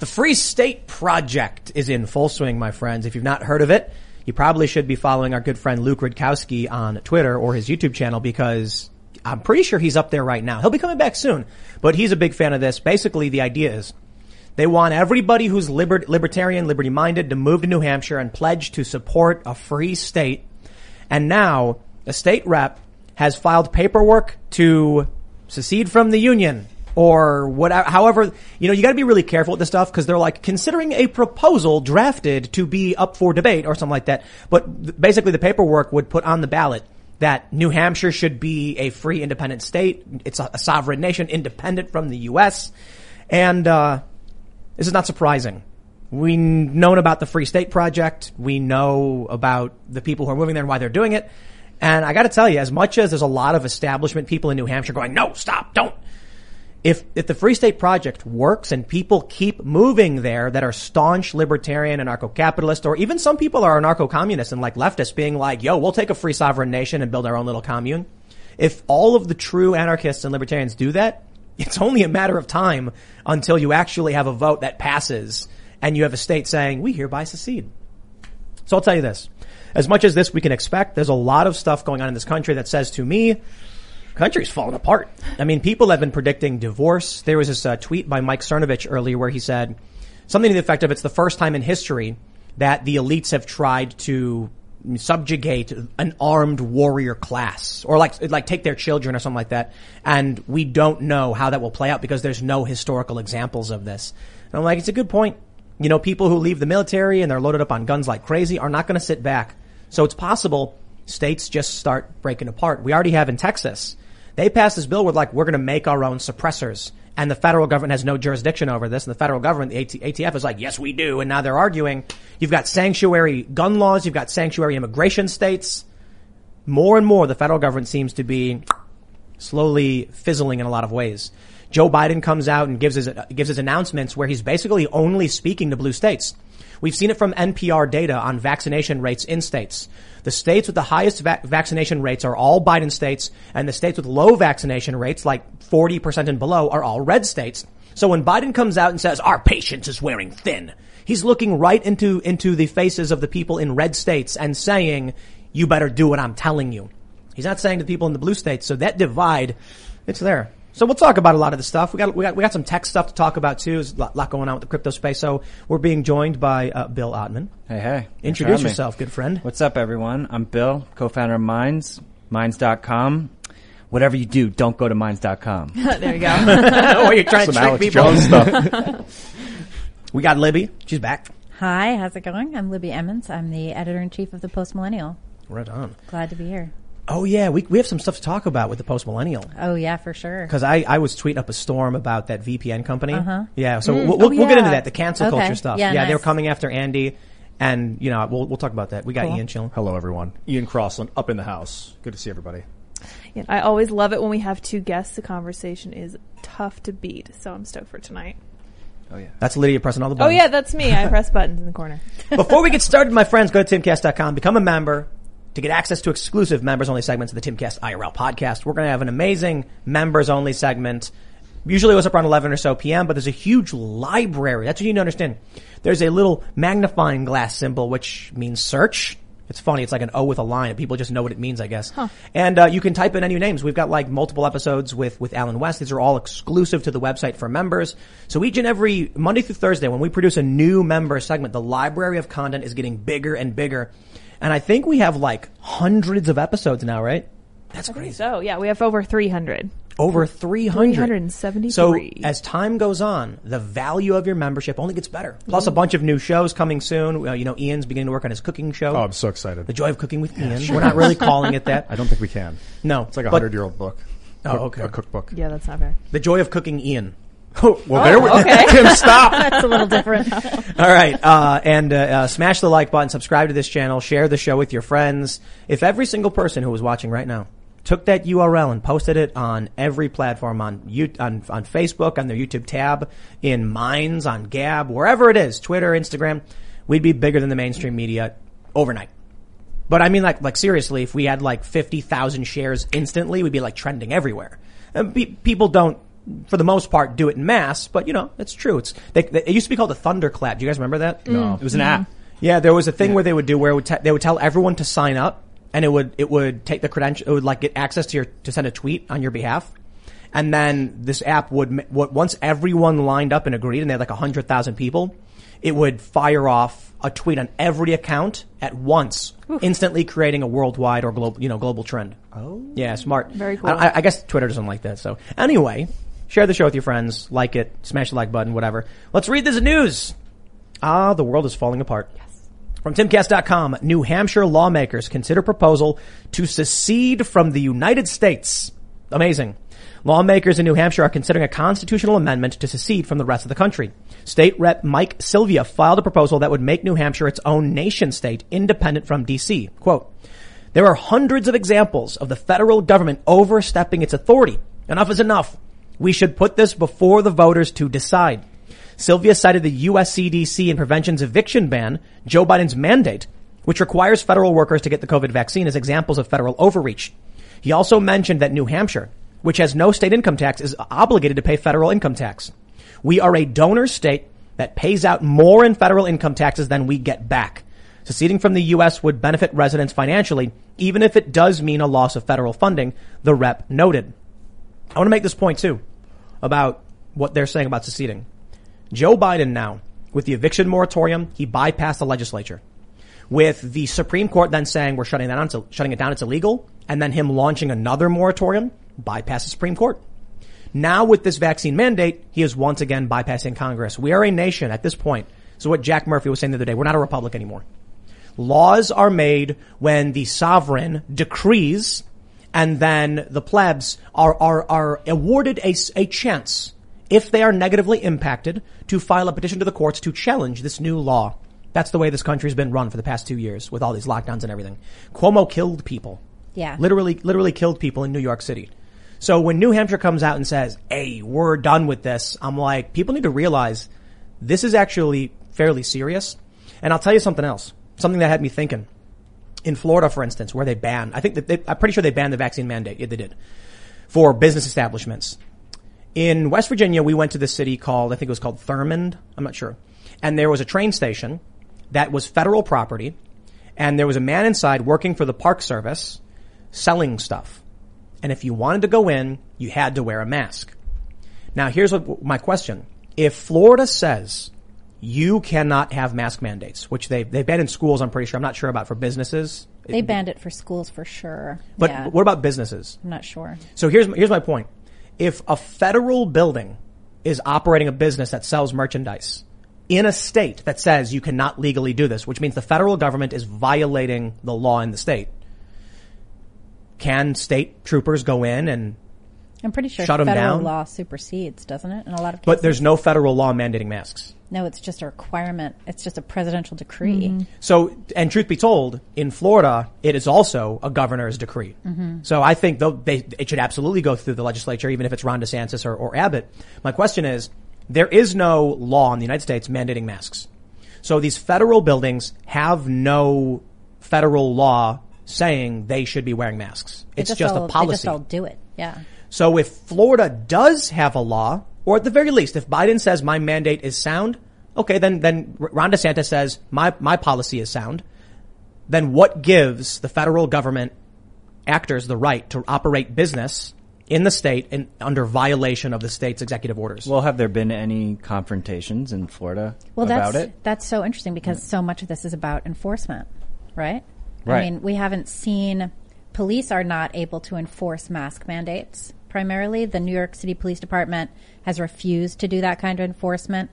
The Free State Project is in full swing, my friends. If you've not heard of it, you probably should be following our good friend Luke Rudkowski on Twitter or his YouTube channel because I'm pretty sure he's up there right now. He'll be coming back soon, but he's a big fan of this. Basically, the idea is they want everybody who's liber- libertarian, liberty minded to move to New Hampshire and pledge to support a free state. And now a state rep has filed paperwork to secede from the union or whatever, however, you know, you gotta be really careful with this stuff because they're like considering a proposal drafted to be up for debate or something like that. But basically the paperwork would put on the ballot that New Hampshire should be a free independent state. It's a, a sovereign nation independent from the U.S. And, uh, this is not surprising. We known about the Free State Project. We know about the people who are moving there and why they're doing it. And I got to tell you, as much as there's a lot of establishment people in New Hampshire going, no, stop, don't. If, if the Free State Project works and people keep moving there that are staunch libertarian, anarcho-capitalist, or even some people are anarcho-communist and like leftists being like, yo, we'll take a free sovereign nation and build our own little commune. If all of the true anarchists and libertarians do that, it's only a matter of time until you actually have a vote that passes and you have a state saying, we hereby secede. So I'll tell you this. As much as this we can expect, there's a lot of stuff going on in this country that says to me, country's falling apart. I mean, people have been predicting divorce. There was this uh, tweet by Mike Cernovich earlier where he said something to the effect of it's the first time in history that the elites have tried to subjugate an armed warrior class or like like take their children or something like that. And we don't know how that will play out because there's no historical examples of this. And i'm like it's a good point. You know people who leave the military and they're loaded up on guns like crazy are not going to sit back. So it's possible states just start breaking apart. We already have in texas they passed this bill with like we're going to make our own suppressors and the federal government has no jurisdiction over this. And the federal government, the AT- ATF is like, yes, we do. And now they're arguing. You've got sanctuary gun laws. You've got sanctuary immigration states. More and more, the federal government seems to be slowly fizzling in a lot of ways. Joe Biden comes out and gives his, gives his announcements where he's basically only speaking to blue states. We've seen it from NPR data on vaccination rates in states. The states with the highest va- vaccination rates are all Biden states, and the states with low vaccination rates, like 40% and below, are all red states. So when Biden comes out and says, our patience is wearing thin, he's looking right into, into the faces of the people in red states and saying, you better do what I'm telling you. He's not saying to the people in the blue states, so that divide, it's there. So we'll talk about a lot of the stuff. We got we got we got some tech stuff to talk about too. There's a lot, lot going on with the crypto space. So we're being joined by uh, Bill Ottman. Hey, hey. Introduce yourself, good friend. What's up, everyone? I'm Bill, co-founder of Minds, Minds.com. Whatever you do, don't go to Minds.com. there you go. oh, you're trying to Some trick Alex people. Jones stuff. We got Libby. She's back. Hi, how's it going? I'm Libby Emmons. I'm the editor in chief of the Post Millennial. Right on. Glad to be here. Oh yeah, we we have some stuff to talk about with the post millennial. Oh yeah, for sure. Because I, I was tweeting up a storm about that VPN company. Uh-huh. Yeah, so Mm. we'll, we'll, Oh, we'll get into that, the cancel Okay. culture stuff. Yeah, Yeah. they were coming after Andy, and you know we'll we'll talk about that. We got Cool. Ian chilling. Hello, everyone. Ian Crossland up in the house. Good to see everybody. Yeah, I always love it when we have two guests. The conversation is tough to beat, so I'm stoked for tonight. Oh yeah. That's Lydia pressing all the buttons. Oh yeah, that's me. I press buttons in the corner. Before we get started, my friends, go to timcast.com, become a member to get access to exclusive members only segments of the Timcast IRL podcast. We're going to have an amazing members only segment. Usually it was up around 11 or so PM, but there's a huge library. That's what you need to understand. There's a little magnifying glass symbol, which means search. It's funny. It's like an O with a line. People just know what it means, I guess. And uh, you can type in any names. We've got like multiple episodes with with Allen West. These are all exclusive to the website for members. So each and every Monday through Thursday, when we produce a new member segment, the library of content is getting bigger and bigger. And I think we have like hundreds of episodes now, right? That's I crazy. so yeah, we have over 300. Over 300. 373. So as time goes on, the value of your membership only gets better. Plus a bunch of new shows coming soon. Uh, you know, Ian's beginning to work on his cooking show. Oh, I'm so excited. The Joy of Cooking with Ian. We're not really calling it that. I don't think we can. No. It's like a but hundred year old book. Oh, Cook- okay. A cookbook. Yeah, that's not fair. The Joy of Cooking Ian. well, there we Okay. Tim, stop. That's a little different. All right, uh, and uh, uh, smash the like button, subscribe to this channel, share the show with your friends. If every single person who is watching right now took that URL and posted it on every platform on you on on Facebook, on their YouTube tab, in Minds, on Gab, wherever it is, Twitter, Instagram, we'd be bigger than the mainstream media overnight. But I mean, like, like seriously, if we had like fifty thousand shares instantly, we'd be like trending everywhere. And pe- people don't, for the most part, do it in mass. But you know, it's true. It's they, they, it used to be called a thunderclap. Do you guys remember that? No. It was an app. Yeah, there was a thing where they would do where it would te- they would tell everyone to sign up, and it would it would take the credential, it would like get access to your to send a tweet on your behalf, and then this app would what once everyone lined up and agreed, and they had like hundred thousand people, it would fire off a tweet on every account at once, instantly creating a worldwide or global you know global trend. Oh, yeah, smart. Very cool. I, I guess Twitter doesn't like that. So anyway, share the show with your friends, like it, smash the like button, whatever. Let's read this news. Ah, the world is falling apart. From timcast.com, New Hampshire lawmakers consider proposal to secede from the United States. Amazing. Lawmakers in New Hampshire are considering a constitutional amendment to secede from the rest of the country. State Rep Mike Sylvia filed a proposal that would make New Hampshire its own nation state independent from DC. Quote, there are hundreds of examples of the federal government overstepping its authority. Enough is enough. We should put this before the voters to decide. Sylvia cited the US CDC and prevention's eviction ban, Joe Biden's mandate, which requires federal workers to get the COVID vaccine as examples of federal overreach. He also mentioned that New Hampshire, which has no state income tax, is obligated to pay federal income tax. We are a donor state that pays out more in federal income taxes than we get back. Seceding from the U.S. would benefit residents financially, even if it does mean a loss of federal funding, the rep noted. I want to make this point too about what they're saying about seceding. Joe Biden now, with the eviction moratorium, he bypassed the legislature. With the Supreme Court then saying we're shutting that down, shutting it down, it's illegal, and then him launching another moratorium, bypass the Supreme Court. Now with this vaccine mandate, he is once again bypassing Congress. We are a nation at this point. So what Jack Murphy was saying the other day, we're not a republic anymore. Laws are made when the sovereign decrees and then the plebs are, are, are awarded a, a chance, if they are negatively impacted, to file a petition to the courts to challenge this new law. That's the way this country's been run for the past two years with all these lockdowns and everything. Cuomo killed people. Yeah. Literally, literally killed people in New York City. So when New Hampshire comes out and says, hey, we're done with this, I'm like, people need to realize this is actually fairly serious. And I'll tell you something else. Something that had me thinking. In Florida, for instance, where they banned, I think that they, I'm pretty sure they banned the vaccine mandate. Yeah, they did. For business establishments. In West Virginia, we went to this city called, I think it was called Thurmond. I'm not sure. And there was a train station that was federal property. And there was a man inside working for the park service selling stuff. And if you wanted to go in, you had to wear a mask. Now here's what, my question. If Florida says you cannot have mask mandates, which they, they've banned in schools, I'm pretty sure. I'm not sure about for businesses. They banned it for schools for sure. But yeah. what about businesses? I'm not sure. So here's here's my point. If a federal building is operating a business that sells merchandise in a state that says you cannot legally do this, which means the federal government is violating the law in the state, can state troopers go in and I'm pretty sure Shut 'em federal down? law supersedes, doesn't it? In a lot of cases. but there's no federal law mandating masks. No, it's just a requirement. It's just a presidential decree. Mm-hmm. So, and truth be told, in Florida, it is also a governor's decree. Mm-hmm. So I think though they, it should absolutely go through the legislature, even if it's Ron DeSantis or, or Abbott. My question is, there is no law in the United States mandating masks. So these federal buildings have no federal law saying they should be wearing masks. They It's just all, a policy. They just all do it. Yeah. So if Florida does have a law, or at the very least, if Biden says my mandate is sound, okay, then, then Ron DeSantis says my, my policy is sound, then what gives the federal government actors the right to operate business in the state in, under violation of the state's executive orders? Well, have there been any confrontations in Florida Well, about that's it? that's so interesting because so much of this is about enforcement, right? Right. I mean, we haven't seen police are not able to enforce mask mandates. Primarily, the New York City Police Department has refused to do that kind of enforcement.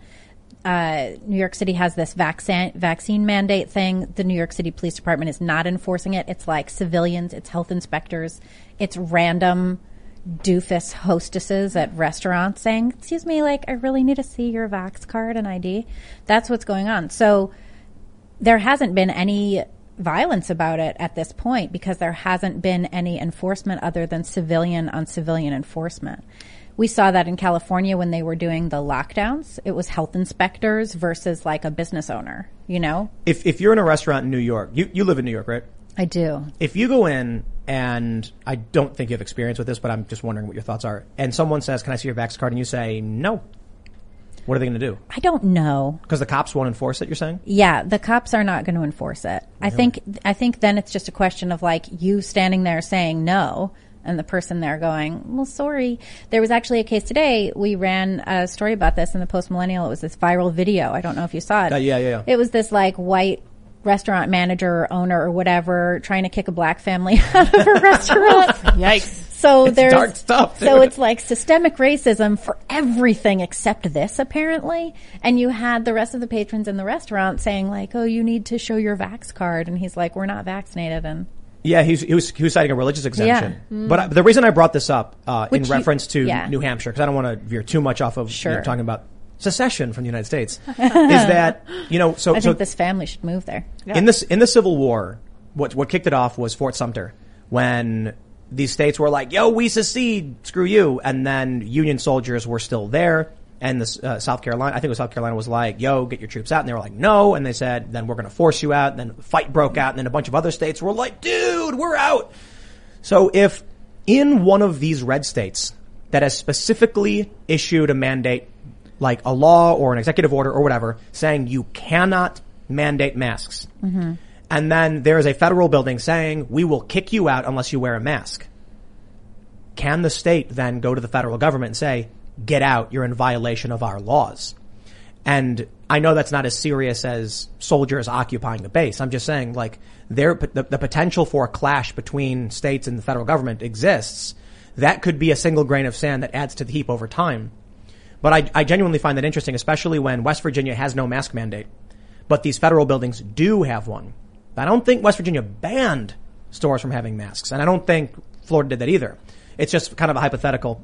Uh, New York City has this vaccine vaccine mandate thing. The New York City Police Department is not enforcing it. It's like civilians, it's health inspectors, it's random doofus hostesses at restaurants saying, "Excuse me, like I really need to see your Vax card and ID." That's what's going on. So there hasn't been any violence about it at this point because there hasn't been any enforcement other than civilian on civilian enforcement. We saw that in California when they were doing the lockdowns. It was health inspectors versus like a business owner, you know? If if you're in a restaurant in New York, you you live in New York, right? I do. If you go in and I don't think you have experience with this, but I'm just wondering what your thoughts are. And someone says, "Can I see your Vax card?" and you say, "No." What are they going to do? I don't know. Because the cops won't enforce it. You're saying? Yeah, the cops are not going to enforce it. I think I think then it's just a question of like you standing there saying no and the person there going, "Well, sorry." There was actually a case today. We ran a story about this in the Post Millennial. It was this viral video. I don't know if you saw it. Uh, yeah, yeah, yeah. It was this like white restaurant manager or owner or whatever trying to kick a black family out of a restaurant. Yikes. So there's dark stuff, so it's like systemic racism for everything except this apparently. And you had the rest of the patrons in the restaurant saying like, "Oh, you need to show your vax card," and he's like, "We're not vaccinated." And Yeah, he was, he was, he was citing a religious exemption. Yeah. But I, the reason I brought this up uh, in you- reference to yeah. New Hampshire, because I don't want to veer too much off of you know, Sure. talking about secession from the United States, is that you know so I so think this family should move there. in this in the Civil War, what what kicked it off was Fort Sumter when these states were like, "Yo, we secede, screw you," and then Union soldiers were still there. And the uh, South Carolina, I think it was South Carolina, was like, "Yo, get your troops out," and they were like, "No," and they said, "Then we're going to force you out." And then the fight broke out, and then a bunch of other states were like, "Dude, we're out." So if in one of these red states that has specifically issued a mandate, like a law or an executive order or whatever, saying you cannot mandate masks, mm-hmm. and then there is a federal building saying we will kick you out unless you wear a mask, can the state then go to the federal government and say, get out, you're in violation of our laws? And I know that's not as serious as soldiers occupying the base. I'm just saying, like, there, the, the potential for a clash between states and the federal government exists. That could be a single grain of sand that adds to the heap over time. But I, I genuinely find that interesting, especially when West Virginia has no mask mandate, but these federal buildings do have one. I don't think West Virginia banned stores from having masks, and I don't think Florida did that either. It's just kind of a hypothetical.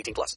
18 plus.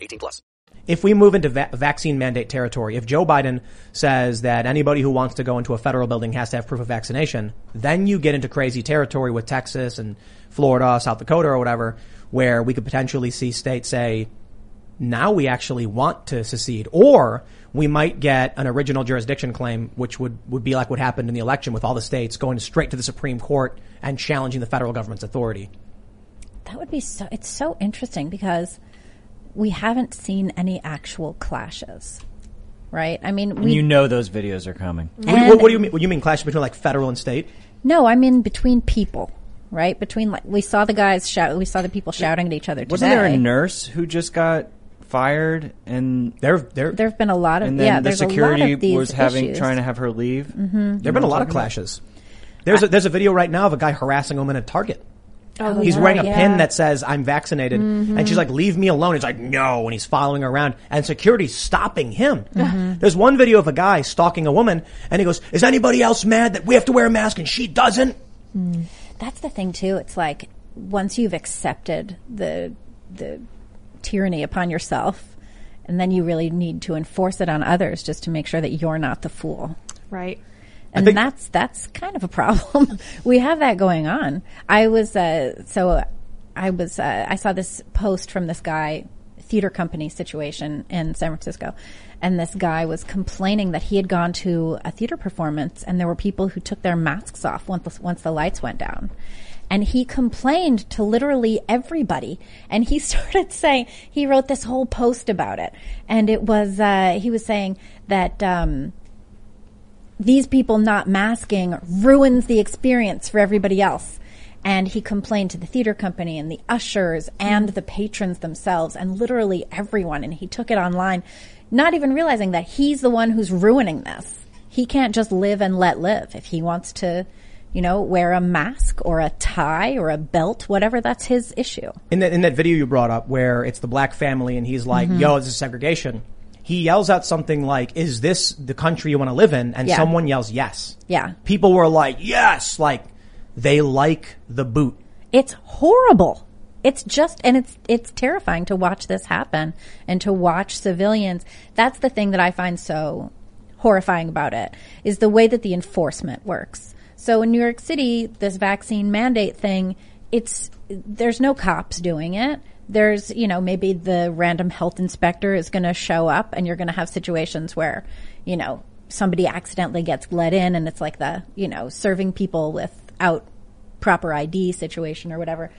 18 plus. If we move into va- vaccine mandate territory, if Joe Biden says that anybody who wants to go into a federal building has to have proof of vaccination, then you get into crazy territory with Texas and Florida, South Dakota or whatever, where we could potentially see states say, now we actually want to secede. Or we might get an original jurisdiction claim, which would, would be like what happened in the election with all the states going straight to the Supreme Court and challenging the federal government's authority. That would be so. It's so interesting because we haven't seen any actual clashes, right? I mean, And we you know those videos are coming. What, do you- what, what do you mean? What do you mean clash between like federal and state? no. I mean between people, right? Between like we saw the guys shout. We saw the people shouting at each other. Wasn't there a nurse who just got fired and There, there, There have been a lot of and then yeah. the there's a security lot of these was having issues. trying to have her leave? Mm-hmm. There have been a lot of clashes. There's a, there's a video right now of a guy harassing a woman at Target. Oh, He's yeah, wearing a yeah. pin that says "I'm vaccinated," and she's mm-hmm. like, "Leave me alone." He's like, "No," and he's following her around, and security's stopping him. Mm-hmm. There's one video of a guy stalking a woman, and he goes, "Is anybody else mad that we have to wear a mask and she doesn't?" Mm. That's the thing too. It's like once you've accepted the the tyranny upon yourself, and then you really need to enforce it on others just to make sure that you're not the fool. Right. And think- that's that's kind of a problem. we have that going on. I was uh, so I was uh, I saw this post from this guy theater company situation in San Francisco, and this guy was complaining that he had gone to a theater performance and there were people who took their masks off once the, once the lights went down. And he complained to literally everybody. And he started saying, he wrote this whole post about it. And it was, uh, he was saying that, um, these people not masking ruins the experience for everybody else. And he complained to the theater company and the ushers and the patrons themselves and literally everyone. And he took it online, not even realizing that he's the one who's ruining this. He can't just live and let live. If he wants to, you know, wear a mask or a tie or a belt, whatever, that's his issue. In that, in that video you brought up where it's the black family and he's like, Mhm. yo, this is segregation. He yells out something like, is this the country you want to live in? And Yeah. someone yells yes. Yeah. People were like, yes, like they like the boot. It's horrible. It's just, and it's, it's terrifying to watch this happen and to watch civilians. That's the thing that I find so horrifying about it is the way that the enforcement works. So in New York City, this vaccine mandate thing, it's, there's no cops doing it. There's, you know, maybe the random health inspector is going to show up and you're going to have situations where, you know, somebody accidentally gets let in and it's like the, you know, serving people without proper ID situation or whatever.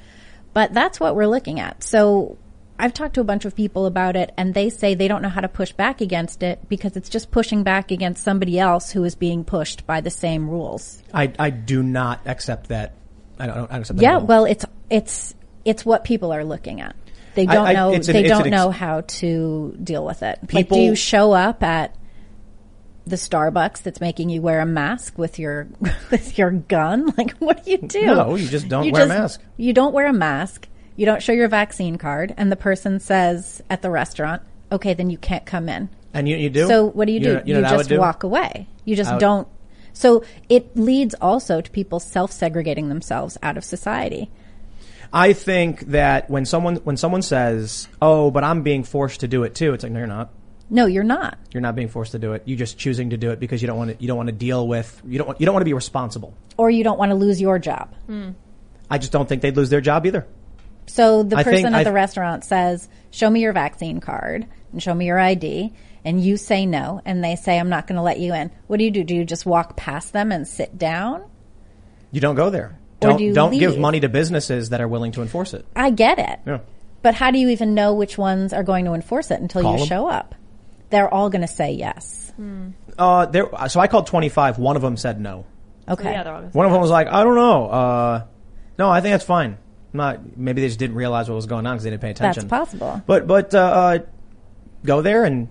But that's what we're looking at. So I've talked to a bunch of people about it and they say they don't know how to push back against it because it's just pushing back against somebody else who is being pushed by the same rules. I, I do not accept that. I don't, I don't accept that. Yeah, well, it's it's it's what people are looking at. They don't I- know. an- they don't ex- know how to deal with it. like, do you show up at the Starbucks that's making you wear a mask with your with your gun? Like, what do you do? No, you just don't wear a mask. You don't wear a mask. You don't show your vaccine card, and the person says at the restaurant, "Okay, then you can't come in." And you, you do? So what do you do? know- You, know what I would just do? walk away. You just don't. So it leads also to people self-segregating themselves out of society. I think that when someone when someone says, "Oh, but I'm being forced to do it too," it's like, no, you're not. No, you're not. You're not being forced to do it. You're just choosing to do it because you don't want to. You don't want to deal with. You don't. want- You don't want to be responsible. Or you don't want to lose your job. Hmm. I just don't think they'd lose their job either. So the I person at I- the restaurant says, "Show me your vaccine card and show me your ID." And you say no, and they say, "I'm not going to let you in." What do you do? Do you just walk past them and sit down? You don't go there. Or Don't do you don't give money to businesses that are willing to enforce it. I get it. Yeah. But how do you even know which ones are going to enforce it until Call you them. show up? They're all going to say yes. Uh, there. So I called 25. One of them said no. Okay. yeah, they're all gonna One of them was like, I don't know. Uh, no, I think that's fine. Not maybe they just didn't realize what was going on because they didn't pay attention. That's possible. But but uh, uh, go there and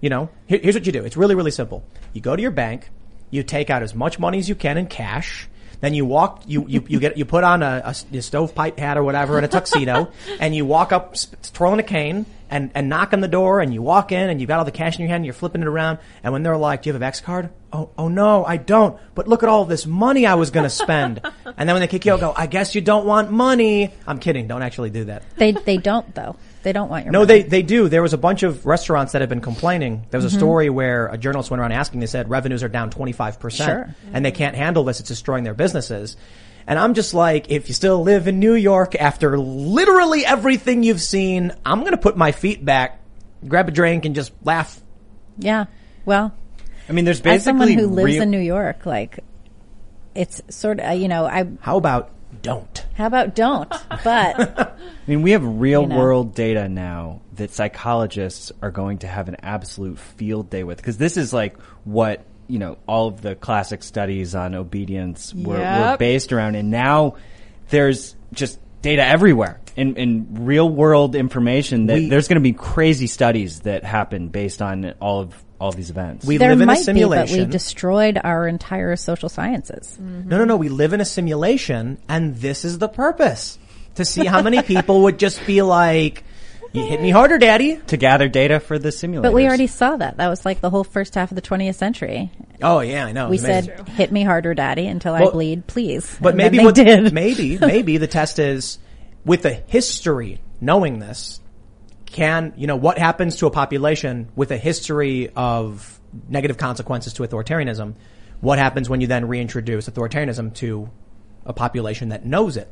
you know here, here's what you do. It's really really simple. You go to your bank, you take out as much money as you can in cash. Then you walk, you, you, you get, you put on a, a s- a stovepipe hat or whatever and a tuxedo and you walk up sp- twirling a cane and, and knock on the door and you walk in and you've got all the cash in your hand and you're flipping it around. And when they're like, do you have a X card? Oh, oh no, I don't. But look at all this money I was going to spend. and then when they kick you out, go, I guess you don't want money. I'm kidding. Don't actually do that. They they don't though. They don't want your No, money. they they do. There was a bunch of restaurants that have been complaining. There was a Mhm. story where a journalist went around asking. They said revenues are down twenty five percent, Sure. and they can't handle this. It's destroying their businesses. And I'm just like, if you still live in New York after literally everything you've seen, I'm going to put my feet back, grab a drink, and just laugh. Yeah. Well, I mean, there's basically as someone who lives real- in New York, like it's sort of you know I. How about don't? How about don't? But I mean, we have real You know. world data now that psychologists are going to have an absolute field day with because this is like what you know all of the classic studies on obedience were, were based around, and now there's just data everywhere and, and real world information that We- there's going to be crazy studies that happen based on all of all these events. We there live in might a simulation. be, but we destroyed our entire social sciences. Mm-hmm. No, no, no. We live in a simulation, and this is the purpose to see how many people would just be like, "You hit me harder, daddy." to gather data for the simulators. But we already saw that. That was like the whole first half of the 20th century. Oh yeah, I know. we It's amazing. said, "Hit me harder, daddy, until I bleed, please." But And maybe what did. maybe maybe the test is with the history knowing this can you know what happens to a population with a history of negative consequences to authoritarianism what happens when you then reintroduce authoritarianism to a population that knows it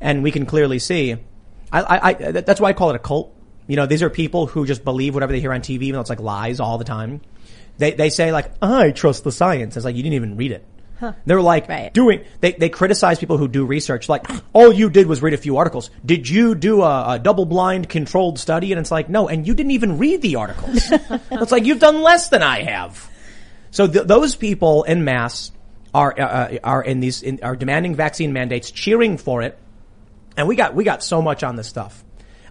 And we can clearly see, I, I, I, that's why I call it a cult. You know, these are people who just believe whatever they hear on TV, even though it's like lies all the time. They, they say like, I trust the science. It's like, you didn't even read it. They're like doing, they, they criticize people who do research like, all you did was read a few articles. Did you do a, a double blind controlled study? And it's like, no, and you didn't even read the articles. it's like, you've done less than I have. So th- those people in mass are, uh, are in these, in, are demanding vaccine mandates, cheering for it. And we got, we got so much on this stuff.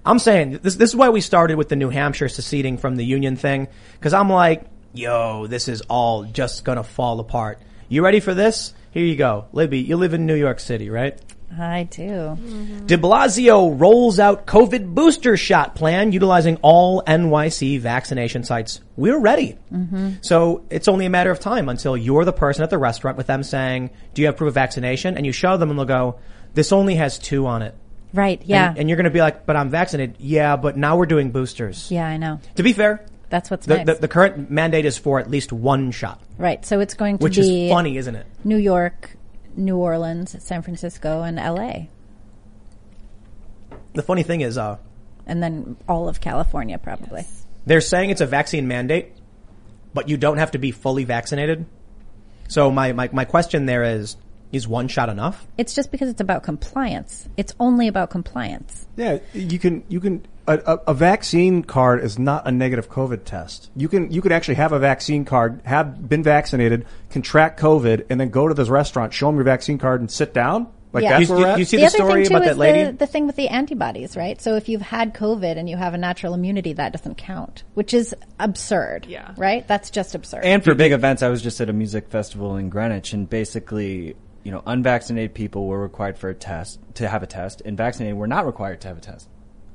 I'm saying this, this is why we started with the New Hampshire seceding from the union thing. Cause I'm like, yo, this is all just gonna fall apart. You ready for this? Here you go. Libby, you live in New York City, right? I do. De Blasio rolls out COVID booster shot plan utilizing all NYC vaccination sites. We're ready. Mhm. So it's only a matter of time until you're the person at the restaurant with them saying, do you have proof of vaccination? And you show them and they'll go, this only has two on it. Right. Yeah. And, and you're going to be like, but I'm vaccinated. Yeah, but now we're doing boosters. yeah, I know. To be fair, That's what's the, nice. the, the current mandate is for at least one shot, right. So it's going to which be is funny, isn't it? New York, New Orleans, San Francisco, and LA. The funny thing is, uh, And then all of California, probably. They're saying it's a vaccine mandate, but you don't have to be fully vaccinated. So my, my, my question there is, is one shot enough? It's just because it's about compliance. It's only about compliance. Yeah, you can you can a, a, a vaccine card is not a negative COVID test. You can you could actually have a vaccine card, have been vaccinated, contract COVID, and then go to this restaurant, show them your vaccine card, and sit down. Like Yeah. that's You- where we're you- at? you see the, the other story thing too about is that lady? The, the thing with the antibodies, right? So if you've had COVID and you have a natural immunity, that doesn't count, which is absurd. Yeah. Right? That's just absurd. And for big events, I was just at a music festival in Greenwich, and basically, you know, unvaccinated people were required for a test to have a test, and vaccinated were not required to have a test.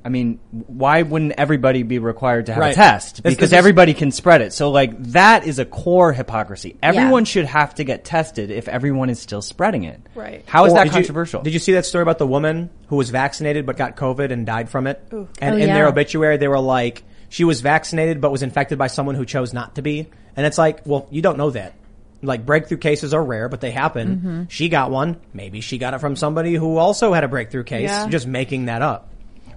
I mean, why wouldn't everybody be required to have Right. a test? Because this is- everybody can spread it. So, like, that is a core hypocrisy. Everyone should have to get tested if everyone is still spreading it. Right. How is Or that did you- controversial? did you see that story about the woman who was vaccinated but got COVID and died from it? Ooh. And Oh, in their obituary, they were like, she was vaccinated but was infected by someone who chose not to be. And it's like, well, you don't know that. Like breakthrough cases are rare, but they happen. Mm-hmm. She got one. Maybe she got it from somebody who also had a breakthrough case. Yeah. Just making that up.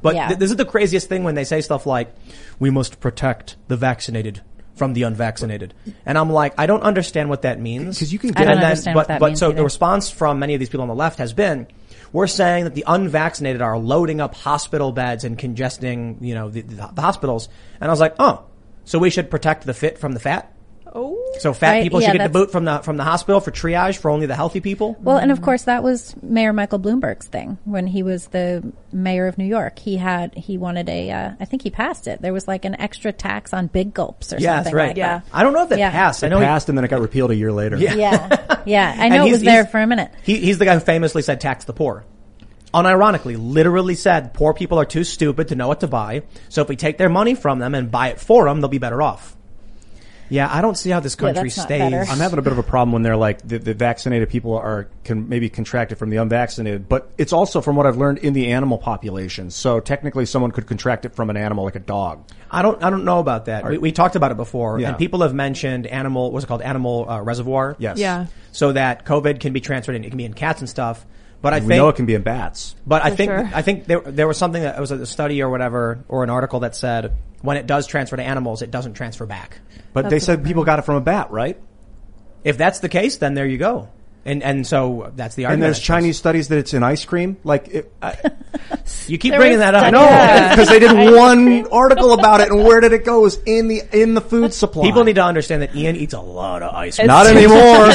But Yeah. th- this is the craziest thing when they say stuff like, we must protect the vaccinated from the unvaccinated. And I'm like, I don't understand what that means. 'Cause you can get I don't then- understand but, what that but means so either. the response from many of these people on the left has been, we're saying that the unvaccinated are loading up hospital beds and congesting, you know, the, the, the hospitals. And I was like, oh, so we should protect the fit from the fat? Oh. So fat Right, people yeah, should get the boot from the from the hospital for triage for only the healthy people. Well, and of course that was Mayor Michael Bloomberg's thing when he was the mayor of New York. He had he wanted a uh, I think he passed it. There was like an extra tax on big gulps or Yeah, something right. like Yeah. that. I don't know if that Yeah. passed. I It know he- passed and then it got repealed a year later. Yeah. Yeah, yeah. I know it was there for a minute. He, he's the guy who famously said tax the poor. Unironically, literally said poor people are too stupid to know what to buy. So if we take their money from them and buy it for them, they'll be better off. Yeah, I don't see how this country that's not stays. better. I'm having a bit of a problem when they're like the, the vaccinated people are can maybe contracted from the unvaccinated, but it's also from what I've learned in the animal population. So technically, someone could contract it from an animal like a dog. I don't, I don't know about that. We, we talked about it before, Yeah. and people have mentioned animal. What's it called? Animal uh, reservoir. Yes. Yeah. So that COVID can be transferred, and it can be in cats and stuff. But I we think know it can be in bats. But I think sure. I think there there was something that was a study or whatever or an article that said when it does transfer to animals, it doesn't transfer back. But they said people got it from a bat, right? If that's the case, then there you go. And and so that's the argument. And there's Chinese studies that it's in ice cream. Like, it, I, You keep There bringing was that up. studies- no, because they did one article about it, and where did it go? It was in the in the food supply. People need to understand that Ian eats a lot of ice cream. not anymore.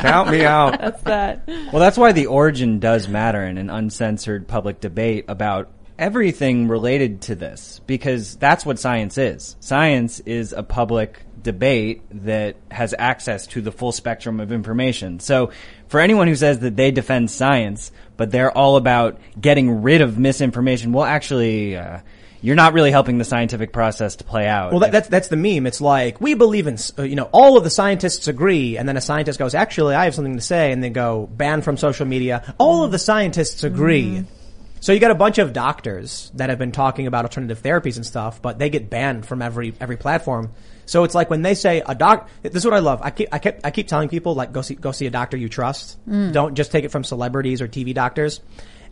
Count me out. That's that. Well, that's why the origin does matter in an uncensored public debate about everything related to this, because that's what science is. Science is a public debate that has access to the full spectrum of information. So for anyone who says that they defend science, but they're all about getting rid of misinformation, well, actually, uh, you're not really helping the scientific process to play out. Well, that, that's that's the meme. It's like we believe in, uh, you know, all of the scientists agree, and then a scientist goes, "Actually, I have something to say," and they go, "Banned from social media." All of the scientists agree. So you got a bunch of doctors that have been talking about alternative therapies and stuff, but they get banned from every every platform. So it's like when they say a doc. This is what I love. I keep I keep I keep telling people like go see go see a doctor you trust. Mm. Don't just take it from celebrities or TV doctors.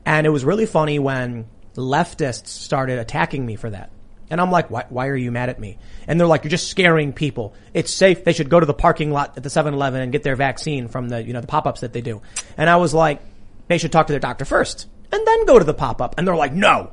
And it was really funny when leftists started attacking me for that. And I'm like, why, why are you mad at me? And they're like, you're just scaring people. It's safe. They should go to the parking lot at the 7-Eleven and get their vaccine from the, you know, the pop-ups that they do. And I was like, they should talk to their doctor first and then go to the pop-up. And they're like, no.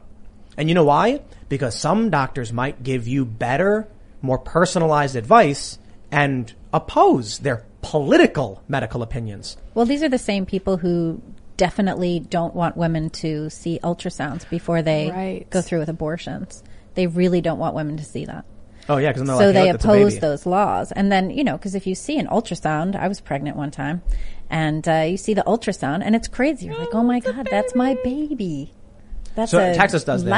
And you know why? Because some doctors might give you better, more personalized advice and oppose their political medical opinions. Well, these are the same people who definitely don't want women to see ultrasounds before they Right. go through with abortions. They really don't want women to see that. Oh yeah, because so like, they look, oppose those laws. And then, you know, because if you see an ultrasound, I was pregnant one time, and uh, you see the ultrasound, and it's crazy. You're like, oh my God, that's my baby. That's So a Texas does that.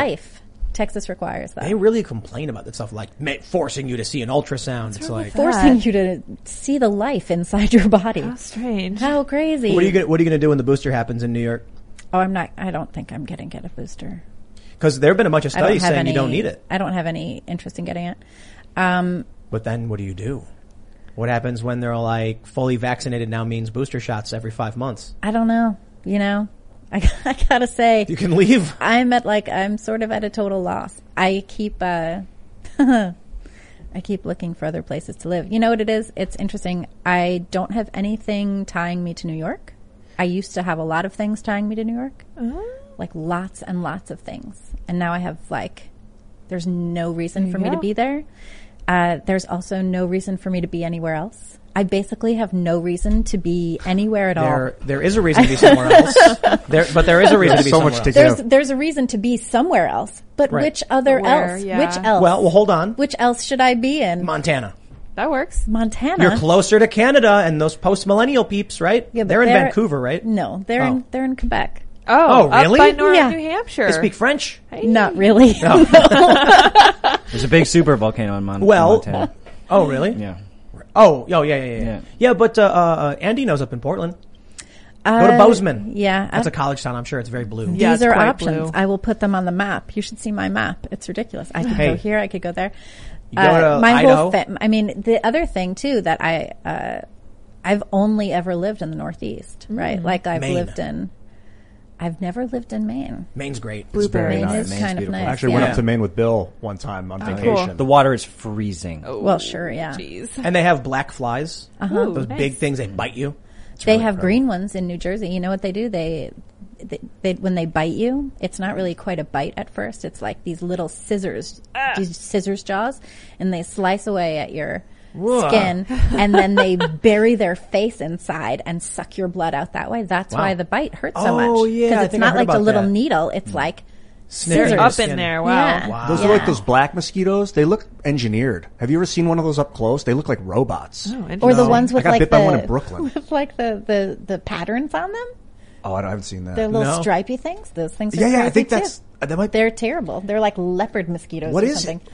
Life. Texas requires that. They really complain about that stuff, like ma- forcing you to see an ultrasound. It's like, Forcing you to see the life inside your body. How strange. How crazy. what are you gonna, what are you going to do when the booster happens in New York? Oh, I'm not. I don't think I'm getting get a booster. Because there have been a bunch of studies saying any, you don't need it. I don't have any interest in getting it. Um, But then what do you do? What happens when they're like fully vaccinated now means booster shots every five months? I don't know. You know, I, I gotta say, You can leave. I'm at like I'm sort of at a total loss. I keep uh, I keep looking for other places to live. You know what it is? It's interesting. I don't have anything tying me to New York. I used to have a lot of things tying me to New York, like lots and lots of things, and now I have like there's no reason There for me to be there. Uh, there's also no reason for me to be anywhere else. I basically have no reason to be anywhere at all. There, there is a reason to be somewhere else. There, but there is a reason to be somewhere else. There's there's a reason to be somewhere else, but Right. which other Where, else? yeah. Which else? Well, well, hold on. Which else should I be in? Montana. That works. Montana. You're closer to Canada and those post millennial peeps, right? Yeah, they're in they're- Vancouver, right? No, they're Oh. in they're in Quebec. Oh, Oh, really? Up by North Yeah. New Hampshire. They speak French. Not really. Oh. There's a big super volcano in Mon- Well, Montana. oh really? Yeah. Oh, oh yeah, yeah, yeah, yeah. Yeah. Yeah, but uh, uh, Andy knows up in Portland. Go to Uh, Bozeman. Yeah, That's a college town. I'm sure it's very blue. Yeah, These it's are quite options. blue. I will put them on the map. You should see my map. It's ridiculous. I could Hey. go here. I could go there. You go to my Idaho? whole fa- I mean, the other thing too that I, uh, I've only ever lived in the Northeast, right? Like I've Maine. lived in. I've never lived in Maine. Maine's great. It's very Maine nice. is Maine's kind of beautiful. nice. I actually yeah. went up to Maine with Bill one time on vacation. The water is freezing. Well, sure, yeah. Jeez. And they have black flies. Uh-huh. Those nice. big things they bite you. It's they really have incredible. green ones in New Jersey. You know what they do? They, they, they, when they bite you, it's not really quite a bite at first. It's like these little scissors, these scissors jaws, and they slice away at your skin, and then they bury their face inside and suck your blood out that way. That's Wow. why the bite hurts so much. Oh, yeah, because it's not like a little that. needle. It's like Snipping scissors. Up in there. Wow. Yeah. Wow. Those Yeah. are like those black mosquitoes. They look engineered. Have you ever seen one of those up close? They look like robots. Oh, or the ones with I got like bit the by one in Brooklyn. with like the, the the patterns on them. Oh, I haven't seen that. They're little No. stripy things. Those things. Are yeah, yeah. I think too. that's uh, that might. They're terrible. They're like leopard mosquitoes What or is something. it?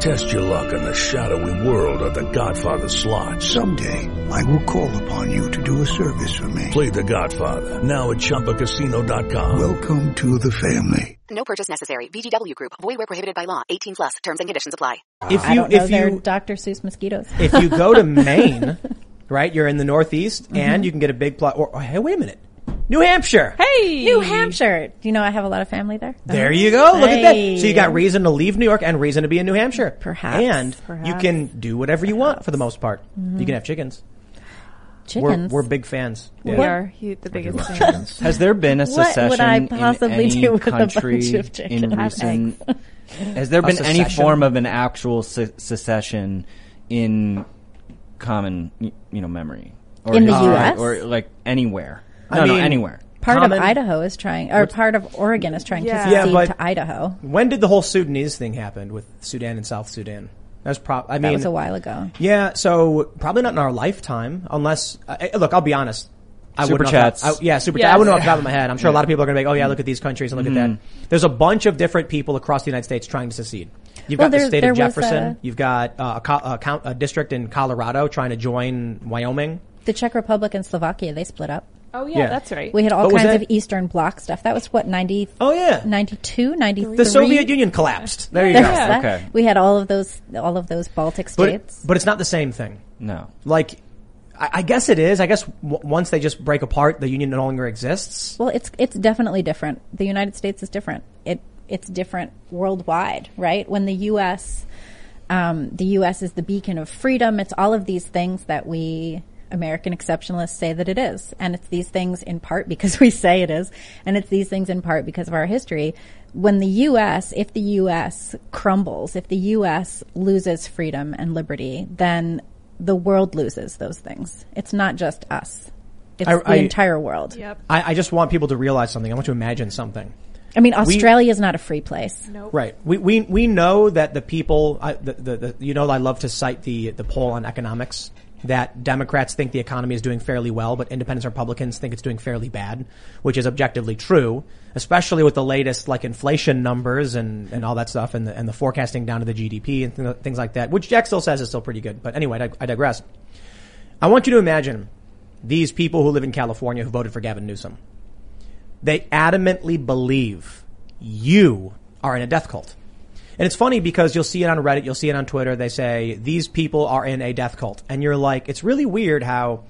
Test your luck in the shadowy world of The Godfather slot. Someday, I will call upon you to do a service for me. Play The Godfather now at ChumbaCasino.com. Welcome to the family. No purchase necessary. VGW Group. Void where prohibited by law. 18 plus. Terms and conditions apply. If I you don't know. if They're you Dr. Seuss mosquitoes. if you go to Maine, right, you're in the Northeast, Mm-hmm. and you can get a big plot. Or oh, hey, wait a minute, New Hampshire. Hey, New Hampshire. Do you know I have a lot of family there? There you go. Look at that. So you got reason to leave New York and reason to be in New Hampshire. Perhaps. And you can do whatever you want for the most part. You can have chickens. Chickens. We're, we're big fans. We are hu- the biggest fans. chickens. Has there been a What would secession I in possibly any do with a bunch country of chickens? in recent? Has there A been any form of an actual se- secession in common, you know, memory or In the US? or like anywhere? I No, no, mean- anywhere. Part Common- of Idaho is trying, or part of Oregon is trying Yeah. to Yeah, secede but- to Idaho. When did the whole Sudanese thing happen with Sudan and South Sudan? That's pro- I mean, That was a while ago. Yeah, so probably not in our lifetime, unless. Uh, look, I'll be honest. I Super wouldn't know off chats. I- yeah, super Yes. chat. I wouldn't know off the top of my head. I'm sure a lot of people are going to be like, "Oh yeah, look at these countries and look at Mm-hmm. that." There's a bunch of different people across the United States trying to secede. You've Well, got the state of Jefferson. a- You've got uh, a, co- a, count, a district in Colorado trying to join Wyoming. The Czech Republic and Slovakia, they split up. Oh yeah, Yeah. that's right. We had all But was kinds that- of Eastern Bloc stuff. That was what, 90, Oh yeah, 92, 93? the Soviet Union collapsed. There you There's go. that. Okay. We had all of those, all of those Baltic But states. but it's not the same thing. No. Like, I, I guess it is. I guess w- once they just break apart, the union no longer exists. Well, it's it's definitely different. The United States is different. It it's different worldwide, right? When the U.S. Um, the U.S. is the beacon of freedom. It's all of these things that we American exceptionalists say that it is, and it's these things in part because we say it is, and it's these things in part because of our history. When the U.S. if the U.S. crumbles, if the U.S. loses freedom and liberty, then the world loses those things. It's not just us. It's I- the I- entire world. Yep. I, I just want people to realize something. I want you to imagine something. I mean, Australia is not a free place. Nope. Right. We, we, we know that the people, I, the, the, the, you know, I love to cite the, the poll on economics that Democrats think the economy is doing fairly well, but independents and Republicans think it's doing fairly bad, which is objectively true, especially with the latest like inflation numbers and, and all that stuff and the, and the forecasting down to the GDP and th- things like that, which Jack still says is still pretty good. But anyway, I, I digress. I want you to imagine these people who live in California who voted for Gavin Newsom. They adamantly believe you are in a death cult. And it's funny because you'll see it on Reddit, you'll see it on Twitter. They say these people are in a death cult. And you're like, it's really weird how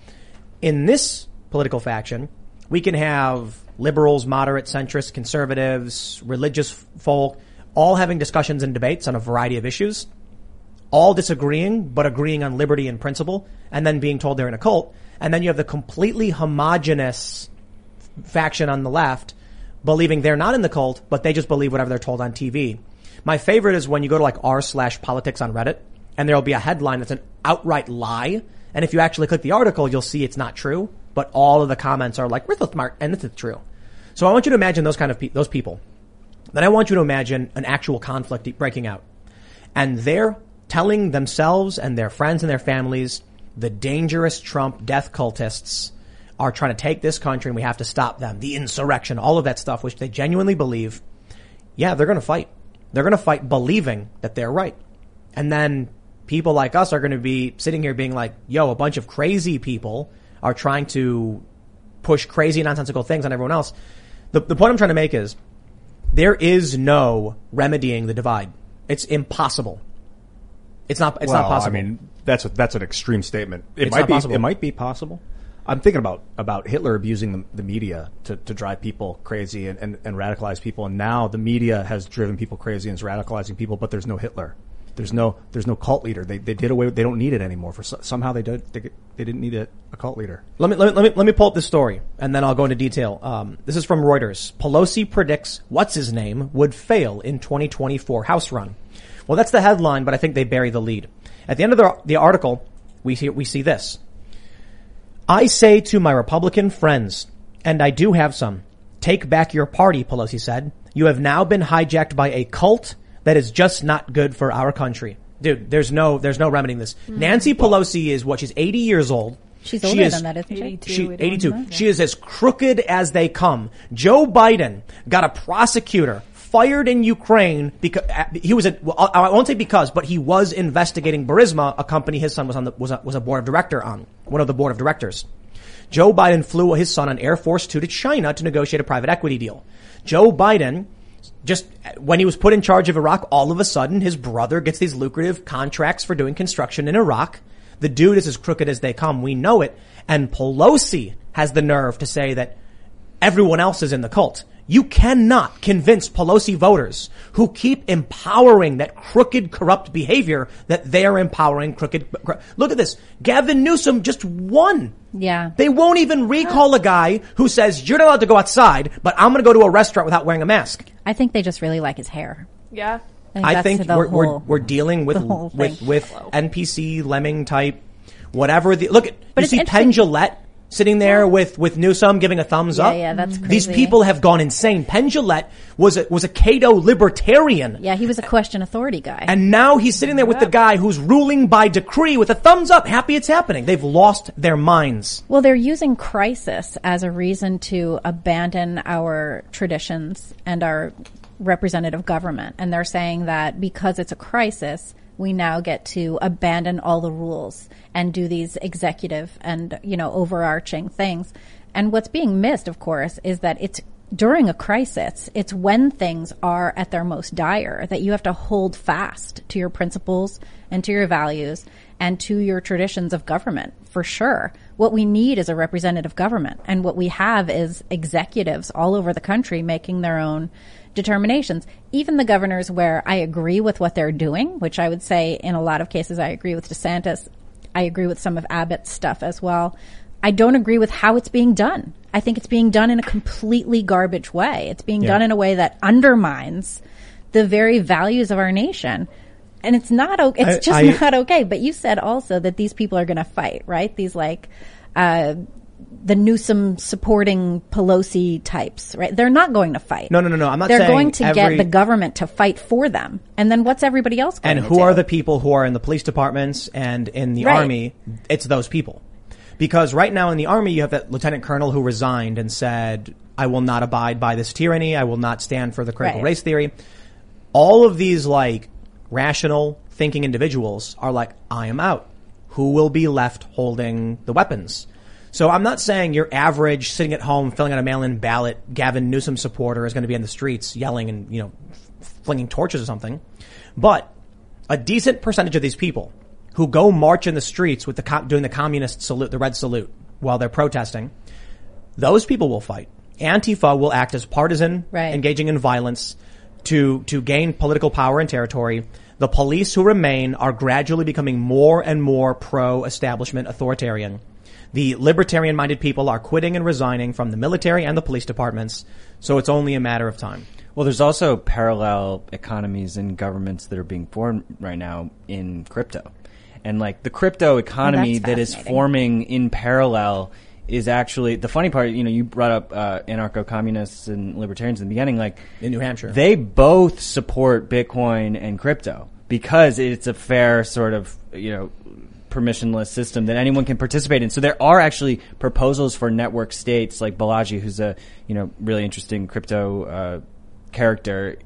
in this political faction, we can have liberals, moderate, centrist, conservatives, religious folk, all having discussions and debates on a variety of issues, all disagreeing, but agreeing on liberty and principle, and then being told they're in a cult. And then you have the completely homogenous faction on the left believing they're not in the cult, but they just believe whatever they're told on TV. My favorite is when you go to like r slash politics on Reddit and there'll be a headline that's an outright lie. And if you actually click the article, you'll see it's not true, but all of the comments are like, we're smart and this is true. So I want you to imagine those kind of pe- those people. Then I want you to imagine an actual conflict breaking out. And they're telling themselves and their friends and their families the dangerous Trump death cultists are trying to take this country and we have to stop them. The insurrection, all of that stuff, which they genuinely believe. Yeah, they're going to fight. They're going to fight believing that they're right. And then people like us are going to be sitting here being like, yo, a bunch of crazy people are trying to push crazy nonsensical things on everyone else. The, the point I'm trying to make is there is no remedying the divide. It's impossible. It's not, it's well, not possible. I mean, that's a, that's an extreme statement. It It's might be. possible. It might be possible. I'm thinking about about Hitler abusing the, the media to, to drive people crazy and, and, and radicalize people, and now the media has driven people crazy and is radicalizing people. But there's no Hitler. There's no there's no cult leader. They they did away. They don't need it anymore. For somehow they did they, they didn't need a, a cult leader. Let me, let me, let me, let me pull up this story and then I'll go into detail. Um, this is from Reuters. Pelosi predicts what's his name would fail in 2024 House run. Well, that's the headline, but I think they bury the lead. At the end of the, the article, we see, we see this. I say to my Republican friends, and I do have some, take back your party, Pelosi said. You have now been hijacked by a cult that is just not good for our country. Dude, there's no, there's no remedying this. Mm. Nancy Pelosi is what? She's 80 years old. She's She older is- than that, isn't she? 82. she, 82. She is as crooked as they come. Joe Biden got a prosecutor fired in Ukraine because he was a, well, I won't say because, but he was investigating Burisma, a company his son was on the, was a, was a board of director on, one of the board of directors. Joe Biden flew his son on Air Force Two to China to negotiate a private equity deal. Joe Biden just when he was put in charge of Iraq, all of a sudden his brother gets these lucrative contracts for doing construction in Iraq. The dude is as crooked as they come. We know it. And Pelosi has the nerve to say that everyone else is in the cult. You cannot convince Pelosi voters who keep empowering that crooked, corrupt behavior that they are empowering crooked. cor- Look at this. Gavin Newsom just won. Yeah. They won't even recall a guy who says, you're not allowed to go outside, but I'm going to go to a restaurant without wearing a mask. I think they just really like his hair. Yeah. I that's think the we're, we're, whole- we're dealing with the whole with thing. with NPC lemming type, whatever the look at. But you it's see Penn Jillette sitting there with with Newsom giving a thumbs Yeah, up. yeah, that's crazy. These people have gone insane. Penn Jillette was a was a Cato libertarian. Yeah, he was a question authority guy. And now he's sitting there with the guy who's ruling by decree with a thumbs up, happy it's happening. They've lost their minds. Well, they're using crisis as a reason to abandon our traditions and our representative government. And they're saying that because it's a crisis, we now get to abandon all the rules and do these executive and, you know, overarching things. And what's being missed, of course, is that it's during a crisis, it's when things are at their most dire that you have to hold fast to your principles and to your values and to your traditions of government for sure. What we need is a representative government. And what we have is executives all over the country making their own determinations. Even the governors where I agree with what they're doing, which I would say in a lot of cases I agree with DeSantis. I agree with some of Abbott's stuff as well. I don't agree with how it's being done. I think it's being done in a completely garbage way. It's being Yeah. done in a way that undermines the very values of our nation. And it's not okay. It's I- just I- not okay. But you said also that these people are going to fight, right? These like, uh, the Newsom supporting Pelosi types, right? They're not going to fight. No, no, no, no. I'm not They're going to every- get the government to fight for them. And then what's everybody else going? And to who do? are the people who are in the police departments and in the Right. army? It's those people. Because right now in the army, you have that lieutenant colonel who resigned and said, I will not abide by this tyranny. I will not stand for the critical Right. race theory. All of these like rational thinking individuals are like, I am out. Who will be left holding the weapons? So I'm not saying your average sitting at home filling out a mail-in ballot Gavin Newsom supporter is going to be in the streets yelling and, you know, flinging torches or something. But a decent percentage of these people who go march in the streets with the co- doing the communist salute, the red salute, while they're protesting, those people will fight. Antifa will act as partisan, Right. engaging in violence to to gain political power and territory. The police who remain are gradually becoming more and more pro-establishment authoritarian. The libertarian-minded people are quitting and resigning from the military and the police departments, so it's only a matter of time. Well, there's also parallel economies and governments that are being formed right now in crypto. And like the crypto economy that's that is fascinating. forming in parallel is actually the funny part, you know, you brought up uh, anarcho communists and libertarians in the beginning, like in New Hampshire. They both support Bitcoin and crypto because it's a fair sort of, you know, permissionless system that anyone can participate in. So there are actually proposals for network states like Balaji, who's a, you know, really interesting crypto, uh, character,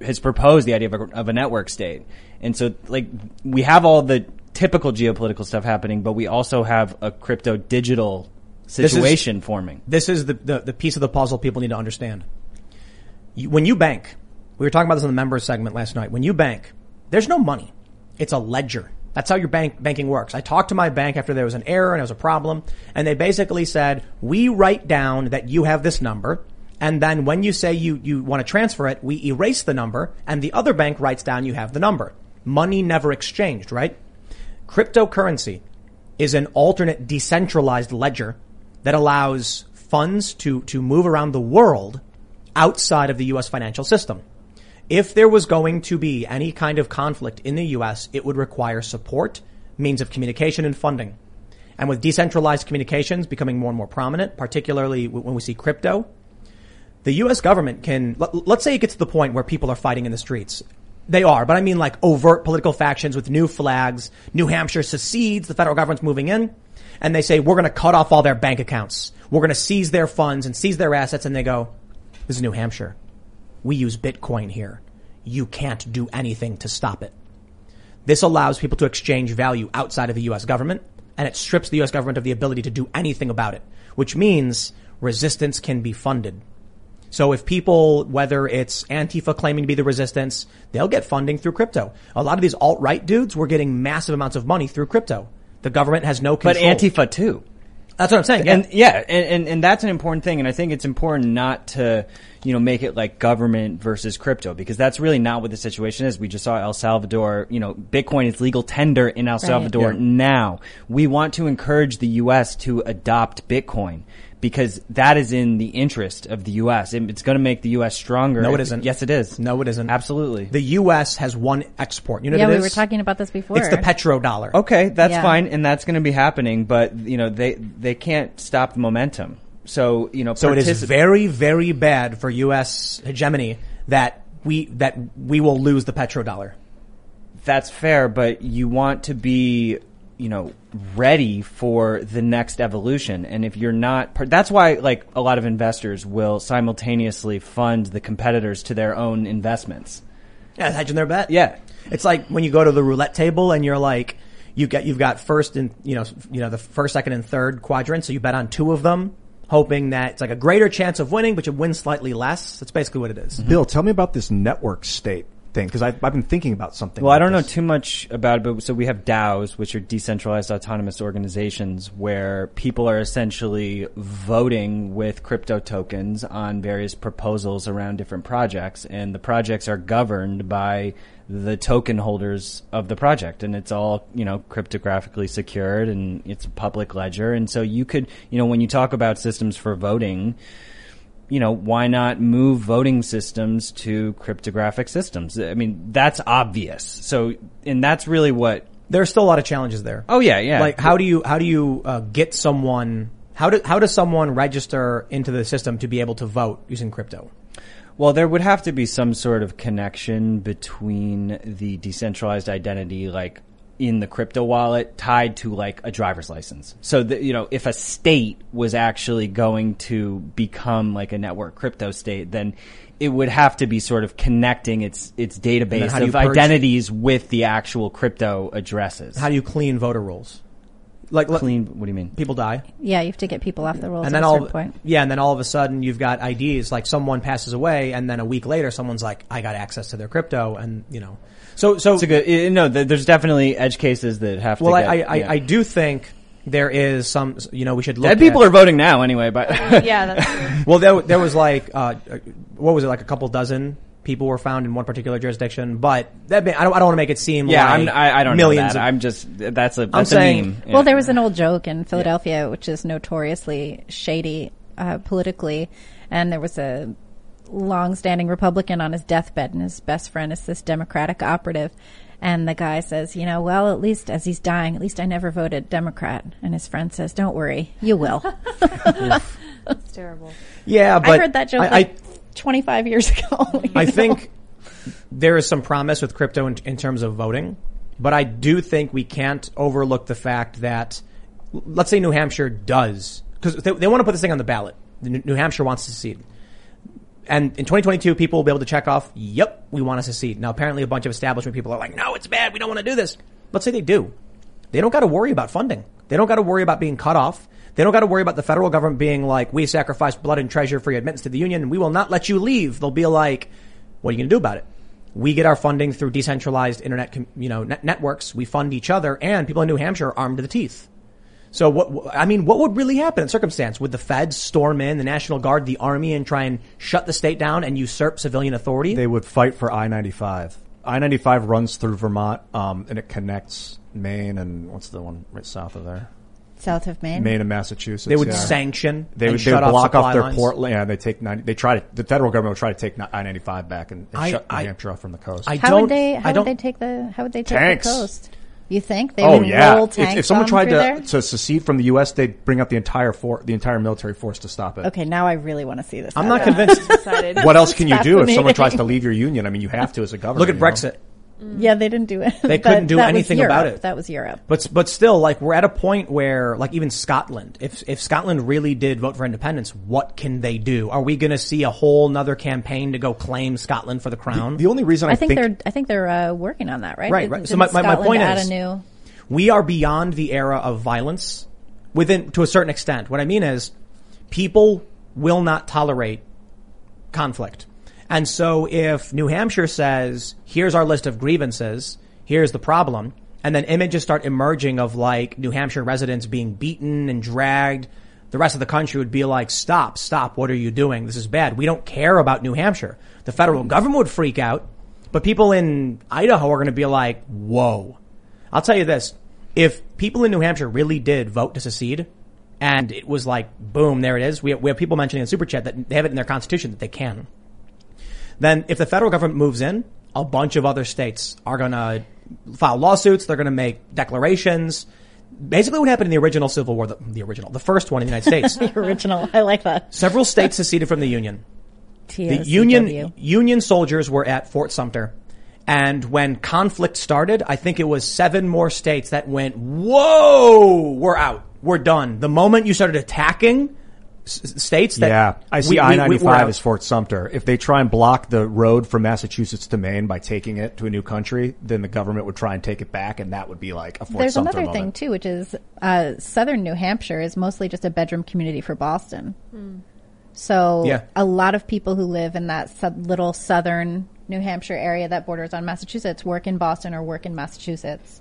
has proposed the idea of a, of a network state. And so, like, we have all the typical geopolitical stuff happening, but we also have a crypto digital This is- situation forming. This is the, the, the piece of the puzzle people need to understand. You, when you bank, we were talking about this in the members segment last night. When you bank, there's no money. It's a ledger. That's how your bank banking works. I talked to my bank after there was an error and it was a problem, and they basically said, "We write down that you have this number, and then when you say you you want to transfer it, we erase the number, and the other bank writes down you have the number. Money never exchanged, right? Cryptocurrency is an alternate decentralized ledger that allows funds to, to move around the world outside of the U.S. financial system. If there was going to be any kind of conflict in the U.S., it would require support, means of communication and funding. And with decentralized communications becoming more and more prominent, particularly when we see crypto, the U.S. government can, let, let's say it gets to the point where people are fighting in the streets. They are, but I mean like overt political factions with new flags. New Hampshire secedes, the federal government's moving in, and they say, we're gonna cut off all their bank accounts. We're gonna seize their funds and seize their assets, and they go, this is New Hampshire. We use Bitcoin here. You can't do anything to stop it. This allows people to exchange value outside of the U.S. government, and it strips the U.S. government of the ability to do anything about it, which means resistance can be funded. So if people, whether it's Antifa claiming to be the resistance, they'll get funding through crypto. A lot of these alt-right dudes were getting massive amounts of money through crypto. The government has no control. But. Antifa too. That's what I'm saying. And yeah, and, and, and that's an important thing. And I think it's important not to, you know, make it like government versus crypto because that's really not what the situation is. We just saw El Salvador, you know, Bitcoin is legal tender in El Right. Salvador Yeah. now. We want to encourage the U.S. to adopt Bitcoin. Because that is in the interest of the U.S. It's going to make the U.S. stronger. No, it If- isn't. Yes, it is. No, it isn't. Absolutely. The U.S. has one export. You know yeah, what it we is? were talking about this before. It's the petrodollar. Okay, that's Yeah. fine, and that's going to be happening. But you know, they they can't stop the momentum. So you know, So it is very, very bad for U.S. hegemony that we that we will lose the petrodollar. that's fair, but you want to be, you know, ready for the next evolution. And if you're not, that's why like a lot of investors will simultaneously fund the competitors to their own investments. Yeah, hedging their bet. Yeah. It's like when you go to the roulette table and you're like, you get, you've got first and, you know, you know, the first, second, and third quadrant. So you bet on two of them, hoping that it's like a greater chance of winning, but you win slightly less. That's basically what it is. Bill, tell me about this network state thing because I've been thinking about something. Well, I don't know too much about it, but so we have DAOs, which are decentralized autonomous organizations where people are essentially voting with crypto tokens on various proposals around different projects, and the projects are governed by the token holders of the project, and it's all you know cryptographically secured, and it's a public ledger, and so you could, you know, when you talk about systems for voting you know, why not move voting systems to cryptographic systems? I mean, that's obvious. So, and that's really what. There's still a lot of challenges there. Oh yeah, yeah. Like how do you, how do you uh, get someone, how do, how does someone register into the system to be able to vote using crypto? Well, there would have to be some sort of connection between the decentralized identity, like in the crypto wallet, tied to like a driver's license. So that you know, if a state was actually going to become like a network crypto state, then it would have to be sort of connecting its its database how do you of identities with the actual crypto addresses. How do you clean voter rolls? Like clean? What do you mean? People die. yeah, you have to get people off the rolls and at then a all certain point. yeah, and then all of a sudden you've got IDs like someone passes away, and then a week later someone's like, I got access to their crypto, and you know, so so It's a good. eh, No, th- there's definitely edge cases that have well, to. I, get, I, yeah. I, I do think there is some, you know, we should look. Dead people at- are voting now anyway, but yeah, that's well, there, there was like, uh, what was it, like a couple dozen people were found in one particular jurisdiction, but that may, I don't, I don't want to make it seem yeah, like I'm, I, I don't millions know that. of- I'm just that's a that's saying- a meme. Yeah. Well, there was an old joke in Philadelphia, which is notoriously shady uh, politically, and there was a long-standing Republican on his deathbed, and his best friend is this Democratic operative. And the guy says, you know, well, at least as he's dying, at least I never voted Democrat. And his friend says, don't worry, you will. It's terrible. yeah, but I heard that joke I- like 25 years ago. I know? think there is some promise with crypto in, in terms of voting, but I do think we can't overlook the fact that, let's say New Hampshire does, because they, they want to put this thing on the ballot. New New Hampshire wants to secede. And in 2022, people will be able to check off, yep, we want to secede. Now, apparently a bunch of establishment people are like, no, it's bad, we don't want to do this. Let's say they do. They don't got to worry about funding. They don't got to worry about being cut off. They don't got to worry about the federal government being like, we sacrifice blood and treasure for your admittance to the union and we will not let you leave. They'll be like, what are you going to do about it? We get our funding through decentralized internet, you know, net- networks. We fund each other and people in New Hampshire are armed to the teeth. So what, I mean, what would really happen in circumstance? Would the feds storm in, the National Guard, the army and try and shut the state down and usurp civilian authority? They would fight for I-95. I-95 runs through Vermont, um, and it connects Maine and what's the one right south of there? South of Maine. Maine and Massachusetts. They would yeah. sanction They and would, they shut would off block off supply their lines. port. Yeah, they take 90, They try to. The federal government would try to take I ninety five back and, and I- shut New I- Hampshire off from the coast. I How don't, would they? I How don't, would they take the? How would they take Tanks. the coast? You think they oh would yeah! roll If, tanks if someone tried to, there? to secede from the U.S., they'd bring up the entire for, the entire military force to stop it. Okay, now I really want to see this. I'm not convinced. What else can you do if someone tries to leave your union? I mean, you have to as a government. Look at Brexit. know? Brexit. Yeah, they didn't do it. They couldn't do anything about it. That was Europe. But but still, like we're at a point where, like even Scotland, if if Scotland really did vote for independence, what can they do? Are we going to see a whole nother campaign to go claim Scotland for the crown? The only reason I, I think, they're. I think they're uh, working on that, right? Right, right. So didn't my- my- my point add is- a new. we are beyond the era of violence within to a certain extent. What I mean is people will not tolerate conflict. And so if New Hampshire says, here's our list of grievances, here's the problem, and then images start emerging of like New Hampshire residents being beaten and dragged, the rest of the country would be like, stop, stop, what are you doing? This is bad. We don't care about New Hampshire. The federal government would freak out, but people in Idaho are going to be like, whoa. I'll tell you this. If people in New Hampshire really did vote to secede, and it was like, boom, there it is. We have, we have people mentioning in Super Chat that they have it in their constitution that they can. Then if the federal government moves in, a bunch of other states are going to file lawsuits. They're going to make declarations. Basically what happened in the original Civil War, the, the original, the first one in the United States. the original. I like that. Several states seceded from the Union. The Union Union soldiers were at Fort Sumter, and when conflict started, I think it was seven more states that went, "Whoa, we're out, we're done." The moment you started attacking states, that yeah, I see we- we- I we- ninety we're five out. as Fort Sumter. If they try and block the road from Massachusetts to Maine by taking it to a new country, then the government would try and take it back, and that would be like a Fort There's Sumter another thing too, which is uh, southern New Hampshire is mostly just a bedroom community for Boston. So Yeah. a lot of people who live in that sou- little southern New Hampshire area that borders on Massachusetts work in Boston or work in Massachusetts.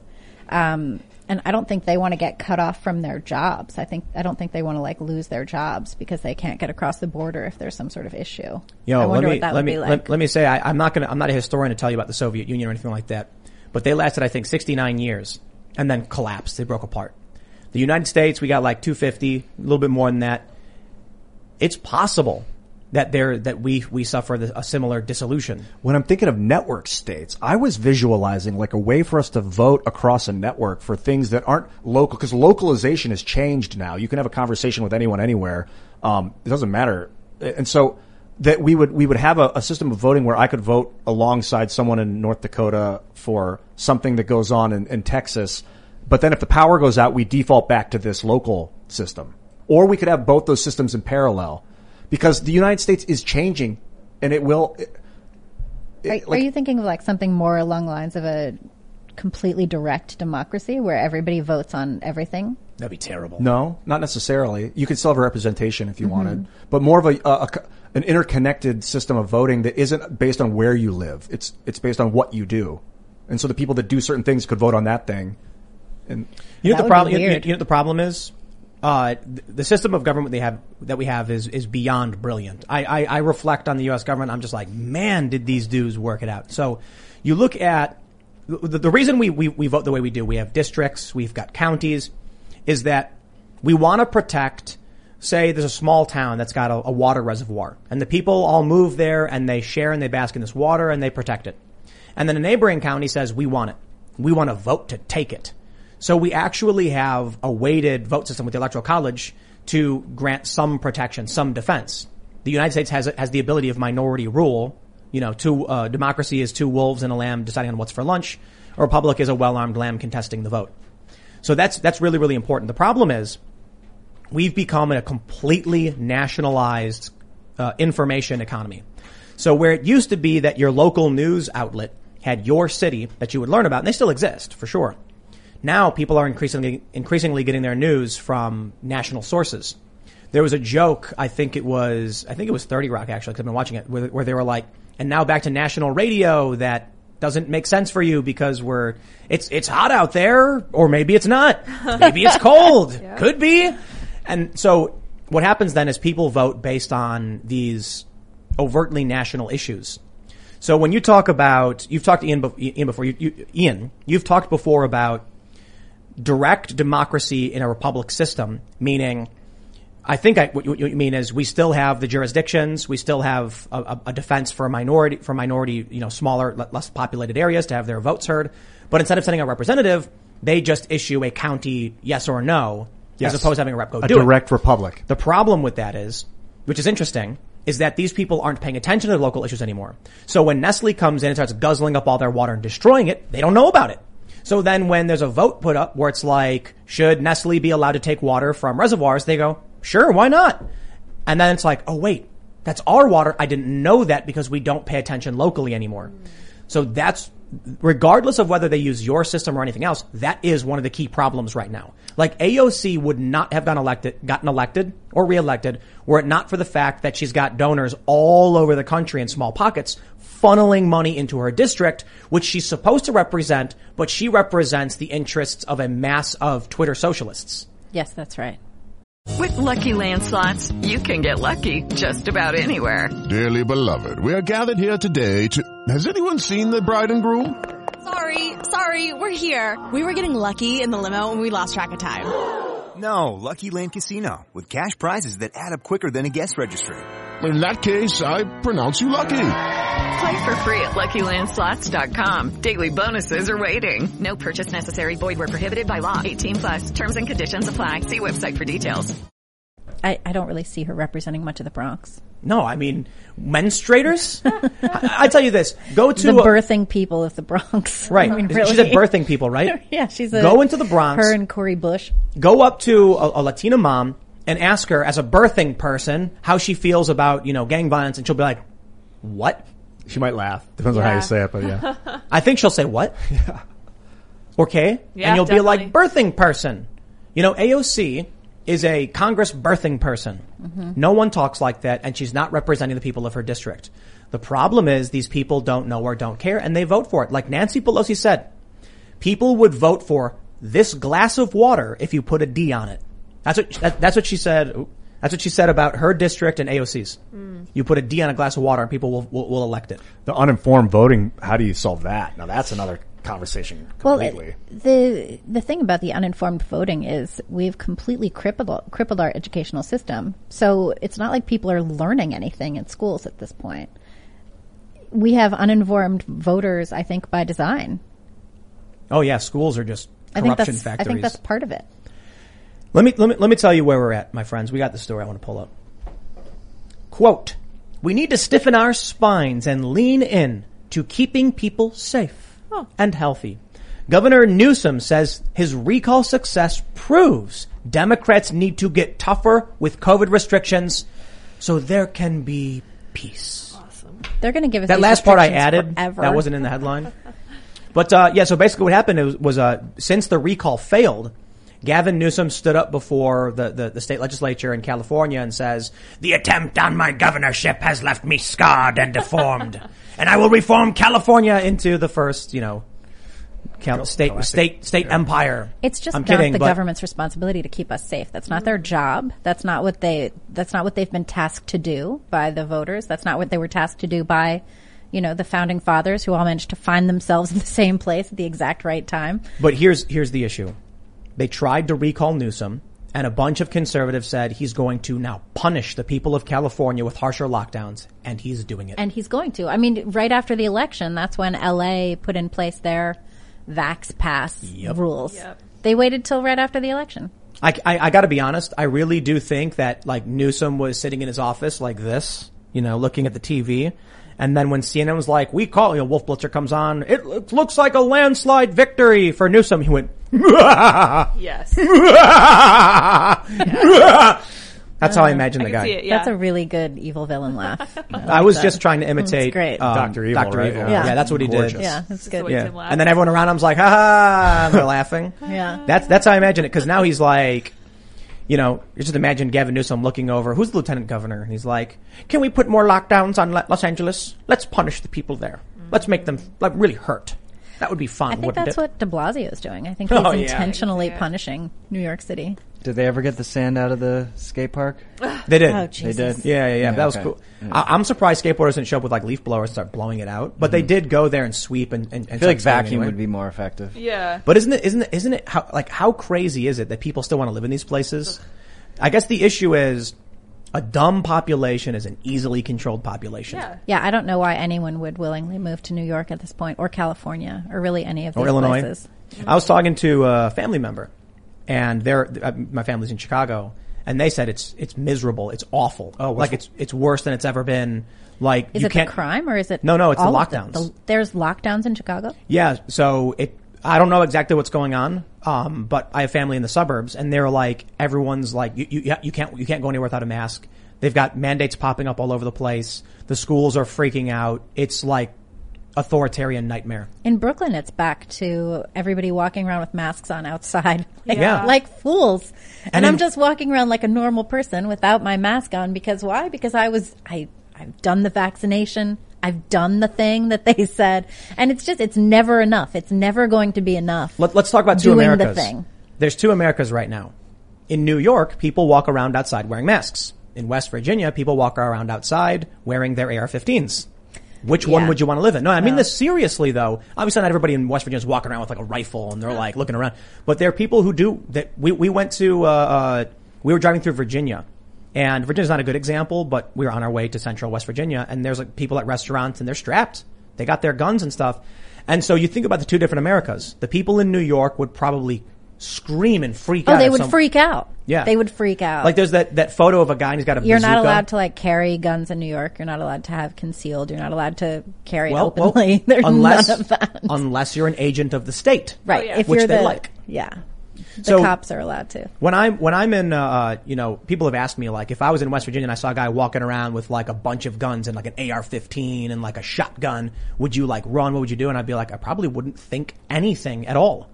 Um, and I don't think they want to get cut off from their jobs. I think I don't think they want to like lose their jobs because they can't get across the border if there's some sort of issue. Yo, I let wonder me what that let would me be like. let, let me say I, I'm not gonna I'm not a historian to tell you about the Soviet Union or anything like that, but they lasted I think 69 years and then collapsed. They broke apart. The United States we got like 250, a little bit more than that. It's possible that there that we we suffer a similar dissolution. When I'm thinking of network states, I was visualizing like a way for us to vote across a network for things that aren't local, because localization has changed now. You can have a conversation with anyone anywhere. Um, it doesn't matter. And so that we would, we would have a, a system of voting where I could vote alongside someone in North Dakota for something that goes on in, in Texas. But then if the power goes out, we default back to this local system. Or we could have both those systems in parallel because the United States is changing and it will, Are, are you thinking of like something more along the lines of a completely direct democracy where everybody votes on everything? That'd be terrible. No, not necessarily. You could still have a representation if you Mhm. wanted, but more of a, a- a an interconnected system of voting that isn't based on where you live. It's it's based on what you do, and so the people that do certain things could vote on that thing. And You know what the problem. You, you know the problem is. Uh, the system of government they have that we have is is beyond brilliant. I, I I reflect on the U.S. government. I'm just like, man, did these dudes work it out? So you look at the, the reason we, we we vote the way we do. We have districts. We've got counties. Is that we want to protect. Say there's a small town that's got a, a water reservoir, and the people all move there, and they share and they bask in this water, and they protect it. And then a neighboring county says, we want it. We want to vote to take it. So we actually have a weighted vote system with the electoral college to grant some protection, some defense. The United States has, has the ability of minority rule. You know, two, uh, democracy is two wolves and a lamb deciding on what's for lunch. A republic is a well-armed lamb contesting the vote. So that's, that's really, really important. The problem is we've become a completely nationalized uh, information economy. So where it used to be that your local news outlet had your city that you would learn about, and they still exist for sure. Now people are increasingly increasingly getting their news from national sources. There was a joke, I think it was, I think it was 30 Rock actually, because I've been watching it, where, where they were like, and now back to national radio that doesn't make sense for you because we're, it's, it's hot out there, or maybe it's not. Maybe it's cold. Could be. And so what happens then is people vote based on these overtly national issues. So when you talk about, you've talked to Ian, Ian before, you, you, Ian, you've talked before about direct democracy in a republic system, meaning, I think I, what you what you mean is we still have the jurisdictions, we still have a, a- defense for minority, for minority, you know, smaller, less populated areas to have their votes heard. But instead of sending a representative, they just issue a county yes or no, Yes. as opposed to having a rep go a do it. direct republic. The problem with that is, which is interesting, is that these people aren't paying attention to the local issues anymore. So when Nestle comes in and starts guzzling up all their water and destroying it, they don't know about it. So then when there's a vote put up where it's like, should Nestle be allowed to take water from reservoirs? They go, sure, why not? And then it's like, oh wait, that's our water. I didn't know that because we don't pay attention locally anymore. So that's regardless of whether they use your system or anything else, that is one of the key problems right now. Like AOC would not have gotten elected, gotten elected or reelected were it not for the fact that she's got donors all over the country in small pockets funneling money into her district, which she's supposed to represent, but she represents the interests of a mass of Twitter socialists. Yes, that's right. With Lucky Land slots, you can get lucky just about anywhere. Dearly beloved, we are gathered here today to. Has anyone seen the bride and groom? Sorry, sorry, we're here. We were getting lucky in the limo and we lost track of time. No, Lucky Land Casino with cash prizes that add up quicker than a guest registry. In that case, I pronounce you lucky. Play for free at LuckyLandSlots.com. Daily bonuses are waiting. No purchase necessary. Void where prohibited by law. 18 plus. Terms and conditions apply. See website for details. I, I don't really see her representing much of the Bronx. No, I mean, menstruators? I, I tell you this, go to the a- birthing people of the Bronx. Right. I mean, She really. said birthing people, right? yeah, she's a, Go into the Bronx. Her and Cori Bush. Go up to a, a Latina mom and ask her as a birthing person how she feels about, you know, gang violence and she'll be like, what? She might laugh. Depends on how Yeah. you say it, but yeah. I think she'll say what? Yeah. Okay. Yeah, and you'll be like birthing person. You know, AOC is a Congress birthing person. Mm-hmm. No one talks like that and she's not representing the people of her district. The problem is these people don't know or don't care and they vote for it. Like Nancy Pelosi said, people would vote for this glass of water if you put a D on it. That's what, that, that's what she said. That's what she said about her district and AOC's. Mm. You put a D on a glass of water and people will, will, will elect it. The uninformed voting, how do you solve that? Now that's another conversation Well, completely. it- the the thing about the uninformed voting is we've completely crippled crippled our educational system. So it's not like people are learning anything in schools at this point. We have uninformed voters, I think, by design. Oh yeah, schools are just I think corruption that's I factories. think that's part of it. Let me, let me, let me tell you where we're at, my friends. We got the story I want to pull up. Quote, we need to stiffen our spines and lean in to keeping people safe and healthy. Governor Newsom says his recall success proves Democrats need to get tougher with COVID restrictions so there can be peace. Awesome. They're going to give us That last part I added, forever. that wasn't in the headline. But uh, yeah, so basically what happened was, was uh, since the recall failed, Gavin Newsom stood up before the, the, the state legislature in California and says, the attempt on my governorship has left me scarred and deformed, and I will reform California into the first, you know, cal- state, state, state empire. It's just I'm not kidding, the but government's responsibility to keep us safe. That's not their job. That's not what they. That's not what they've been tasked to do by the voters. That's not what they were tasked to do by, you know, the founding fathers who all managed to find themselves in the same place at the exact right time. But here's here's the issue. They tried to recall Newsom, and a bunch of conservatives said he's going to now punish the people of California with harsher lockdowns, and he's doing it. And he's going to. I mean, right after the election, that's when LA put in place their Vax Pass rules. They waited till right after the election. I, I, I got to be honest. I really do think that like Newsom was sitting in his office like this, you know, looking at the TV. And then when CNN was like, we call, you know, Wolf Blitzer comes on, it, it looks like a landslide victory for Newsom. He went, Yes. That's how I imagine I the guy. it, yeah. That's a really good evil villain laugh. I was like just trying to It's imitate great. um, Dr. Evil, Dr. right? Evil. Yeah. Yeah. that's what he Gorgeous. did. Yeah, that's good. Yeah. And then everyone around him's like, ha ha, and they're laughing. Yeah. That's, that's how I imagine it. Cause now he's like, you know, you just imagine Gavin Newsom looking over, who's the lieutenant governor? And he's like, can we put more lockdowns on Los Angeles? Let's punish the people there. Mm. Let's make them like really hurt. That would be fun, I think that's it? what De Blasio is doing. I think oh, he's Oh, yeah. intentionally punishing New York City. Did they ever get the sand out of the skate park? Oh, they did. Oh, They did. Yeah, yeah, yeah. that was okay. cool. I, I'm surprised skateboarders didn't show up with like leaf blowers and start blowing it out. But they mm-hmm. did go there and sweep and, and, and I feel like vacuum anyway. would be more effective. Yeah. But isn't it, isn't it, isn't it how, like, how crazy is it that people still want to live in these places? I guess the issue is a dumb population is an easily controlled population. Yeah. Yeah, I don't know why anyone would willingly move to New York at this point, or California, or really any of these Or Illinois. places. I was talking to a family member and they're, uh, my family's in Chicago and they said it's, it's miserable. It's awful. Oh, like it's, it's worse than it's ever been. Like, Is you it can't, the crime or is it? No, no, it's the all of lockdowns. the- there's lockdowns in Chicago. Yeah, so it. I don't know exactly what's going on, um, but I have family in the suburbs, and they're like everyone's like you, you you can't you can't go anywhere without a mask. They've got mandates popping up all over the place. The schools are freaking out. It's like authoritarian nightmare. In Brooklyn, it's back to everybody walking around with masks on outside, like, Yeah. like fools. And, And I'm in- just walking around like a normal person without my mask on because why? Because I was I I've done the vaccination. I've done the thing that they said, and it's just it's never enough. It's never going to be enough. Let, us talk about two doing Americas. the thing. There's two Americas right now. In New York, people walk around outside wearing masks. In West Virginia, people walk around outside wearing their AR-15s. Which one would you want to live in? No, I mean No. this seriously though. Obviously not everybody in West Virginia is walking around with like a rifle and they're like looking around. But there are people who do that. We, we went to, uh, uh, we were driving through Virginia and Virginia's not a good example, but we were on our way to central West Virginia and there's like people at restaurants and they're strapped. They got their guns and stuff. And so you think about the two different Americas. The people in New York would probably scream and freak out. Oh, they would some- freak out. Yeah. they would freak out. Like there's that, that photo of a guy and he's got a You're not allowed to like carry guns in New York. You're not allowed to have concealed. You're not allowed to carry well, well, openly. There's unless, none of that. unless you're an agent of the state. Right. If which you're they the like. yeah, the So- cops are allowed to. When I'm when I'm in, uh, you know, people have asked me like, if I was in West Virginia and I saw a guy walking around with like a bunch of guns and like an AR-15 and like a shotgun, would you like run? What would you do? And I'd be like, I probably wouldn't think anything at all.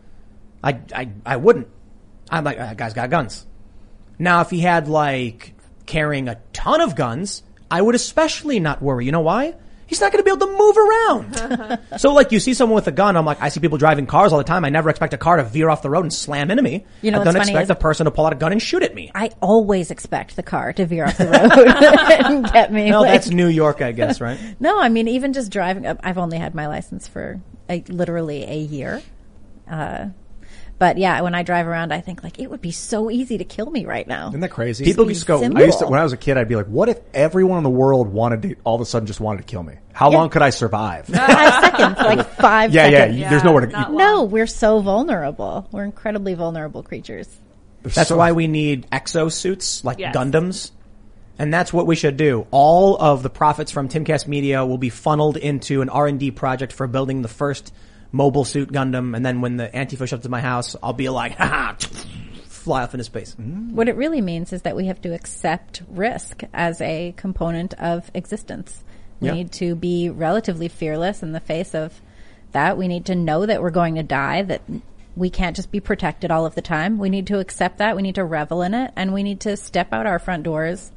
I I I wouldn't. I'm like, that guy's got guns. Now, if he had like carrying a ton of guns, I would especially not worry. You know why? He's not going to be able to move around. so like you see someone with a gun, I'm like, I see people driving cars all the time. I never expect a car to veer off the road and slam into me. You know I don't expect a person to pull out a gun and shoot at me. I always expect the car to veer off the road and get me. No, like- that's New York, I guess, right? No, I mean even just driving. I've only had my license for a, literally a year. Uh, but yeah, when I drive around, I think like it would be so easy to kill me right now. Isn't that crazy? People used to Simple. I used to, when I was a kid, I'd be like, what if everyone in the world wanted to, all of a sudden just wanted to kill me? How Yeah. long could I survive? five seconds, like five Yeah, yeah, seconds. you- there's nowhere to- No, we're so vulnerable. We're incredibly vulnerable creatures. That's why we need exosuits like Yes. Gundams. And that's what we should do. All of the profits from Timcast Media will be funneled into an R&D project for building the first mobile suit Gundam. And then when the Antifa shows up to my house, I'll be like, haha, fly off into space. Mm-hmm. What it really means is that we have to accept risk as a component of existence. We Yeah. need to be relatively fearless in the face of that. We need to know that we're going to die, that we can't just be protected all of the time. We need to accept that. We need to revel in it and we need to step out our front doors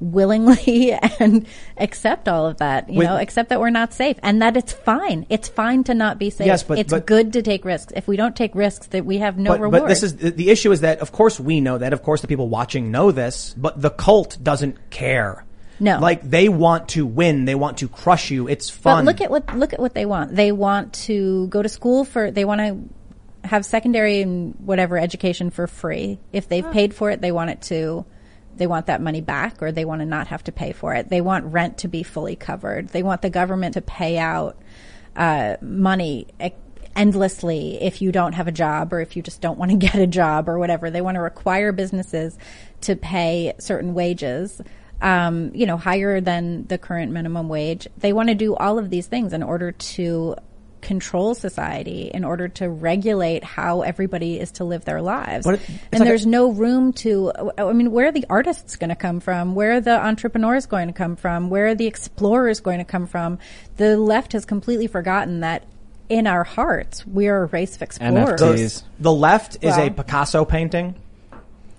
willingly and accept all of that, you With- know, accept that we're not safe and that it's fine. It's fine to not be safe. Yes, but- it's but- good to take risks. If we don't take risks, that we have no but, reward. but this is the, the issue is that of course we know that of course the people watching know this but the cult doesn't care No. like they want to win they want to crush you it's fun But look at what look at what they want. They want to go to school for. They want to have secondary and whatever education for free. If they've paid for it, they want it to. They want that money back, or they want to not have to pay for it. They want rent to be fully covered. They want the government to pay out uh, money endlessly if you don't have a job or if you just don't want to get a job or whatever. They want to require businesses to pay certain wages, um, you know, higher than the current minimum wage. They want to do all of these things in order to control society, in order to regulate how everybody is to live their lives. But it- and like a- there's no room to, I mean, where are the artists going to come from? Where are the entrepreneurs going to come from? Where are the explorers going to come from? The left has completely forgotten that in our hearts, we are a race of explorers. the, the left is a Picasso painting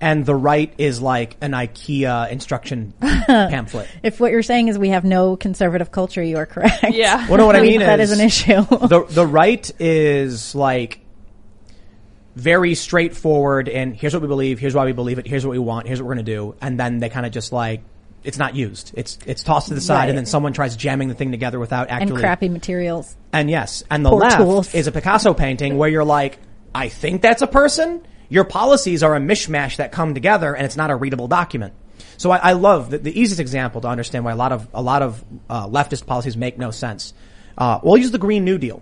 and the right is like an IKEA instruction pamphlet If what you're saying is we have no conservative culture, you are correct. Yeah. Well, no, what I mean that is is an issue. the the right is like very straightforward, and here's what we believe, here's why we believe it, here's what we want, here's what we're going to do, and then they kind of just like it's not used. It's it's tossed to the side, Right. and then someone tries jamming the thing together without and actually. crappy materials. And yes, and the Poor left tools. is a Picasso painting where you're like, I think that's a person. Your policies are a mishmash that come together, and it's not a readable document. So I, I love the, the easiest example to understand why a lot of a lot of uh, leftist policies make no sense. Uh, we'll use the Green New Deal.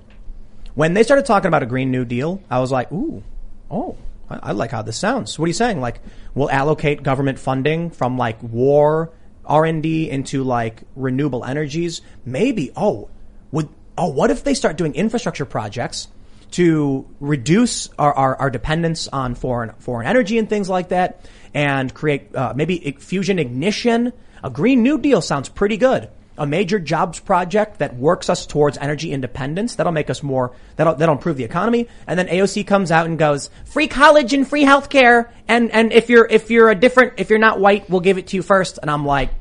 When they started talking about a Green New Deal, I was like, ooh, oh, I, I like how this sounds. What are you saying? Like, we'll allocate government funding from like war R and D into like renewable energies. Maybe. Oh, would oh, what if they start doing infrastructure projects to reduce our, our, our dependence on foreign foreign energy and things like that, and create uh, maybe fusion ignition? A Green New Deal sounds pretty good. a major jobs project that works us towards energy independence. That'll make us more, that'll, that'll improve the economy. And then AOC comes out and goes, free college and free healthcare. And, and if you're, if you're a different, if you're not white, we'll give it to you first. And I'm like,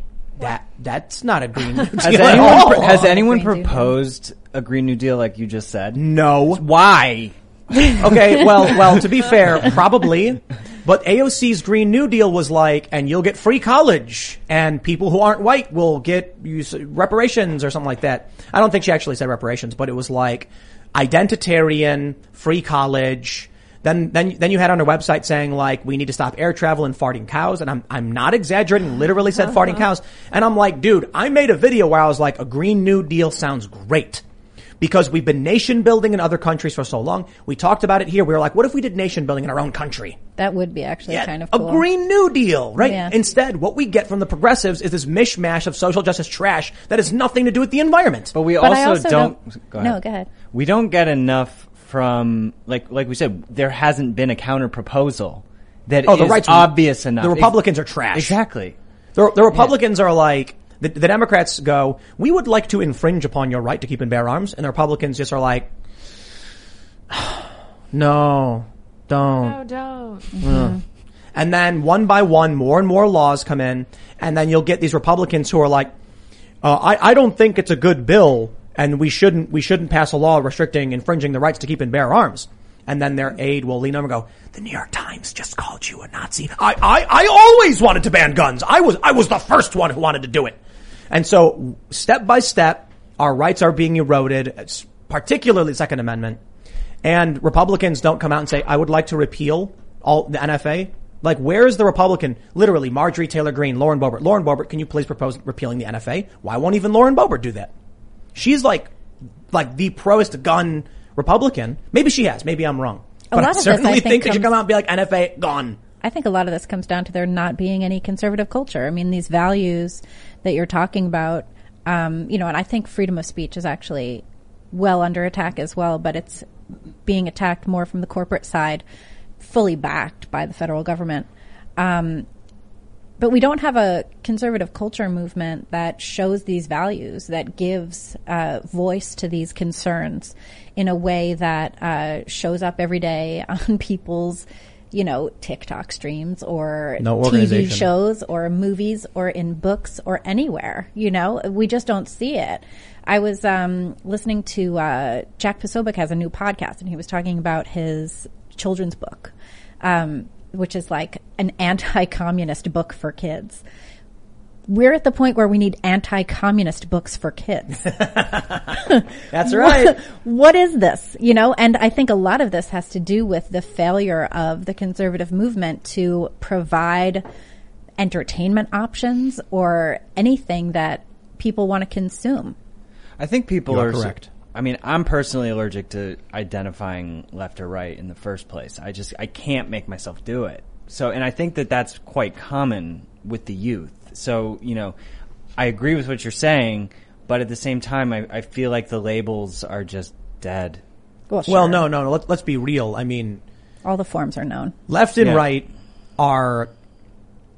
that, that's not a green New Has Deal at anyone, all. has anyone proposed a Green New Deal like you just said? No. Why? okay, well, well, to be fair, probably. But AOC's Green New Deal was like, and you'll get free college, and people who aren't white will get you s- reparations or something like that. I don't think she actually said reparations, but it was like identitarian, free college. Then, then, then you had on her website saying like, we need to stop air travel and farting cows. And I'm, I'm not exaggerating, literally said farting uh-huh. cows. And I'm like, dude, I made a video where I was like, a Green New Deal sounds great because we've been nation building in other countries for so long. We talked about it here. We were like, what if we did nation building in our own country? That would be actually kind of A. Green New Deal, right? Yeah. Instead, what we get from the progressives is this mishmash of social justice trash that has nothing to do with the environment. But we But also, also don't, don't- go no, go ahead. We don't get enough from like like we said. There hasn't been a counter proposal that Oh, the is rights- obvious enough. the Republicans are trash. Exactly. The, the Republicans are like, the, the Democrats go, we would like to infringe upon your right to keep and bear arms. And the Republicans just are like, no, don't. No, don't. And then one by one, more and more laws come in, and then you'll get these Republicans who are like, uh, I, I don't think it's a good bill, and we shouldn't we shouldn't pass a law restricting infringing the rights to keep and bear arms. And then their aide will lean over and go, "The New York Times just called you a Nazi. I, I, I always wanted to ban guns. I was I was the first one who wanted to do it." And so, step by step, our rights are being eroded, particularly Second Amendment. And Republicans don't come out and say, I would like to repeal all the NFA. Like, where is the Republican? Literally, Marjorie Taylor Greene, Lauren Boebert. Lauren Boebert, can you please propose repealing the NFA? Why won't even Lauren Boebert do that? She's like, like the proest gun Republican. Maybe she has. Maybe I'm wrong. A but lot I of this, certainly I think, think, they should come out and be like, NFA, gone. I think a lot of this comes down to there not being any conservative culture. I mean, these values that you're talking about, um, you know, and I think freedom of speech is actually well under attack as well, but it's being attacked more from the corporate side, fully backed by the federal government. Um, but we don't have a conservative culture movement that shows these values, that gives uh, voice to these concerns in a way that uh, shows up every day on people's, you know, TikTok streams or No TV shows or movies or in books or anywhere. You know, we just don't see it. I was um, listening to uh, Jack Posobiec has a new podcast, and he was talking about his children's book, um, which is like an anti-communist book for kids. We're at the point where we need anti-communist books for kids. That's right. what is this? You know, and I think a lot of this has to do with the failure of the conservative movement to provide entertainment options or anything that people want to consume. I think people You are are correct. I mean, I'm personally allergic to identifying left or right in the first place. I just I can't make myself do it. So, and I think that that's quite common with the youth. So, you know, I agree with what you're saying, but at the same time, I, I feel like the labels are just dead. Well, Well, no, no, no. Let's, let's be real. I mean, All the forms are known. left and Yeah. right are,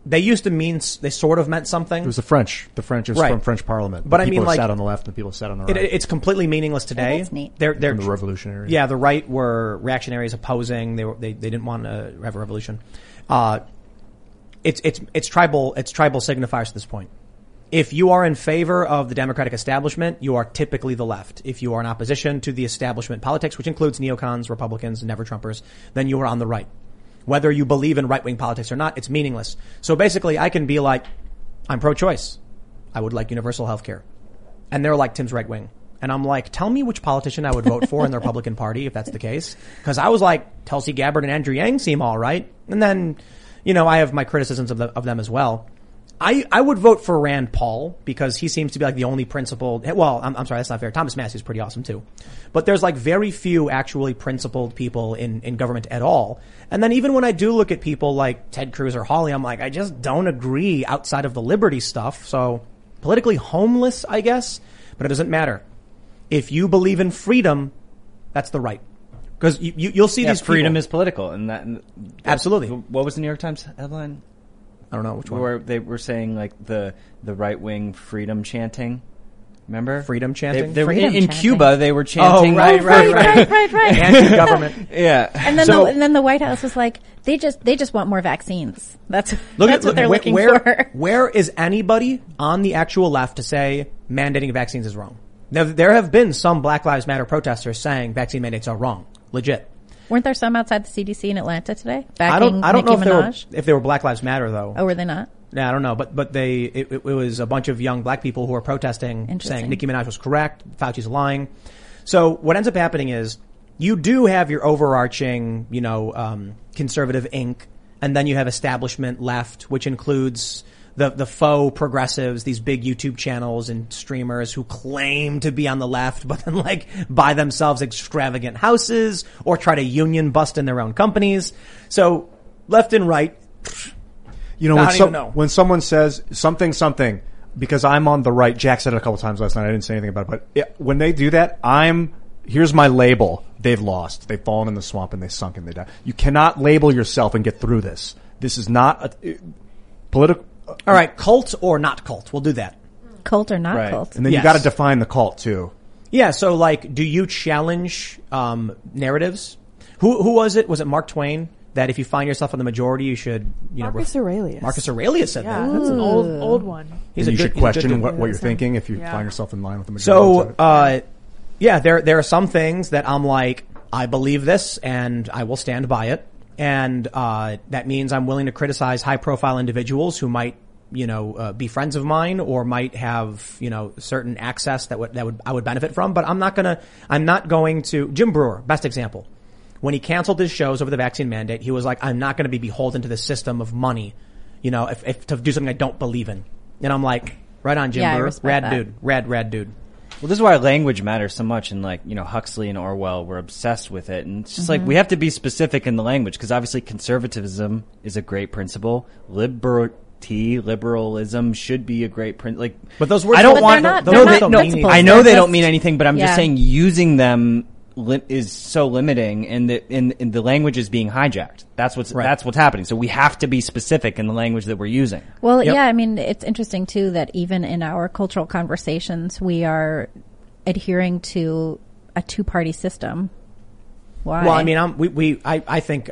they used to mean, they sort of meant something. It was the French. The French is Right. from French Parliament. But The I people mean, like- sat on the left and the people who sat on the It, right. it's completely meaningless today. that's neat. They're they're From the revolutionaries. Yeah, the right were reactionaries opposing. They were they, they didn't want to have a revolution. Uh, it's it's it's tribal it's tribal signifiers at this point. If you are in favor of the democratic establishment, you are typically the left. If you are in opposition to the establishment politics, which includes neocons, Republicans, never Trumpers, then you are on the right. Whether you believe in right wing politics or not, it's meaningless. So basically, I can be like, I'm pro choice. I would like universal health care. And they're like, Tim's right wing. And I'm like, tell me which politician I would vote for in the Republican Party if that's the case. Cause I was like, Tulsi Gabbard and Andrew Yang seem all right. And then, you know, I have my criticisms of, the, of them as well. I, I would vote for Rand Paul because he seems to be like the only principled, well, I'm, I'm sorry, that's not fair. Thomas Massie is pretty awesome too. But there's like very few actually principled people in, in government at all. And then even when I do look at people like Ted Cruz or Hawley, I'm like, I just don't agree outside of the liberty stuff. So politically homeless, I guess, but it doesn't matter. If you believe in freedom, that's the right. Because you, you, you'll see Yeah, these freedom people- is political, and that and Absolutely. What was the New York Times headline? I don't know which one. Where they were saying like the the right wing freedom chanting. Remember freedom They, chanting. they were Freedom in, in chanting. Cuba. They were Oh, chanting. right, right, right, right, right, right. Anti-government. Yeah. And then, So- the, and then the White House was like, they just they just want more vaccines. That's Look that's at what they're where, looking where, for. Where is anybody on the actual left to say mandating vaccines is wrong? Now, there have been some Black Lives Matter protesters saying vaccine mandates are wrong, legit. Weren't there some outside the CDC in Atlanta today? I don't. backing I don't know Nicki if they were Minaj? if they were Black Lives Matter though. Oh, were they not? Yeah, I don't know, but but they it, it, was a bunch of young black people who were protesting, saying Nicki Minaj was correct, Fauci's lying. So what ends up happening is you do have your overarching, you know, um, conservative ink, and then you have establishment left, which includes the the faux progressives, these big YouTube channels and streamers who claim to be on the left, but then like buy themselves extravagant houses or try to union bust in their own companies. So left and right. You know, when, some, know. when someone says something, something, because I'm on the right, Jack said it a couple times last night. I didn't say anything about it, but it, when they do that, I'm, here's my label. They've lost. They've fallen in the swamp and they sunk and they died. You cannot label yourself and get through this. This is not a, political. All right, cult or not cult? We'll do that. Cult or not Right. cult? And then Yes. you got to define the cult too. Yeah, so like, do you challenge um, narratives? Who who was it? Was it Mark Twain that if you find yourself in the majority, you should you know Marcus ref- Aurelius. Marcus Aurelius said Yeah, that. that's an old old one. He's a you good- should he's a good question dude. what, what you're thinking if you Yeah. find yourself in line with the majority. So, uh, yeah, there there are some things that I'm like, I believe this, and I will stand by it, and uh, that means I'm willing to criticize high profile individuals who might, you know, uh, be friends of mine or might have, you know, certain access that would that would I would benefit from. But I'm not gonna, I'm not going to. Jim Breuer, best example. When he canceled his shows over the vaccine mandate, he was like, I'm not going to be beholden to the system of money, you know, if, if to do something I don't believe in. And I'm like, right on, Jim Yeah, Breuer, rad that. dude, rad, rad dude. Well, this is why language matters so much, and like you know, Huxley and Orwell were obsessed with it, and it's just like Mhm. we have to be specific in the language because obviously conservatism is a great principle. Liberty, liberalism should be a great prin Like, But those words I don't don't- want. But they're not- no, they're they- not no. I know They're they don't just- mean anything, but I'm Yeah. just saying using them li- is so limiting, and the in, in the language is being hijacked. That's what's that's what's happening. So we have to be specific in the language that we're using. Well, yeah, I mean, it's interesting too that even in our cultural conversations, we are adhering to a two-party system. Why? Well, I mean, I'm, we, we, I, I think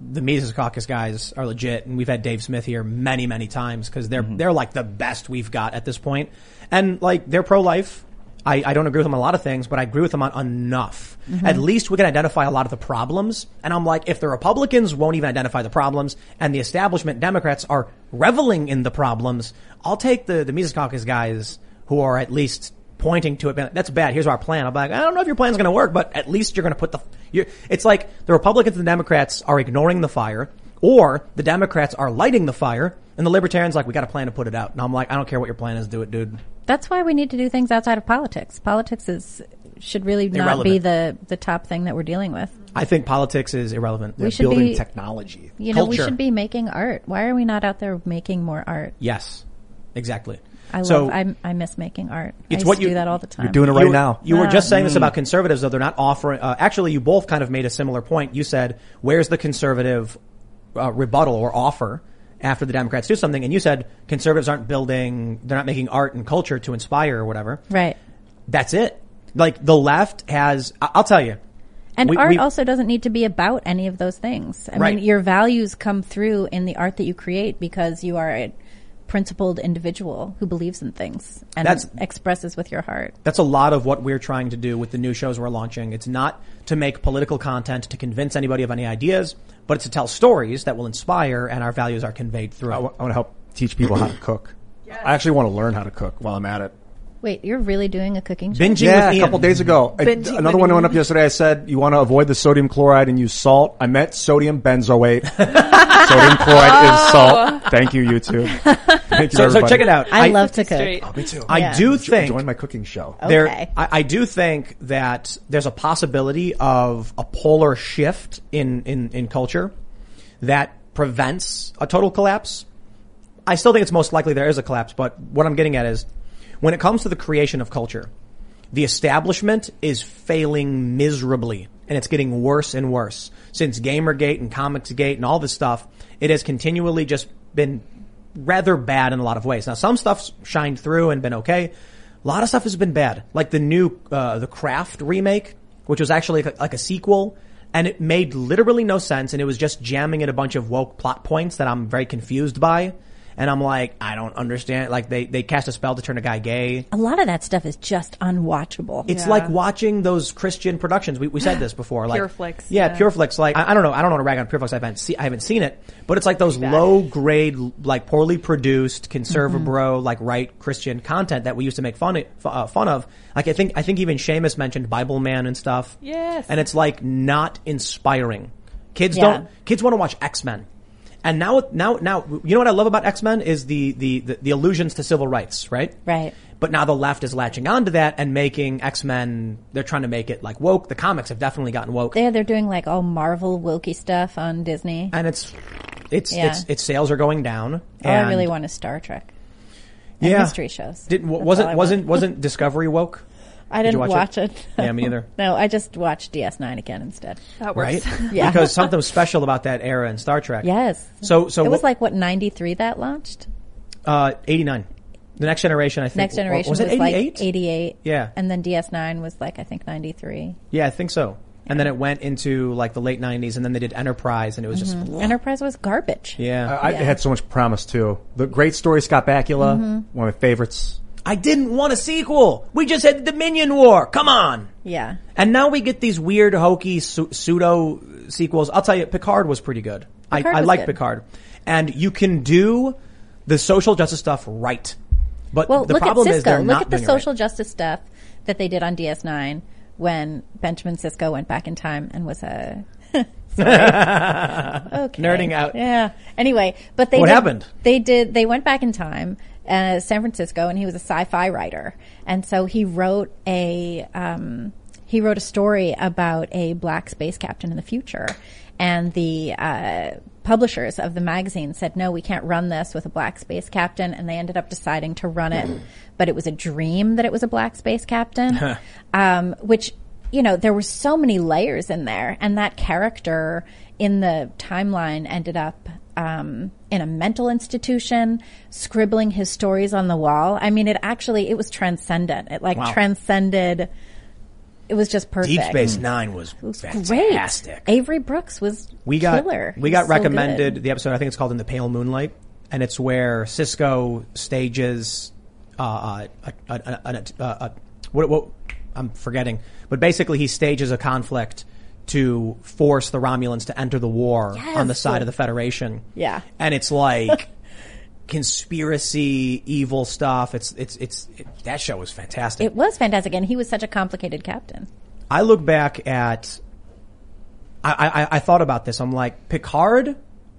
the Mises Caucus guys are legit, and we've had Dave Smith here many, many times because they're mm-hmm. they're like the best we've got at this point, and like they're pro life. I, I don't agree with them on a lot of things, but I agree with them on enough. Mhm. At least we can identify a lot of the problems. And I'm like, if the Republicans won't even identify the problems, and the establishment Democrats are reveling in the problems, I'll take the the Mises Caucus guys who are at least pointing to it. like, That's bad. Here's our plan. I'm like, I don't know if your plan's going to work, but at least you're going to put the. You're, it's like the Republicans and the Democrats are ignoring the fire, or the Democrats are lighting the fire, and the Libertarians like, we got a plan to put it out. And I'm like, I don't care what your plan is, do it, dude. That's why we need to do things outside of politics. Politics is should really not be the the top thing that we're dealing with. I think politics is irrelevant. We should be technology. You know, we should be making art. Why are we not out there making more art? Yes, exactly. I So- love. I, I miss making art. I It's used what to you do that all the time. You were- You now. You were just saying this about conservatives, though they're not offering. Uh, actually, you both kind of made a similar point. You said, "Where's the conservative uh, rebuttal or offer after the Democrats do something?" And you said conservatives aren't building, they're not making art and culture to inspire or whatever. Right. That's it. Like the left has. I'll tell you. And we- art we- also doesn't need to be about any of those things. I Right. mean, your values come through in the art that you create because you are a principled individual who believes in things and That's- expresses with your heart. That's a lot of what we're trying to do with the new shows we're launching. It's not to make political content to convince anybody of any ideas, but it's to tell stories that will inspire and our values are conveyed through. I want to help teach people how to cook. I actually want to learn how to cook while I'm at it. Wait, you're really doing a cooking show? yeah, a couple days ago. I- Binging another one Ian. went up yesterday. I said you want to avoid the sodium chloride and use salt. I meant sodium benzoate. sodium chloride is oh. salt. Thank you, YouTube. Thank you, So- so everybody. check it out. I love to cook. Oh, me too. I do think join my cooking show. There, Okay. I, I do think that there's a possibility of a polar shift in, in, in culture that prevents a total collapse. I still think it's most likely there is a collapse, but what I'm getting at is when it comes to the creation of culture, the establishment is failing miserably and it's getting worse and worse. Since Gamergate and Comicsgate and all this stuff, it has continually just been rather bad in a lot of ways. Now some stuff's shined through and been okay, A lot of stuff has been bad. Like the new, uh, the Craft remake, which was actually like a, like a sequel. And it made literally no sense and it was just jamming in a bunch of woke plot points that I'm very confused by. And I'm like, I don't understand. Like they, they cast a spell to turn a guy gay. A lot of that stuff is just unwatchable. It's like watching those Christian productions. We, we said this before. Like Pureflix. Yeah, yeah. Pure Flix. Like I, I don't know. I don't want to rag on Pureflix. I haven't see, I haven't seen it, but it's like those low grade, like poorly produced, conservative Mm-hmm. bro, like right Christian content that we used to make fun of, uh, fun of. Like I think I think even Seamus mentioned Bible Man and stuff. Yes. And it's like not inspiring. Kids Yeah. don't. Kids want to watch X Men. And now, now, now, you know what I love about X Men is the, the, the, the allusions to civil rights, right? Right. But now the left is latching onto that and making X-Men, they're trying to make it like woke. The comics have definitely gotten woke. Yeah, they're doing like all Marvel Wilkie stuff on Disney. And it's, it's, Yeah. it's, its sales are going down. All and I really want is Star Trek. And yeah. mystery shows. Didn't, wasn't, wasn't, wasn't Discovery woke? I Did you didn't watch watch, it? it. Yeah, me neither. no, I just watched DS9 again instead. That works. Right? Yeah. Because something special about that era in Star Trek. Yes. So, so it was what- like what 93 that launched. uh, 89. The next generation, I think. Next generation was was, it like 88? 88. Yeah. And then DS9 was like I think 93. Yeah, I think so. And then it went into like the late 90s and then they did Enterprise and it was just, Mhm. Enterprise was garbage. yeah. I, I had so much promise too. The great story, Scott Bakula, Mhm. one of my favorites. I didn't want a sequel. We just had the Dominion War. Come on. Yeah. And now we get these weird, hokey su- pseudo sequels. I'll tell you, Picard was pretty good. I, Picard I was like. Picard. And you can do the social justice stuff right. But Well, the look problem is Sisko. they're Look not at the it right. social justice stuff that they did on DS9 when Benjamin Sisko went back in time and was a okay. Nerding out. Yeah. Anyway, but they What did- happened? They did. They went back in time, uh, San Francisco, and he was a sci-fi writer, and so he wrote a um, he wrote a story about a black space captain in the future, and the uh, publishers of the magazine said, "No, we can't run this with a black space captain," and they ended up deciding to run it, but it was a dream that it was a black space captain, um, which you know, there were so many layers in there, and that character in the timeline ended up um, in a mental institution, scribbling his stories on the wall. I mean, it actually it was transcendent. It like Wow. transcended. It was just perfect. Deep Space Nine was, was fantastic. great. Avery Brooks was We got killer. we got was so recommended the episode. I think it's called "In the Pale Moonlight," and it's where Sisko stages uh, a, a, a, a, a, a what, what I'm forgetting, but basically he stages a conflict to force the Romulans to enter the war on the side of the Federation. Yeah. and it's like conspiracy, evil stuff. It's it's it's it, that show was fantastic. It was fantastic, and he was such a complicated captain. I look back at, I, I, I thought about this. I'm like, Picard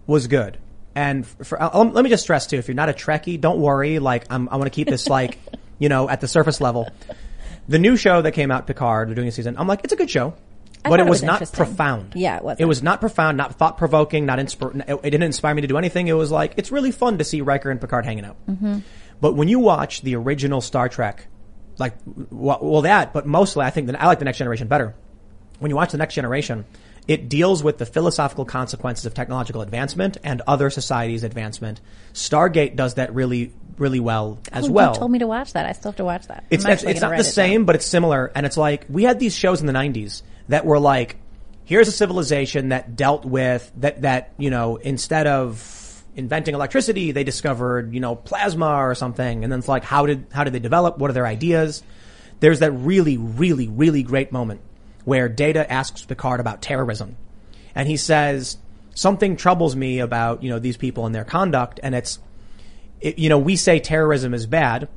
was good. And for, uh, let me just stress too, if you're not a Trekkie, don't worry. Like, I'm, I want to keep this like, you know, at the surface level. The new show that came out, Picard, they're doing a season. I'm like, it's a good show. I but it it was, was not profound. Yeah, it wasn't. It was not profound, not thought provoking, not inspir- it, it didn't inspire me to do anything. It was like, it's really fun to see Riker and Picard hanging out. Mhm. But when you watch the original Star Trek, like, well, well that, but mostly I think that I like the next generation better. When you watch the next generation, it deals with the philosophical consequences of technological advancement and other societies' advancement. Stargate does that really, really well as Oh, well. You told me to watch that. I still have to watch that. It's it's, it's not the it same, but it's similar. And it's like we had these shows in the '90s that were like, here's a civilization that dealt with that that you know instead of inventing electricity, they discovered you know plasma or something. And then it's like, how did how did they develop? What are their ideas? There's that really, really, really great moment where Data asks Picard about terrorism, and he says something troubles me about you know these people and their conduct, and it's it, you know, we say terrorism is bad,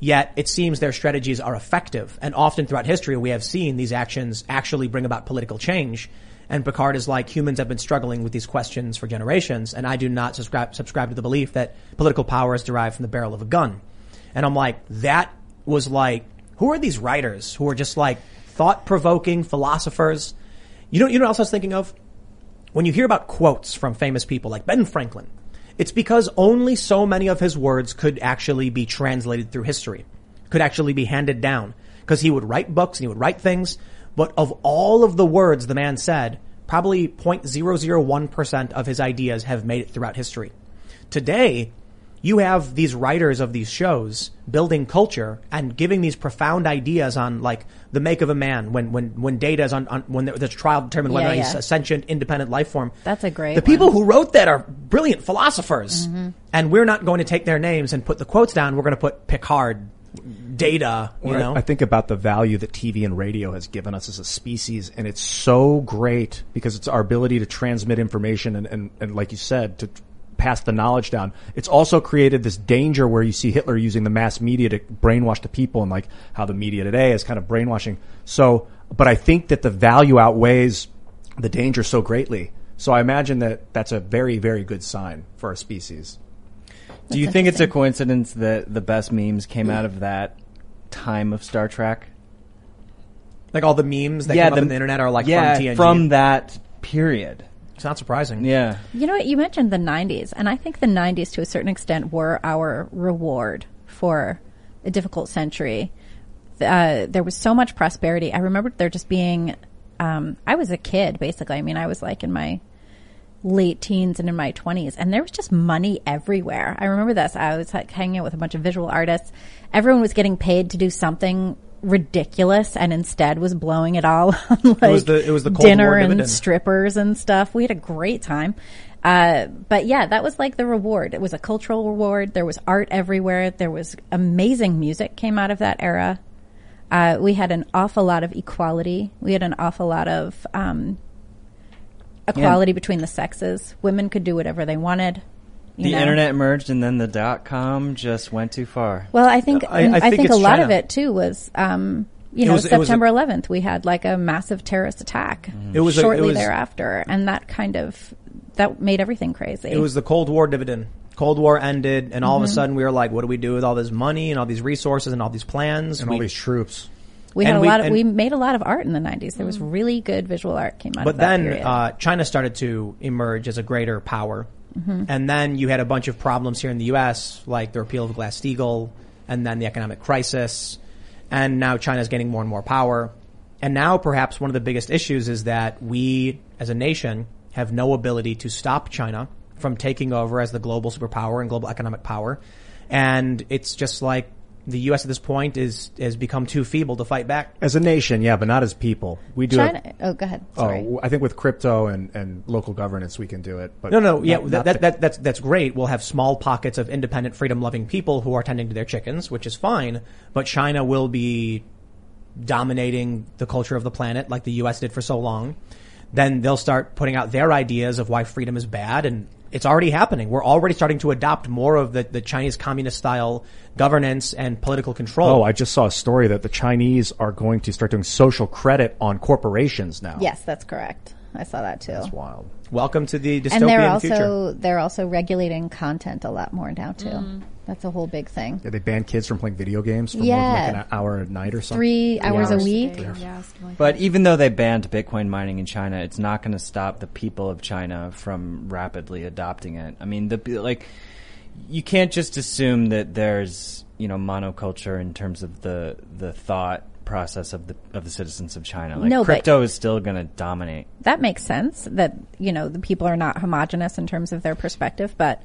yet it seems their strategies are effective. And often throughout history, we have seen these actions actually bring about political change. And Picard is like, humans have been struggling with these questions for generations, and I do not subscribe, subscribe to the belief that political power is derived from the barrel of a gun. And I'm like, that was like, who are these writers who are just like thought-provoking philosophers? You know, you know what else I was thinking of? When you hear about quotes from famous people like Ben Franklin, it's because only so many of his words could actually be translated through history, could actually be handed down. Because he would write books and he would write things, but of all of the words the man said, probably 0.001% of his ideas have made it throughout history. Today, you have these writers of these shows building culture and giving these profound ideas on like the make of a man when when when data is on, on when there- there's a trial determined whether Yeah, or not he's a sentient independent life form. That's a great The people who wrote that are brilliant philosophers, Mhm. and we're not going to take their names and put the quotes down. We're going to put Picard, Data. You Or I- know, I think about the value that TV and radio has given us as a species, and it's so great because it's our ability to transmit information and, and, and like you said, to pass the knowledge down. It's also created this danger where you see Hitler using the mass media to brainwash the people and like how the media today is kind of brainwashing. So, but I think that the value outweighs the danger so greatly. So I imagine that that's a very, very good sign for our species. Do you think it's a coincidence that the best memes came out of that time of Star Trek? like all the memes that come up on the internet are like yeah, from TNG. from that period. It's not surprising. Yeah. You know what? You mentioned the 90s, and I think the 90s to a certain extent were our reward for a difficult century. Uh, there was so much prosperity. I remember there just being, um, I was a kid basically. I mean, I was like in my late teens and in my 20s, and there was just money everywhere. I remember this. I was like hanging out with a bunch of visual artists. Everyone was getting paid to do something ridiculous and instead was blowing it all on like it was the- it was the Cold dinner and dividend. strippers and stuff. We had a great time. Uh, but yeah, that was like the reward. It was a cultural reward. There was art everywhere. There was amazing music came out of that era. Uh, we had an awful lot of equality. We had an awful lot of um, equality between the sexes. Women could do whatever they wanted. You The know? internet emerged and then the dot com just went too far. Well, I think I- I, I think think, a it's lot China. of it too was, um, you It know, was- it was a- September 11th. We had like a massive terrorist attack It was a- it shortly was- thereafter, and that kind of that made everything crazy. It was the Cold War dividend. Cold War ended, and all of a Mhm. sudden we were like, "What do we do with all this money and all these resources and all these plans And we, all these troops?" we had and a we- lot of and- we made a lot of art in the 90s. There was really good visual art came out But of that then uh, China started to emerge as a greater power, Mhm. and then you had a bunch of problems here in the U.S., like the repeal of Glass Steagall, and then the economic crisis, and now China's getting more and more power. And now, perhaps one of the biggest issues is that we, as a nation, have no ability to stop China from taking over as the global superpower and global economic power. And it's just like the U.S. at this point is has become too feeble to fight back. As a nation, yeah, but not as people. We do. have- China. oh, go ahead. Oh, Sorry. Oh, I think with crypto and, and local governance, we can do it. But no, no, yeah, not- that, not that, the- that, that's that's great. We'll have small pockets of independent, freedom-loving people who are tending to their chickens, which is fine. But China will be dominating the culture of the planet, like the U.S. did for so long. Then they'll start putting out their ideas of why freedom is bad, and it's already happening. We're already starting to adopt more of the, the Chinese communist-style governance and political control. Oh, I just saw a story that the Chinese are going to start doing social credit on corporations now. Yes, that's correct. I saw that too. That's wild. Welcome to the dystopian and they're also future. they're also regulating content a lot more now too. Mm-hmm. That's a whole big thing. Yeah, they ban kids from playing video games for more Yeah. than like an hour a night or something. Three hours a week. But even though they banned Bitcoin mining in China, it's not going to stop the people of China from rapidly adopting it. I mean, the like, you can't just assume that there's you know monoculture in terms of the the thought process of the of the citizens of China. Like, No, crypto is still going to dominate. that makes sense that you know the people are not homogenous in terms of their perspective but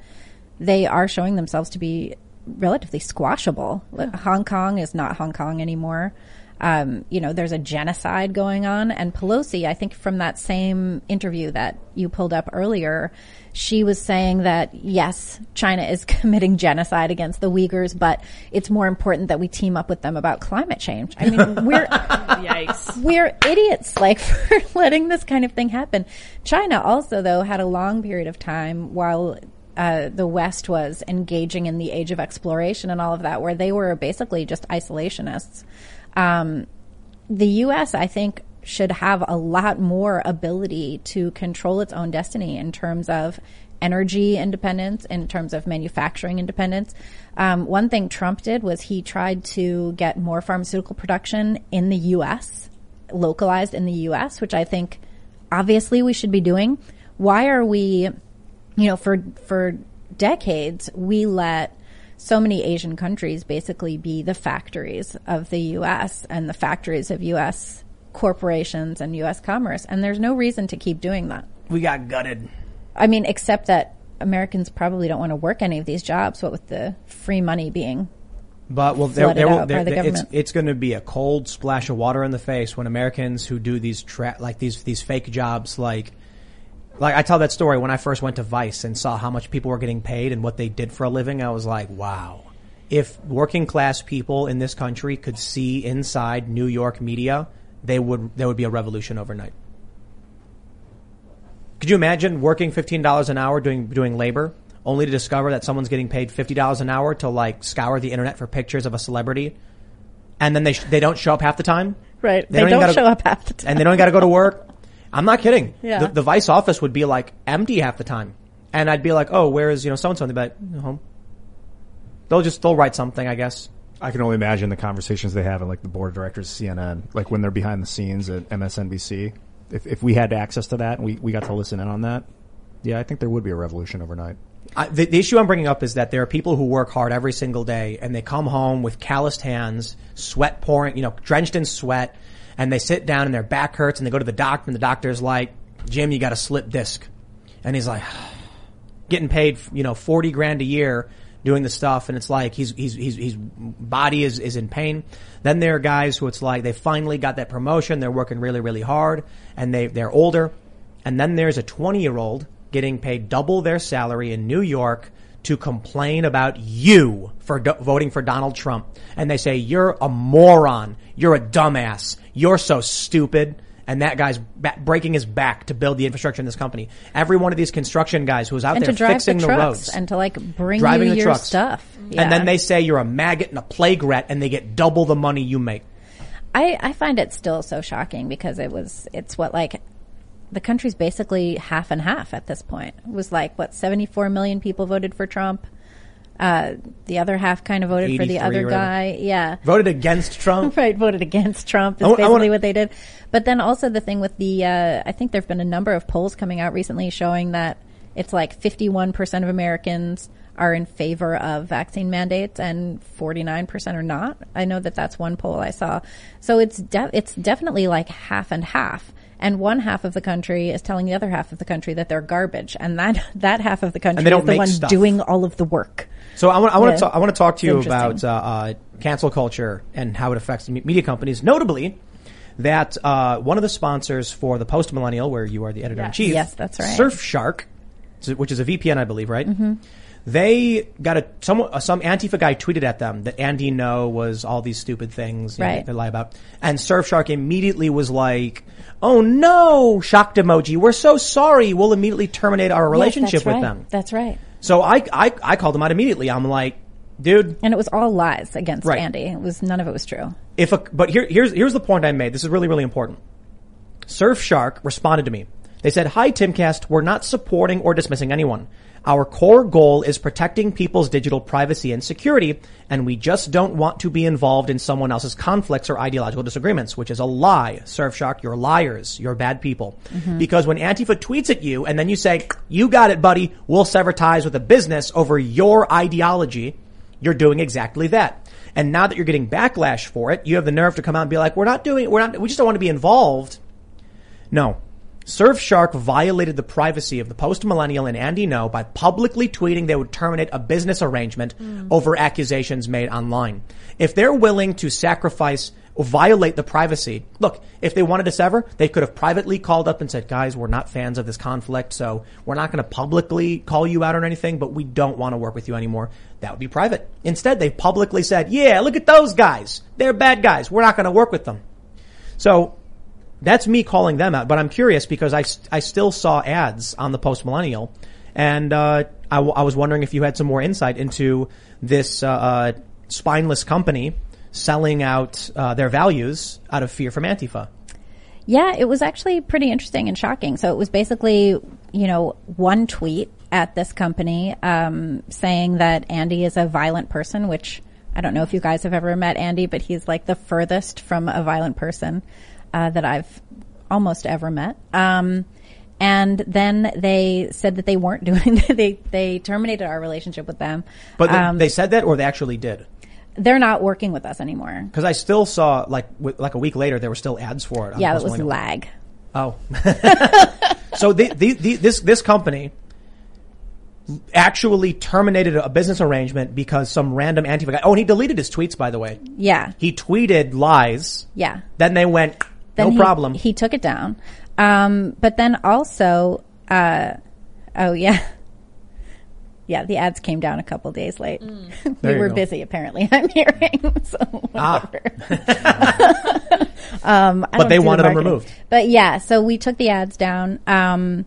they are showing themselves to be relatively squashable. Like, hong kong is not hong kong anymore. Um, you know there's a genocide going on. And pelosi i think from that same interview that you pulled up earlier she was saying that yes china is committing genocide against the uyghurs but it's more important that we team up with them about climate change. I mean we're Yikes. we're idiots like for letting this kind of thing happen. China also though had a long period of time while uh, the West was engaging in the age of exploration and all of that, where they were basically just isolationists. Um, the U.S., I think, should have a lot more ability to control its own destiny in terms of energy independence, in terms of manufacturing independence. Um, one thing Trump did was he tried to get more pharmaceutical production in the U.S., localized in the U.S., which I think obviously we should be doing. Why are we, you know, for for decades we let so many Asian countries basically be the factories of the U.S. and the factories of U.S. corporations and U.S. commerce, and there's no reason to keep doing that. we got gutted. I mean, except that Americans probably don't want to work any of these jobs. What with the free money being But well, there, there will, there, the it's, it's going to be a cold splash of water in the face when Americans who do these tra- like these these fake jobs, like like I tell that story when I first went to Vice and saw how much people were getting paid and what they did for a living. I was like, wow. If working class people in this country could see inside New York media, they would there would be a revolution overnight. Could you imagine working fifteen dollars an hour doing doing labor, only to discover that someone's getting paid fifty dollars an hour to like scour the internet for pictures of a celebrity, and then they sh- they don't show up half the time. Right. They even don't gotta- show up half the time. and they don't got to go to work. I'm not kidding. Yeah. The, the Vice office would be like empty half the time, and I'd be like, "Oh, where is you know so and so?" They'd be like, "Home." They'll just they'll write something, I guess. I can only imagine the conversations they have in like the board of directors of CNN, like when they're behind the scenes at MSNBC. If, if we had access to that and we, we got to listen in on that, yeah, I think there would be a revolution overnight. I, the, the issue I'm bringing up is that there are people who work hard every single day and they come home with calloused hands, sweat pouring, you know, drenched in sweat, and they sit down and their back hurts and they go to the doctor and the doctor's like, Jim, you got a slip disc. And he's like, getting paid, you know, 40 grand a year doing the stuff and it's like he's, he's, he's, his body is, is in pain. Then there are guys who it's like they finally got that promotion, they're working really, really hard and they, they're older. And then there's a 20 year old getting paid double their salary in New York to complain about you for do- voting for Donald Trump. And they say, you're a moron. You're a dumbass. You're so stupid. And that guy's ba- breaking his back to build the infrastructure in this company. Every one of these construction guys who's out and there to drive fixing the the, roads and to like bring driving you the your trucks. stuff. Yeah. And then they say you're a maggot and a plague rat and they get double the money you make. I, I find it still so shocking because it was it's what like the country's basically half and half at this point. It was like what seventy four million people voted for Trump. Uh, the other half kind of voted for the other guy. Yeah. Voted against Trump. right, voted against Trump is I wa- I basically wanna- what they did. But then also the thing with the, uh, I think there've been a number of polls coming out recently showing that it's like 51% of Americans are in favor of vaccine mandates and 49% are not. I know that that's one poll I saw. So it's de- it's definitely like half and half. And one half of the country is telling the other half of the country that they're garbage, and that that half of the country is the one stuff. doing all of the work. So I want, I want to, talk, I want to talk to you about uh, uh, cancel culture and how it affects media companies. Notably, that uh, one of the sponsors for the Post Millennial, where you are the editor in chief, Yes, that's right. Surfshark, which is a VPN, I believe, right? Mm-hmm. They got a some uh, some Antifa guy tweeted at them that Andy Ngo was all these stupid things you know, Right. they lie about, and Surfshark immediately was like, "Oh no!" Shocked emoji. We're so sorry. We'll immediately terminate our relationship yes, with right. them. That's right. So I, I I called them out immediately. I'm like, dude, And it was all lies against Right. Andy. It was none of it was true. if a, but here, here's, here's the point I made. This is really, really important. Surfshark responded to me. They said, Hi, Timcast. We're not supporting or dismissing anyone. Our core goal is protecting people's digital privacy and security, and we just don't want to be involved in someone else's conflicts or ideological disagreements, which is a lie. Surfshark, you're liars. You're bad people. Mhm. Because when Antifa tweets at you and then you say, you got it, buddy, we'll sever ties with a business over your ideology, you're doing exactly that. And now that you're getting backlash for it, you have the nerve to come out and be like, we're not doing, we're not, we just don't want to be involved. No. Surfshark violated the privacy of the post-millennial and Andy Ngo by publicly tweeting they would terminate a business arrangement hmm. over accusations made online. If they're willing to sacrifice or violate the privacy, look, if they wanted to sever, they could have privately called up and said, guys, we're not fans of this conflict, so we're not going to publicly call you out on anything, but we don't want to work with you anymore. That would be private. Instead, they publicly said, yeah, look at those guys. They're bad guys. We're not going to work with them. So that's me calling them out, but I'm curious because I, I still saw ads on the post millennial, and uh, I, w- I was wondering if you had some more insight into this uh, uh, spineless company selling out uh, their values out of fear from Antifa. Yeah, it was actually pretty interesting and shocking. So it was basically, you know, one tweet at this company um, saying that Andy is a violent person, which I don't know if you guys have ever met Andy, but he's like the furthest from a violent person uh, that I've almost ever met. Um, and then they said that they weren't doing. they they terminated our relationship with them. But they, Um, they said that, or they actually did. they're not working with us anymore. Because I still saw like w- like a week later there were still ads for it. Yeah, it was lag. Oh, so the, the, the, this this company actually terminated a business arrangement because some random Antifa guy. Oh, and he deleted his tweets, by the way. Yeah. He tweeted lies. Yeah. Then they went, Then no he- problem. He took it down. Um, but then also, uh, oh yeah. Yeah, the ads came down a couple days late. There we were go. busy, apparently. I'm hearing. So Ah. um, But they do the wanted them removed. But yeah, so we took the ads down. Um,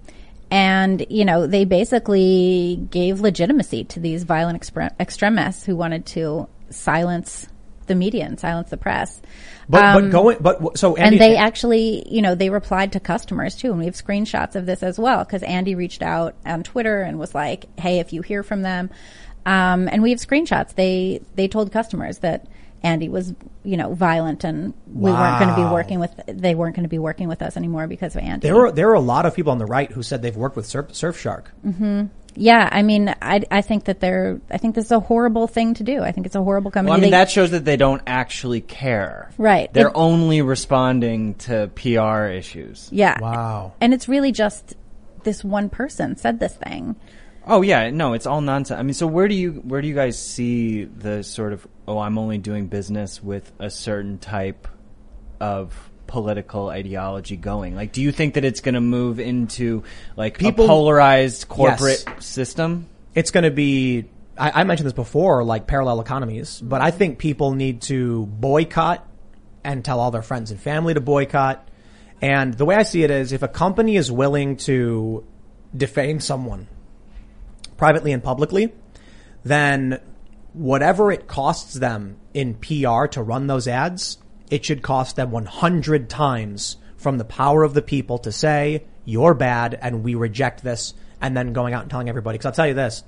and you know they basically gave legitimacy to these violent expre- extremists who wanted to silence the media and silence the press. But, Um, but going, but so Andy, and they actually, you know, they replied to customers too, and we have screenshots of this as well because Andy reached out on Twitter and was like, "Hey, if you hear from them," um, and we have screenshots. They they told customers that Andy was, you know, violent, and we weren't going to be working with. They weren't going to be working with us anymore because of Andy. there were there were a lot of people on the right who said they've worked with Surf, Surfshark. hmm Yeah, I mean, I, I think that they're. I think this is a horrible thing to do. I think it's a horrible company. Well, I mean, They- that shows that they don't actually care. Right. They're It- only responding to PR issues. yeah. Wow. And it's really just this one person said this thing. Oh yeah, no, it's all nonsense. I mean, so where do you where do you guys see the sort of oh, I'm only doing business with a certain type of political ideology going? Like, do you think that it's going to move into like People- a polarized corporate Yes. system? It's going to be. I, I mentioned this before, like parallel economies, but I think people need to boycott and tell all their friends and family to boycott. And the way I see it is, if a company is willing to defame someone privately and publicly, then whatever it costs them in PR to run those ads, it should cost them 100 times from the power of the people to say, you're bad and we reject this, and then going out and telling everybody. Because I'll tell you this,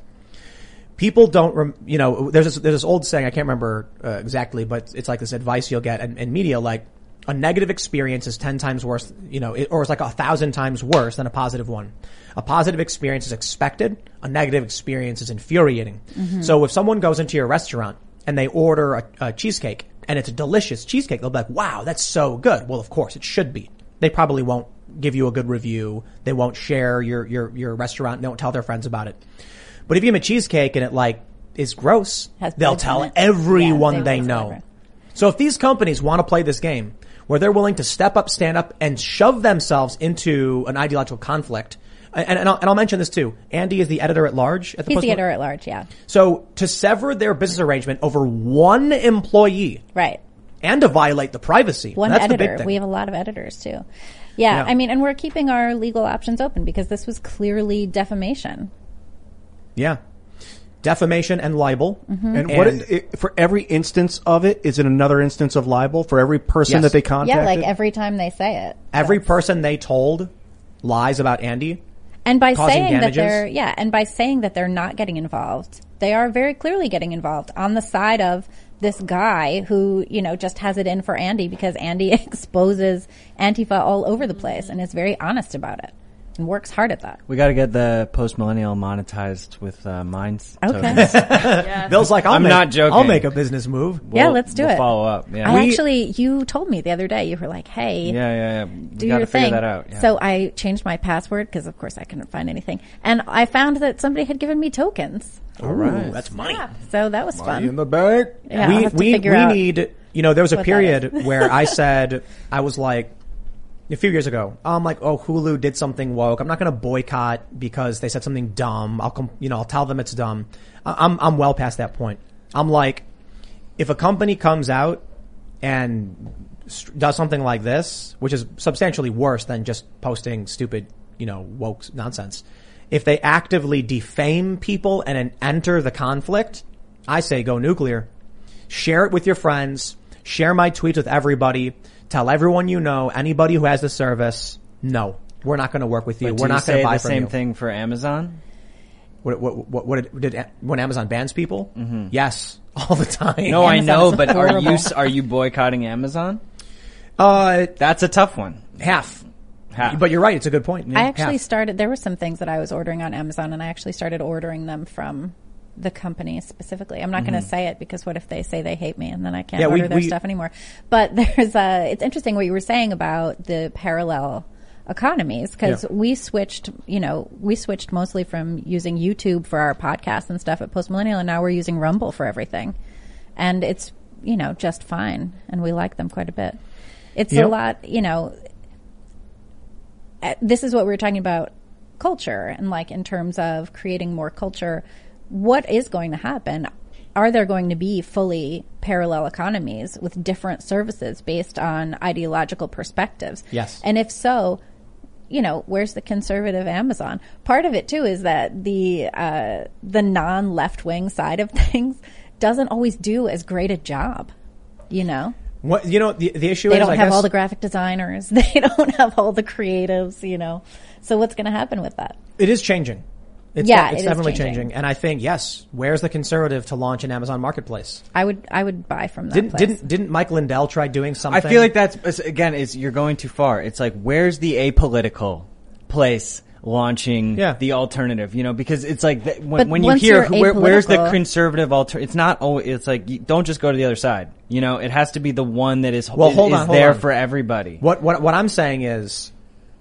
people don't, rem- you know, there's this, there's this old saying, I can't remember uh, exactly, but it's like this advice you'll get in, in media, like, a negative experience is 10 times worse, you know, it, or it's like a thousand times worse than a positive one. A positive experience is expected. A negative experience is infuriating. Mhm. So if someone goes into your restaurant and they order a, a cheesecake and it's a delicious cheesecake, they'll be like, wow, that's so good. Well, of course it should be. They probably won't give you a good review. They won't share your, your, your restaurant. They won't tell their friends about it. But if you have a cheesecake and it like is gross, Has they'll tell it. everyone Yeah, they bugs know. So if these companies want to play this game where they're willing to step up, stand up, and shove themselves into an ideological conflict, and, and, I'll, and I'll mention this too. Andy is the editor at large at the He's Post. the editor at large, yeah. So to sever their business arrangement over one employee, right, and to violate the privacy, One that's the editor. big thing. We have a lot of editors too. Yeah, Yeah. I mean, and we're keeping our legal options open because this was clearly defamation. yeah, defamation and libel. Mhm. And, what it, it- for every instance of it is it another instance of libel for every person Yes. that they contacted? Yeah, like every time they say it. Every person they told lies about Andy. And by saying damages. that they're yeah, and by saying that they're not getting involved, they are very clearly getting involved on the side of this guy who, you know, just has it in for Andy because Andy exposes Antifa all over the place and is very honest about it and works hard at that. We got to get the post millennial monetized with uh, Minds. Okay. tokens. Bill's like, I'll I'm make, not joking. I'll make a business move. yeah, We'll- let's do we'll it. Follow up. Yeah. I We- actually, you told me the other day, you were like, hey, Yeah, yeah, yeah. We do your figure thing. that out, yeah. So I changed my password because, of course, I couldn't find anything, and I found that somebody had given me tokens. All right, that's money. So that was fun. in the bank. Yeah, we we, we need you know there was a period where I said I was like a few years ago. I'm like oh Hulu did something woke. I'm not going to boycott because they said something dumb. I'll com- you know I'll tell them it's dumb. I- I'm I'm well past that point. I'm like if a company comes out and st- does something like this which is substantially worse than just posting stupid you know woke nonsense if they actively defame people and enter the conflict I say go nuclear. Share it with your friends, share my tweets with everybody, tell everyone you know, anybody who has the service, no, we're not going to work with you. But we're not going to buy the from same you. thing for Amazon. What, what, what, what did, did, when Amazon bans people? Yes, all the time. No, I know, but are you are you boycotting Amazon? Uh, that's a tough one. Half. Half. But you're right, it's a good point. I actually Half. started. There were some things that I was ordering on Amazon, and I actually started ordering them from the company specifically. I'm not going Mhm. to say it because what if they say they hate me and then I can't Yeah, we- order their we- stuff anymore? But there's a. It's interesting what you were saying about the parallel economies because Yeah. we switched, you know, we switched mostly from using YouTube for our podcasts and stuff at Post Millennial, and now we're using Rumble for everything, and it's you know just fine, and we like them quite a bit. It's Yeah. a lot, you know. uh, This is what we were talking about culture and like in terms of creating more culture. What is going to happen? Are there going to be fully parallel economies with different services based on ideological perspectives? Yes. And if so, you know, where's the conservative Amazon? Part of it too is that the uh, the non left wing side of things doesn't always do as great a job. You know, What you know the the issue is they is don't I have guess, all the graphic designers. They don't have all the creatives. You know, so what's going to happen with that? It is changing. It's Yeah, de- it's it is definitely changing. changing. And I think yes, where's the conservative to launch an Amazon marketplace? I would I would buy from that Didn't place. didn't didn't Mike Lindell try doing something? I feel like that's again is you're going too far. It's like where's the apolitical place launching Yeah. the alternative? You know, because it's like the, when, when you hear where, where's the conservative alternative, It's not. Oh, it's like you don't just go to the other side. You know, it has to be the one that is Well, is, hold is on, hold there on. for everybody. What what what I'm saying is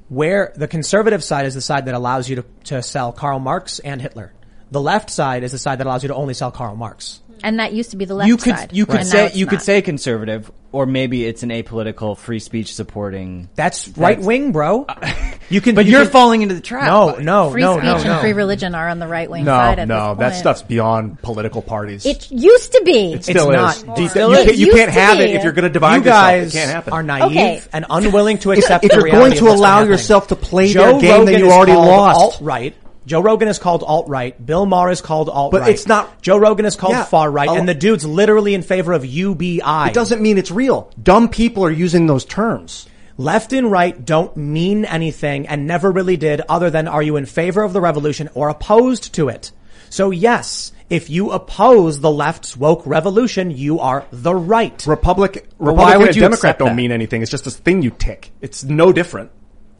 where the conservative side is the side that allows you to, to sell Karl Marx and Hitler. The left side is the side that allows you to only sell Karl Marx. And that used to be the left you could side. you could and now say it's you could say conservative, or maybe it's an apolitical free speech supporting. That's right wing, bro. You can, But you you're can- falling into the trap. No, no, free no, speech no, and no. free religion are on the right wing No, side at no, this that stuff's beyond political parties. It used to be. It still It's is. not. You, It still you is. can't, you can't have it if you're going to divide you yourself. guys It can't happen. are naive Okay. and unwilling to accept if the you're going to allow yourself to play Joe their game that you already lost. alt-right. Joe Rogan is called alt-right. Bill Maher is called alt-right. But it's not- Joe Rogan is called Yeah. far-right. A- And the dude's literally in favor of UBI. It doesn't mean it's real. Dumb people are using those terms. Left and right don't mean anything and never really did other than are you in favor of the revolution or opposed to it? So yes, if you oppose the left's woke revolution, you are the right. Republic, why Republican would and Democrat don't that? mean anything. It's just this thing you tick. It's no different.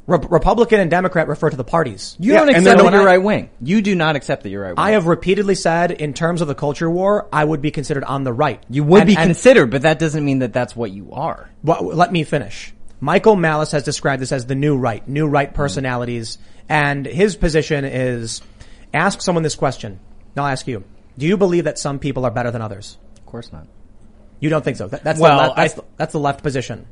Re- Republican and Democrat refer to the parties. You Yeah, don't accept that you're I- right wing. You do not accept that you're right wing. I have repeatedly said in terms of the culture war, I would be considered on the right. You would And- be and- considered, but that doesn't mean that that's what you are. Well, let me finish. Michael Malice has described this as the new right, new right personalities, and his position is ask someone this question. I'll ask you. Do you believe that some people are better than others? Of course not. You don't think so? That, that's Well, the left, that's, I- the, that's the left position.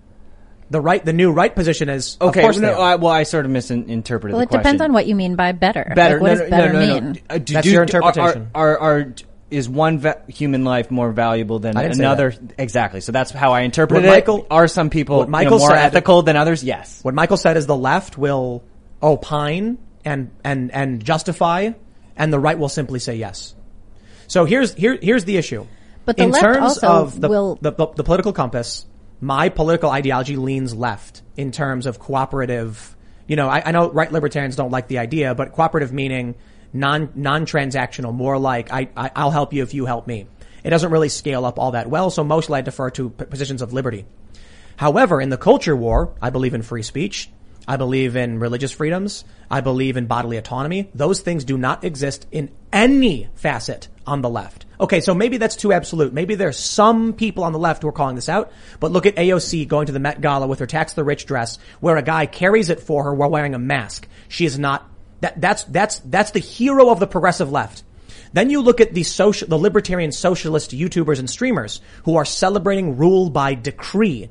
The right, the new right position is Okay, Of course no. I, well, I sort of misinterpreted Well, the it question. depends on what you mean by better. better. Like, what no, does no, better no, no, no. mean? Uh, do- That's do- your interpretation. Are, are, are, is one va- human life more valuable than I didn't say another? Exactly. So that's how I interpret What it. Michael- are some people what you know, more said- ethical than others? Yes. What Michael said is the left will opine and and and justify, and the right will simply say yes. So here's here here's the issue. But the in left terms also of the, will- the, the the political compass, my political ideology leans left in terms of cooperative. You know, I, I know right libertarians don't like the idea, but cooperative meaning non non transactional, more like I, I I'll help you if you help me. It doesn't really scale up all that well, so mostly I defer to p- positions of liberty. However, in the culture war, I believe in free speech. I believe in religious freedoms. I believe in bodily autonomy. Those things do not exist in any facet on the left. Okay, so maybe that's too absolute. Maybe there's some people on the left who are calling this out, but look at AOC going to the Met Gala with her tax the rich dress where a guy carries it for her while wearing a mask. She is not, that, that's, that's, that's the hero of the progressive left. Then you look at the social, the libertarian socialist YouTubers and streamers who are celebrating rule by decree.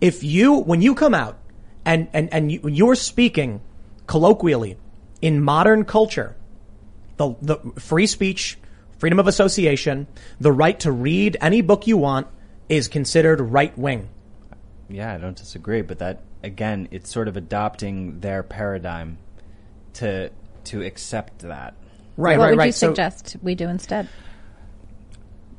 If you, when you come out and, and, and you, you're speaking colloquially in modern culture, the, the free speech, freedom of association, the right to read any book you want is considered right wing. Yeah, I don't disagree, but that again, it's sort of adopting their paradigm to to accept that. Right, what right, would right. you So- suggest we do instead?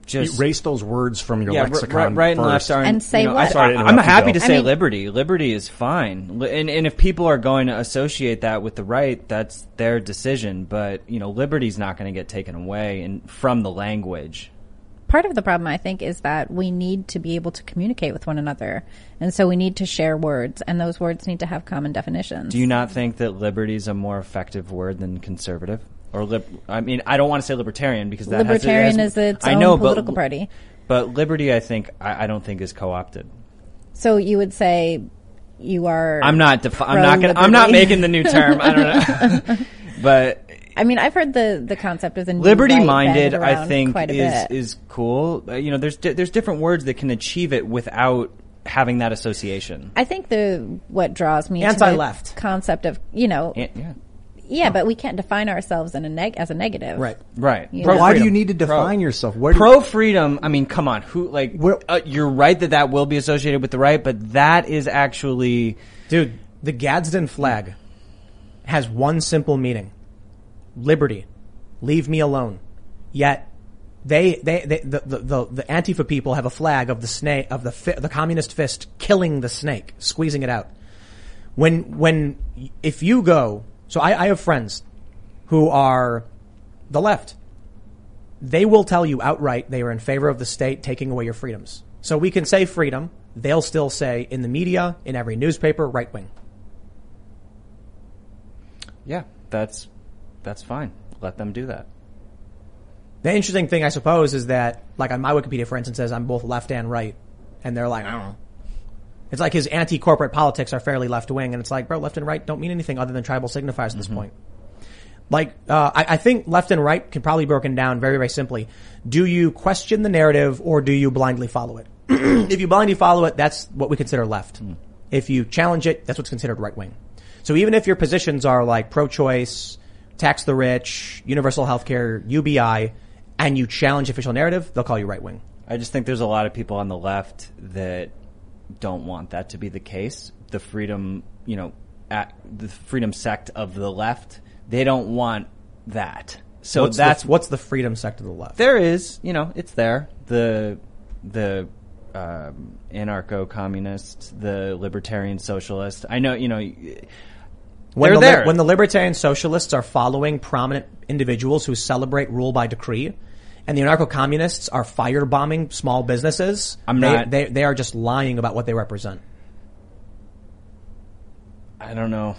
Just Erase those words from your yeah, r- lexicon right, right and left first. aren't. And say you know, what? I, Sorry to I'm happy Joe. to I say mean- liberty. Liberty is fine, and and if people are going to associate that with the right, that's their decision. But you know, liberty's not going to get taken away and from the language. Part of the problem, I think, is that we need to be able to communicate with one another. And so we need to share words, and those words need to have common definitions. Do you not think that liberty is a more effective word than conservative? Or lib- I mean, I don't want to say libertarian because that has- it Libertarian has, is its I own know, but- political party. But liberty, I think, I, I don't think is co-opted. So you would say you are. I'm not. Defi- I'm not gonna. I'm not making the new term. I don't know. but I mean, I've heard the the concept of the liberty right minded, banded I think, is bit. is cool. Uh, you know, there's di- there's different words that can achieve it without having that association. I think the what draws me Anti-left. to the concept of you know An- yeah. Yeah, but we can't define ourselves in a neg- as a negative, Right. Right. You Pro know? Why do freedom. you need to define Pro- yourself? Where do Pro freedom. I mean, come on. Who like? Uh, you're right that that will be associated with the right, but that is actually, dude. The Gadsden flag has one simple meaning: liberty. Leave me alone. Yet they, they, they the, the, the, the Antifa people have a flag of the snake, of the, fi- the communist fist killing the snake, squeezing it out. When, when, if you go, so I, I have friends who are the left. They will tell you outright they are in favor of the state taking away your freedoms. So we can say freedom. They'll still say in the media, in every newspaper, right wing. yeah, that's that's fine. Let them do that. The interesting thing, I suppose, is that, like on my Wikipedia, for instance, says I'm both left and right, and they're like, I don't know. It's like his anti-corporate politics are fairly left wing, and it's like, bro, left and right don't mean anything other than tribal signifiers at this point. Like, uh, I, I think left and right can probably be broken down very, very simply. Do you question the narrative or do you blindly follow it? if you blindly follow it, that's what we consider left. If you challenge it, that's what's considered right wing. So even if your positions are like pro-choice, tax the rich, universal healthcare, UBI, and you challenge official narrative, they'll call you right wing. I just think there's a lot of people on the left that don't want that to be the case. The freedom, you know, at the freedom sect of the left, they don't want that. So what's that's the, what's the freedom sect of the left. there is, you know, it's there. The the um, anarcho-communist, the libertarian socialist. I know, you know, When they're the, there. when the libertarian socialists are following prominent individuals who celebrate rule by decree, and the anarcho-communists are firebombing small businesses, I'm they, not- They, they are just lying about what they represent. I don't know.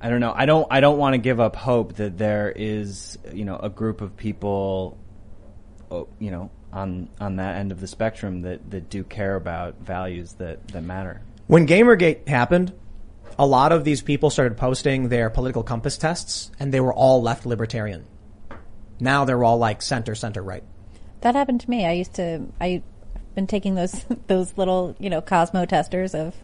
I don't know. I don't. I don't want to give up hope that there is, you know, a group of people, oh, you know, on on that end of the spectrum that that do care about values that that matter. When Gamergate happened, a lot of these people started posting their political compass tests, and they were all left libertarian. Now they're all like center, center right. That happened to me. I used to. I've been taking those those little you know Cosmo testers of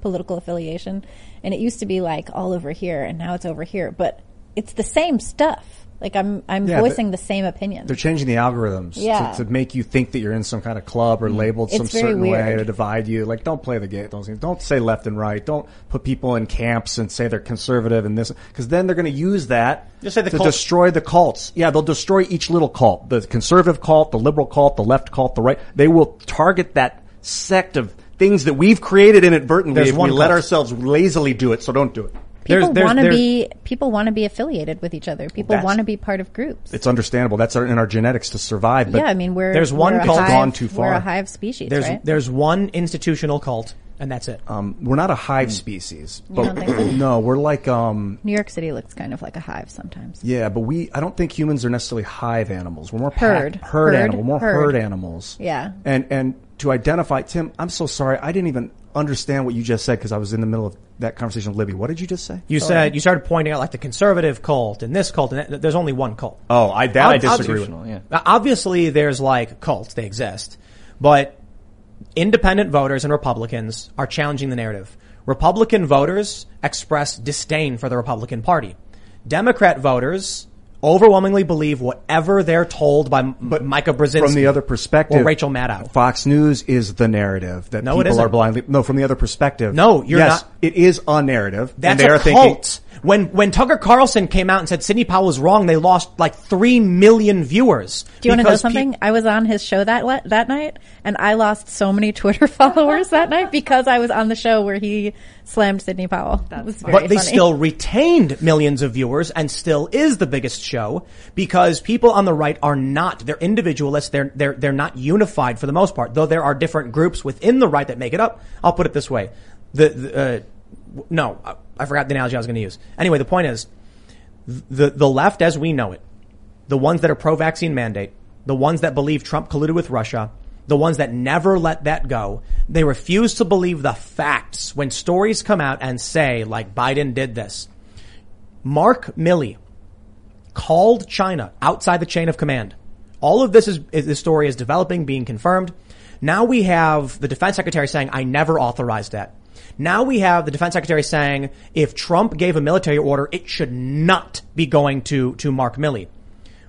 political affiliation, and it used to be like all over here, and now it's over here. But it's the same stuff. Like I'm I'm Yeah, voicing the same opinion. They're changing the algorithms Yeah. to, to make you think that you're in some kind of club or mm. labeled It's some very certain way to divide you. Like, don't play the game. Those games. Don't say left and right. Don't put people in camps and say they're conservative and this, because then they're going to use that Just say the to cult- destroy the cults. Yeah, they'll destroy each little cult. The conservative cult, the liberal cult, the left cult, the right. They will target that sect of things that we've created inadvertently There's if one we let ourselves lazily do it. So don't do it. People want to be people want to be affiliated with each other. People want to be part of groups. It's understandable. That's our, in our genetics to survive. But yeah, I mean we're there's one we're a cult hive- gone too far. We're a hive species, There's right? there's one institutional cult, and that's it. Um, we're not a hive species, You but don't think so? no, we're like um, New York City looks kind of like a hive sometimes. yeah, but we I don't think humans are necessarily hive animals. We're more Herd. pack, herd, Herd. animal, more herd. Herd. animals. Yeah. and and to identify Tim, I'm so sorry, I didn't even understand what you just said because I was in the middle of that conversation with Libby. What did you just say? You said you started pointing out like the conservative cult and this cult, and that, there's only one cult. Oh, I that I Ob- disagree with. Yeah. Obviously, there's like cults; they exist, but independent voters and Republicans are challenging the narrative. Republican voters express disdain for the Republican Party. Democrat voters overwhelmingly believe whatever they're told by M- Mika Brzezinski From the other perspective, or Rachel Maddow. Fox News is the narrative that No, people are blindly. No, from the other perspective. No, you're yes, not- It is a narrative. and they a are cult. thinking. When when Tucker Carlson came out and said Sidney Powell was wrong, they lost like three million viewers. Do you want to know Because pe- something? I was on his show that le- that night, and I lost so many Twitter followers that night because I was on the show where he slammed Sidney Powell. That was very but they funny. still retained millions of viewers and still is the biggest show because people on the right are not they're individualists they're they're they're not unified for the most part though there are different groups within the right that make it up I'll put it this way the, the uh, w- no I- forgot the analogy I was going to use anyway the point is the the left as we know it the ones that are pro vaccine mandate the ones that believe Trump colluded with Russia the ones that never let that go. They refuse to believe the facts when stories come out and say, like Biden did this. Mark Milley called China outside the chain of command. All of this is, is this story is developing, being confirmed. Now we have the defense secretary saying, I never authorized that. Now we have the defense secretary saying, if Trump gave a military order, it should not be going to, to Mark Milley.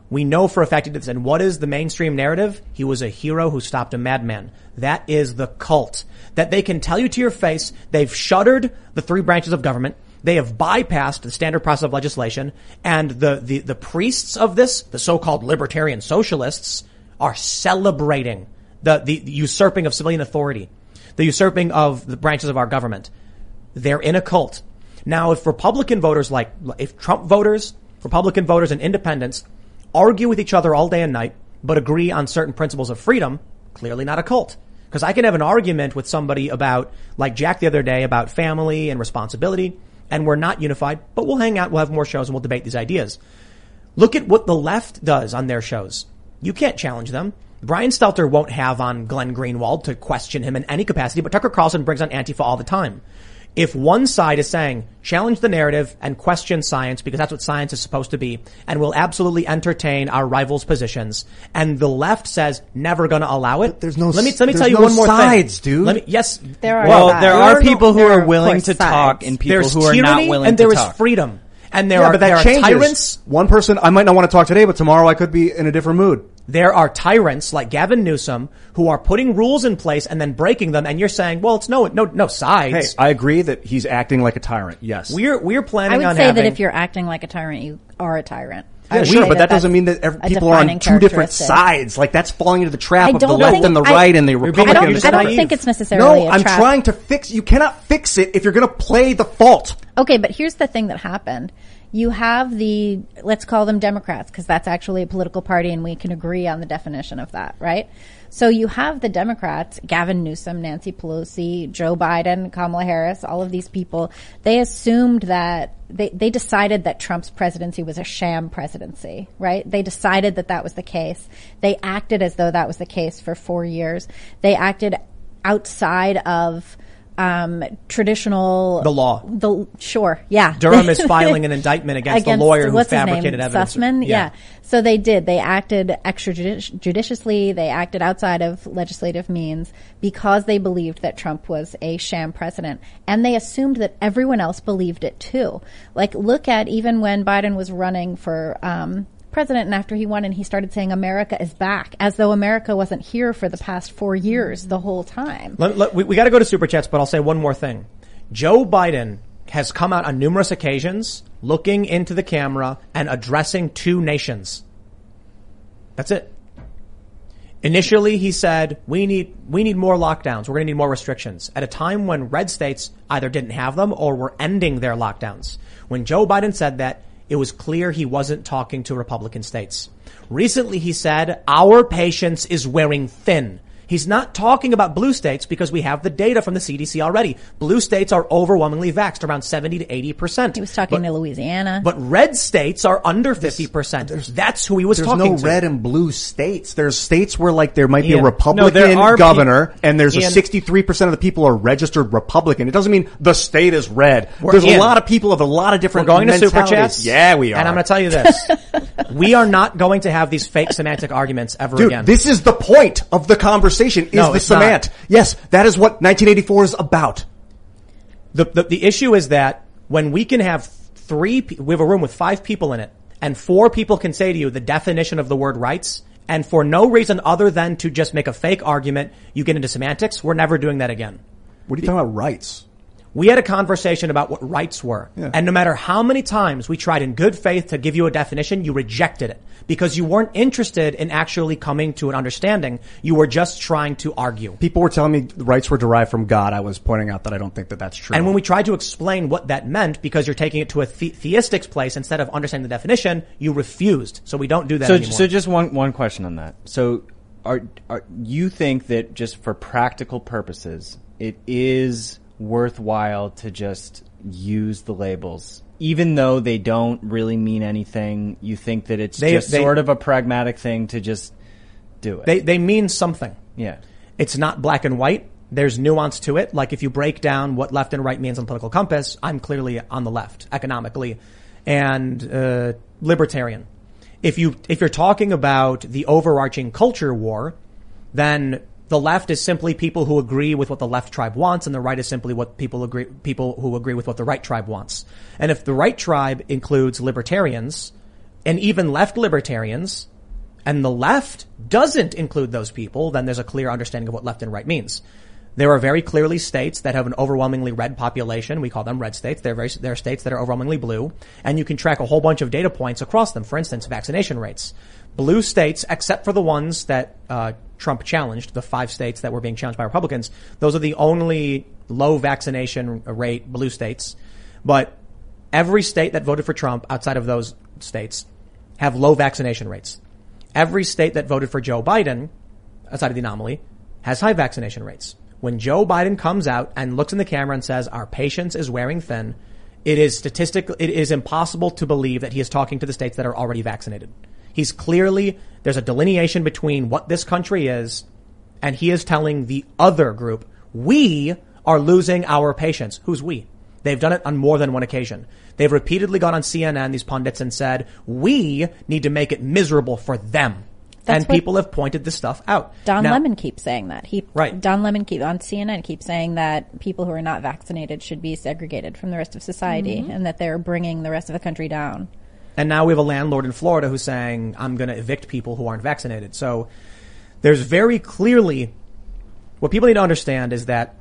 We know for a fact he did this. And what is the mainstream narrative? He was a hero who stopped a madman. That is the cult. That they can tell you to your face, they've shuttered the three branches of government. They have bypassed the standard process of legislation and the, the, the priests of this, the so-called libertarian socialists, are celebrating the, the, the usurping of civilian authority, the usurping of the branches of our government. They're in a cult. Now, if Republican voters like, if Trump voters, Republican voters and independents argue with each other all day and night, but agree on certain principles of freedom, clearly not a cult. Because I can have an argument with somebody about, like Jack the other day, about family and responsibility, and we're not unified, but we'll hang out, we'll have more shows, and we'll debate these ideas. Look at what the left does on their shows. You can't challenge them. Brian Stelter won't have on Glenn Greenwald to question him in any capacity, but Tucker Carlson brings on Antifa all the time. If one side is saying, challenge the narrative and question science because that's what science is supposed to be, and will absolutely entertain our rivals' positions, and the left says, never gonna allow it. there's no let me, let me tell you no one more sides, thing. dude. Let me, yes. There are Well, there There are are no- people who are are, willing course, to talk and people There's who are not willing to talk. and there is freedom. And there yeah, are, but there that are changes. tyrants One person, I might not want to talk today, but tomorrow I could be in a different mood. There are tyrants like Gavin Newsom who are putting rules in place and then breaking them, and you're saying, "Well, it's no, no, no Hey, sides." I agree that he's acting like a tyrant. Yes. we're we're planning. I would on say having. that if you're acting like a tyrant, you are a tyrant. Yeah, sure, but that, doesn't mean that every, people are on two different sides. Like that's falling into the trap of the left and the I- right and the I Republicans. don't, I don't think it's necessarily no, a I'm trap. trying to fix. You cannot fix it if you're going to play the fault. Okay, but here's the thing that happened. You have the, let's call them Democrats, because that's actually a political party and we can agree on the definition of that, right? So you have the Democrats, Gavin Newsom, Nancy Pelosi, Joe Biden, Kamala Harris, all of these people. They assumed that, they, they decided that Trump's presidency was a sham presidency, right? They decided that that was the case. They acted as though that was the case for four years. They acted outside of, um, traditional The law. The sure, yeah. Durham is filing an indictment against, the lawyer who fabricated evidence. Sussman, yeah. So they did. They acted extrajudiciously. They acted outside of legislative means because they believed that Trump was a sham president, and they assumed that everyone else believed it too. Like, look at even when Biden was running for. Um, president and after he won and he started saying America is back as though America wasn't here for the past four years the whole time. Let- let- we, we got to go to super chats, but I'll say one more thing. Joe Biden has come out on numerous occasions looking into the camera and addressing two nations. That's it. Initially, he said, we need, we need more lockdowns. We're going to need more restrictions at a time when red states either didn't have them or were ending their lockdowns. When Joe Biden said that, it was clear he wasn't talking to Republican states. Recently, he said, our patience is wearing thin. He's not talking about blue states because we have the data from the CDC already. Blue states are overwhelmingly vaxxed, around 70 to 80%. He was talking to Louisiana. But red states are under 50%. That's who he was talking no to. There's no red and blue states. There's states where like there might be a Republican there are pe- governor and there's Ian. a 63% of the people are registered Republican. It doesn't mean the state is red. There's Ian. a lot of people of a lot of We're different going to super chats. Yeah, we are. And I'm going to tell you this. we are not going to have these fake semantic arguments ever Dude, again. this is the point of the conversation is No, the it's not. cement. Yes, that is what 1984 is about. The, the, the issue is that when we can have three, we have a room with five people in it, and four people can say to you the definition of the word rights, and for no reason other than to just make a fake argument, you get into semantics. We're never doing that again. What are you talking about rights? We had a conversation about what rights were. And no matter how many times we tried in good faith to give you a definition, you rejected it because you weren't interested in actually coming to an understanding. You were just trying to argue. People were telling me rights were derived from God. I was pointing out that I don't think that that's true. And when we tried to explain what that meant, because you're taking it to a the- theistic place instead of understanding the definition, you refused. So we don't do that so, anymore. so just one one question on that. So, are are you think that just for practical purposes, it is worthwhile to just use the labels, even though they don't really mean anything? You think that it's They- just they- sort of a pragmatic thing to just do it? they they mean something. yeah. It's not black and white. There's nuance to it. Like if you break down what left and right means on the political compass, I'm clearly on the left economically and uh, libertarian. If you if you're talking about the overarching culture war, then the left is simply people who agree with what the left tribe wants, and the right is simply what people agree people who agree with what the right tribe wants. And if the right tribe includes libertarians and even left libertarians, and the left doesn't include those people, then there's a clear understanding of what left and right means. There are very clearly states that have an overwhelmingly red population. We call them red states. There are, very, there are states that are overwhelmingly blue, and you can track a whole bunch of data points across them. For instance, vaccination rates. Blue states, except for the ones that uh, Trump challenged, the five states that were being challenged by Republicans, those are the only low vaccination rate blue states. But every state that voted for Trump outside of those states have low vaccination rates. Every state that voted for Joe Biden, outside of the anomaly, has high vaccination rates. When Joe Biden comes out and looks in the camera and says, our patience is wearing thin, it is statistical, it is impossible to believe that he is talking to the states that are already vaccinated. He's clearly, there's a delineation between what this country is and he is telling the other group, we are losing our patience. Who's we? They've done it on more than one occasion. They've repeatedly gone on CNN, these pundits, and said, we need to make it miserable for them. That's and people have pointed this stuff out. Don Now- Lemon keeps saying that. He Right. Don Lemon keep on CNN keeps saying that people who are not vaccinated should be segregated from the rest of society, Mhm. and that they're bringing the rest of the country down. And now we have a landlord in Florida who's saying, I'm going to evict people who aren't vaccinated. So there's very clearly, what people need to understand is that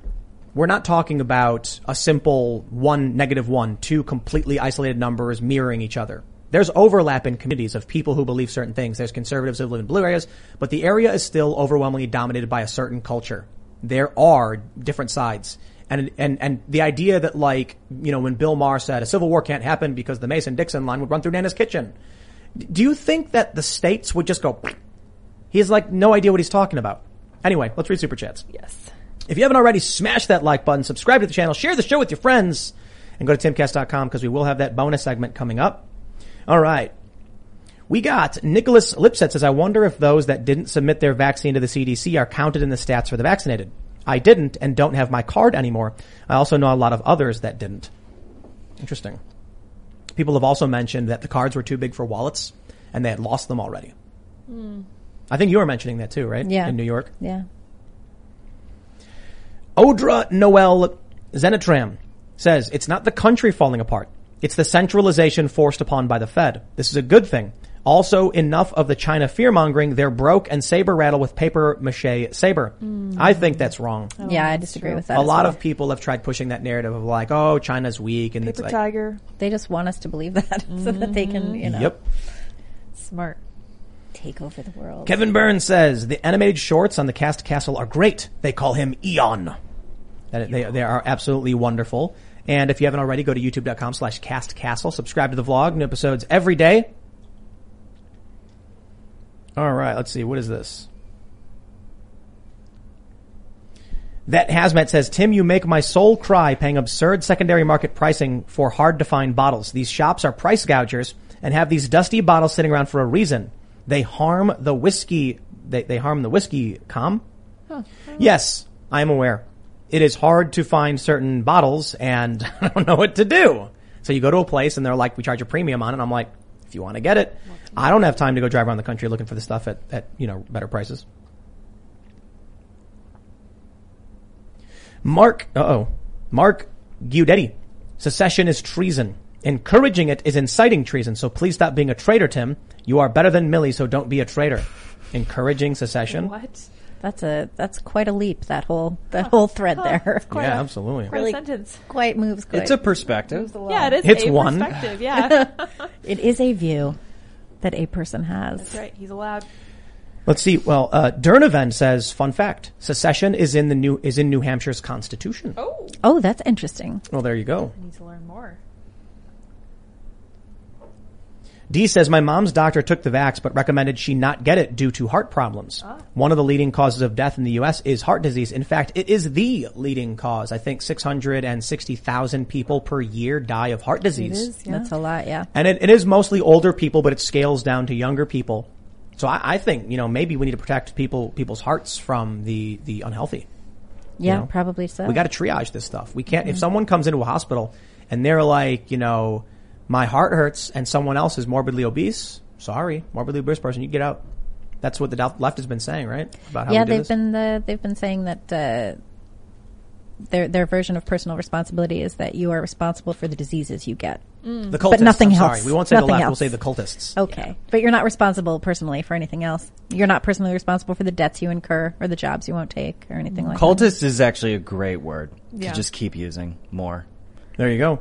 we're not talking about a simple one, negative one, two completely isolated numbers mirroring each other. There's overlap in communities of people who believe certain things. There's conservatives who live in blue areas, but the area is still overwhelmingly dominated by a certain culture. There are different sides. And, and, and the idea that like, you know, when Bill Maher said a civil war can't happen because the Mason-Dixon line would run through Nana's kitchen. Do you think that the states would just go, he has like no idea what he's talking about? Anyway, let's read super chats. Yes. If you haven't already, smash that like button, subscribe to the channel, share the show with your friends, and go to timcast.com because we will have that bonus segment coming up. All right. We got Nicholas Lipset says, I wonder if those that didn't submit their vaccine to the CDC are counted in the stats for the vaccinated. I didn't and don't have my card anymore. I also know a lot of others that didn't. Interesting. People have also mentioned that the cards were too big for wallets and they had lost them already. Hmm. I think you were mentioning that too, right? Yeah. In New York. Yeah. Odra Noel Zenitram says, it's not the country falling apart. It's the centralization forced upon by the Fed. This is a good thing. Also, enough of the China fear mongering. They're broke and saber rattle with paper mache saber. Mm. I think that's wrong. yeah, I disagree with that. a lot well. of people have tried pushing that narrative of like, oh, China's weak and it's Paper like, tiger. They just want us to believe that so that they can, you know, Yep. Smart. take over the world. Kevin Burns says the animated shorts on the Cast Castle are great. They call him Eon. That they they are absolutely wonderful. And if you haven't already, go to youtube.com slash cast castle. Subscribe to the vlog. New episodes every day. All right, let's see. What is this? That Hazmat says, Tim, you make my soul cry paying absurd secondary market pricing for hard to find bottles. These shops are price gougers and have these dusty bottles sitting around for a reason. They harm the whiskey, they, they harm the whiskey com. Yes, I am aware. It is hard to find certain bottles and I don't know what to do. So you go to a place and they're like, we charge a premium on it. And I'm like, if you want to get it, I don't have time to go drive around the country looking for the stuff at, at, you know, better prices. Mark, uh-oh. Mark Giudetti. Secession is treason. Encouraging it is inciting treason. So please stop being a traitor, Tim. You are better than Milley, so don't be a traitor. Encouraging secession? What? That's a that's quite a leap. That whole that whole thread there. Quite Yeah, a- absolutely. Quite Really a sentence. quite moves. Quite. It's a perspective. Yeah, it is It's a one. perspective. Yeah. it is a view that a person has. That's right. He's allowed. Let's see. Well, uh, Durnovan says, fun fact, secession is in the new, is in New Hampshire's constitution. Oh. Oh, that's interesting. Well, there you go. I need to learn more. D says, my mom's doctor took the vax, but recommended she not get it due to heart problems. Ah. One of the leading causes of death in the U.S. is heart disease. In fact, it is the leading cause. I think 660,000 people per year die of heart disease. That's a lot. Yeah. And it, it is mostly older people, but it scales down to younger people. So I, I think you know maybe we need to protect people people's hearts from the the unhealthy. you Yeah, know? probably so. We got to triage this stuff. We can't. If Mhm. someone comes into a hospital and they're like, you know, my heart hurts, and someone else is morbidly obese, sorry, morbidly obese person, you get out. That's what the left has been saying, right? About how yeah, do they've this. been the, they've been saying that uh, their their version of personal responsibility is that you are responsible for the diseases you get. The cultists, but nothing I'm else. sorry. We won't say the Nothing left, we'll say the cultists. Okay, but you're not responsible personally for anything else. You're not personally responsible for the debts you incur or the jobs you won't take or anything like that. Cultist is actually a great word Yeah. to just keep using more. There you go.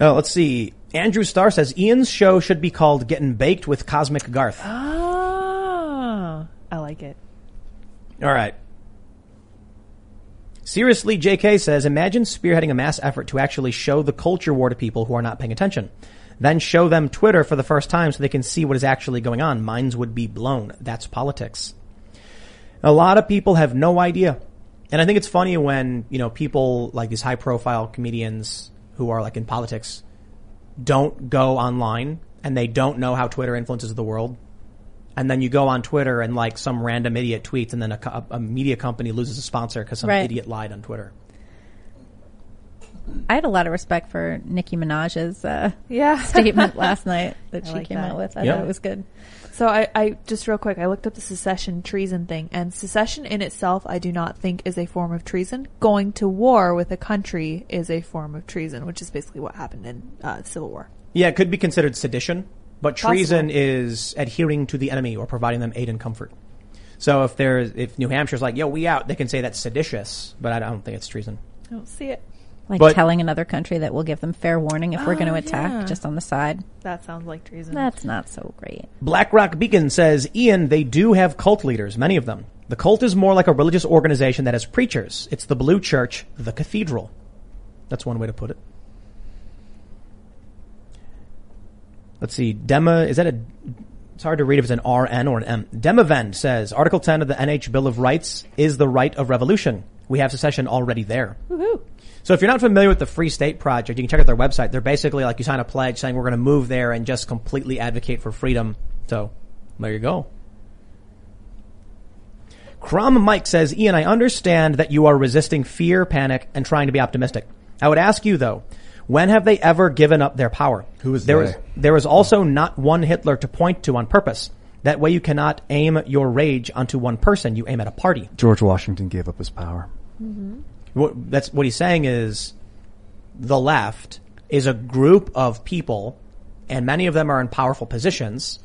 Uh, let's see. Andrew Starr says Ian's show should be called "Getting Baked with Cosmic Garth." Oh, I like it. All right. Seriously, JK says, imagine spearheading a mass effort to actually show the culture war to people who are not paying attention. Then show them Twitter for the first time so they can see what is actually going on. Minds would be blown. That's politics. A lot of people have no idea. And I think it's funny when, you know, people like these high profile comedians who are like in politics don't go online and they don't know how Twitter influences the world. And then you go on Twitter and like some random idiot tweets and then a, co- a media company loses a sponsor because some Right. idiot lied on Twitter. I had a lot of respect for Nicki Minaj's uh, Yeah. statement last night that I she like came that. out with. I Yeah. thought it was good. So I, I just real quick, I looked up the secession treason thing, and secession in itself, I do not think is a form of treason. Going to war with a country is a form of treason, which is basically what happened in uh, the Civil War. Yeah, it could be considered sedition, but Possible. treason is adhering to the enemy or providing them aid and comfort. So if there's, if New Hampshire's like, yo, we out, they can say that's seditious, but I don't think it's treason. I don't see it. Like But- telling another country that we'll give them fair warning if we're going to Oh, attack yeah. just on the side. That sounds like treason. That's not so great. BlackRock Beacon says, Ian, they do have cult leaders, many of them. The cult is more like a religious organization that has preachers. It's the blue church, the cathedral. That's one way to put it. Let's see. Dema, is that a, it's hard to read if it's an RN or an M. Demavend says, Article 10 of the NH Bill of Rights is the right of revolution. We have secession already there. Woohoo. So if you're not familiar with the Free State Project, you can check out their website. They're basically like you sign a pledge saying we're going to move there and just completely advocate for freedom. So there you go. Crum Mike says, Ian, I understand that you are resisting fear, panic, and trying to be optimistic. I would ask you though, when have they ever given up their power? Who is there they? is there is also not one Hitler to point to on purpose. That way you cannot aim your rage onto one person. You aim at a party. George Washington gave up his power. Mm-hmm. What, that's what he's saying is the left is a group of people and many of them are in powerful positions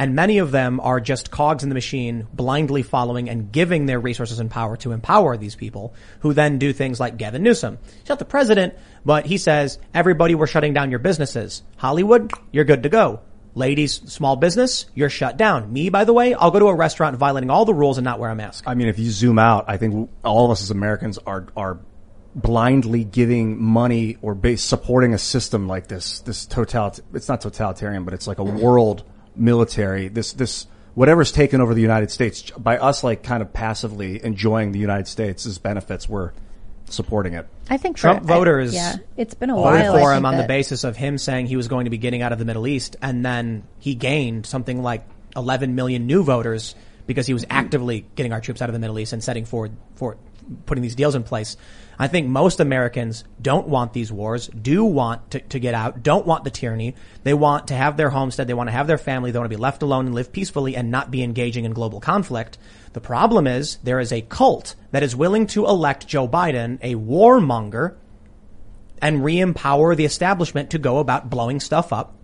and many of them are just cogs in the machine blindly following and giving their resources and power to empower these people who then do things like Gavin Newsom. He's not the president, but he says, everybody, we're shutting down your businesses. Hollywood, you're good to go. Ladies, small business, you're shut down. Me, by the way, I'll go to a restaurant violating all the rules and not wear a mask. I mean, if you zoom out, I think all of us as Americans are are blindly giving money or base supporting a system like this. This totalit it's not totalitarian, but it's like a world military. This this whatever's taken over the United States by us, like kind of passively enjoying the United States' benefits. We're supporting it. I think for- Trump I- voters yeah, it's been a voted while, I for him on the basis of him saying he was going to be getting out of the Middle East, and then he gained something like 11 million new voters because he was actively getting our troops out of the Middle East and setting forward for putting these deals in place. I think most Americans don't want these wars, do want to, to get out, don't want the tyranny. They want to have their homestead, they want to have their family, they want to be left alone and live peacefully and not be engaging in global conflict. The problem is there is a cult that is willing to elect Joe Biden, a warmonger, and re-empower the establishment to go about blowing stuff up.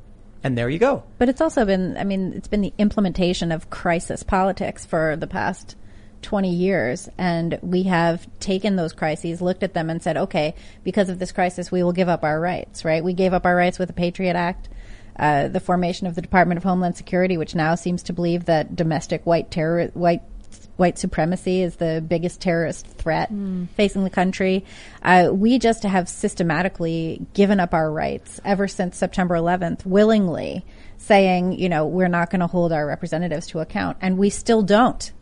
And there you go. But it's also been, I mean, it's been the implementation of crisis politics for the past 20 years. And we have taken those crises, looked at them and said, okay, because of this crisis, we will give up our rights, right? We gave up our rights with the Patriot Act. Uh, the formation of the Department of Homeland Security, which now seems to believe that domestic white terror, white white supremacy is the biggest terrorist threat Mm. facing the country. Uh, we just have systematically given up our rights ever since September 11th, willingly saying, you know, we're not going to hold our representatives to account, and we still don't.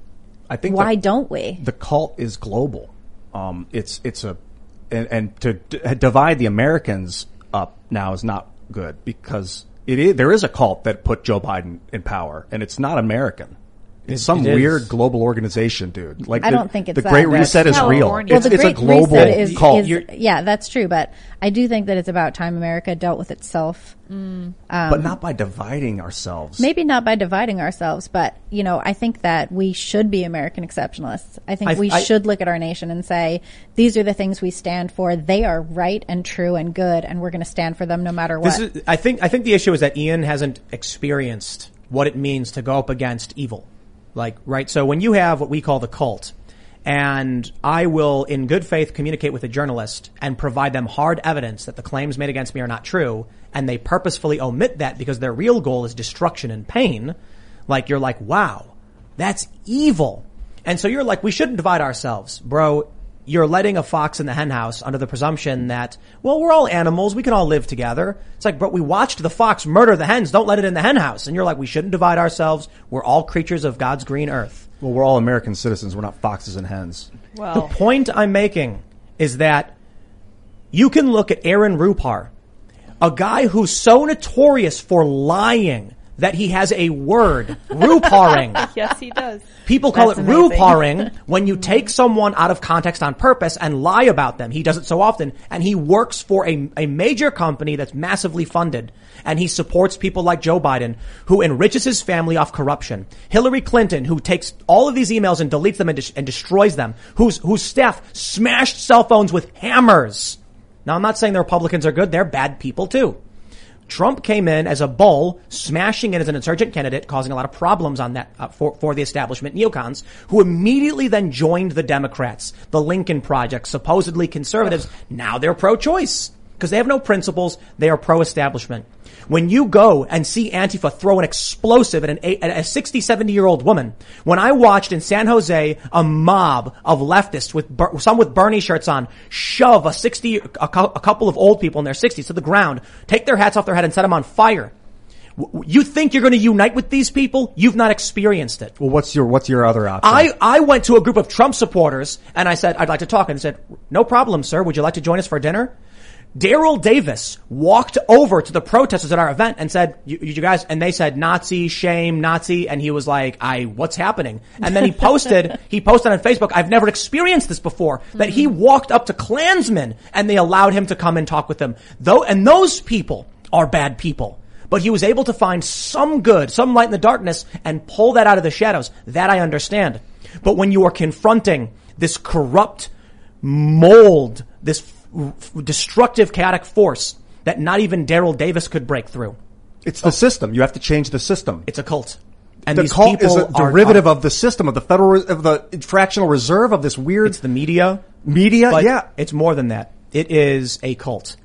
I think Why the- don't we? The cult is global. Um, it's it's a and, and to d- divide the Americans up now is not good because it is, there is a cult that put Joe Biden in power, and it's not American. It's It- some it is. weird global organization, dude. Like I the, don't think it's the that. Great Reset is real. Well, It's, the it's a Great global Reset is, cult. is- yeah, that's true. But I do think that it's about time America dealt with itself. Um, but not by dividing ourselves. Maybe not by dividing ourselves, but you know, I think that we should be American exceptionalists. I think I- we I- should look at our nation and say, these are the things we stand for. They are right and true and good, and we're going to stand for them no matter what. This is, I think, I think the issue is that Ian hasn't experienced what it means to go up against evil. Like, right? So when you have what we call the cult, and I will in good faith communicate with a journalist and provide them hard evidence that the claims made against me are not true, and they purposefully omit that because their real goal is destruction and pain, like you're like, wow, that's evil. And so you're like, we shouldn't divide ourselves, bro. You're letting a fox in the henhouse under the presumption that, well, we're all animals. We can all live together. It's like, but we watched the fox murder the hens. Don't let it in the henhouse. And you're like, we shouldn't divide ourselves. We're all creatures of God's green earth. well, we're all American citizens. We're not foxes and hens. The point I'm making is that you can look at Aaron Rupar, a guy who's so notorious for lying that he has a word, ruparing. yes, he does. People call That's it amazing. ruparing when you take someone out of context on purpose and lie about them. He does it so often, and he works for a, a major company that's massively funded, and he supports people like Joe Biden, who enriches his family off corruption. Hillary Clinton, who takes all of these emails and deletes them and, des- and destroys them, whose whose staff smashed cell phones with hammers. Now, I'm not saying the Republicans are good; they're bad people too. Trump came in as a bull, smashing it as an insurgent candidate, causing a lot of problems on that uh, for for the establishment neocons, who immediately then joined the Democrats, the Lincoln Project, supposedly conservatives. Now they're pro-choice because they have no principles. They are pro-establishment. When you go and see Antifa throw an explosive at, an, eight- at a 60, 70 year old woman, when I watched in San Jose a mob of leftists with, some with Bernie shirts on, shove a 60, a, a couple of old people in their 60s to the ground, take their hats off their head and set them on fire. You think you're going to unite with these people? You've not experienced it. Well, what's your what's your other option? I, I went to a group of Trump supporters and I said, I'd like to talk. And they said, no problem, sir. Would you like to join us for dinner? Daryl Davis walked over to the protesters at our event and said, you, you guys, and they said Nazi, shame, Nazi. And he was like, I, what's happening? And then he posted, he posted on Facebook, I've never experienced this before, that he mm-hmm. walked up to Klansmen and they allowed him to come and talk with them. Though, and those people are bad people. But he was able to find some good, some light in the darkness and pull that out of the shadows. That I understand. But when you are confronting this corrupt mold, this destructive, chaotic force that not even Daryl Davis could break through. It's the system. You have to change the system. It's a cult. And the these cult is a people are- derivative are- of the system of the federal of the fractional reserve of this weird. It's the media. Media, But yeah. It's more than that. It is a cult.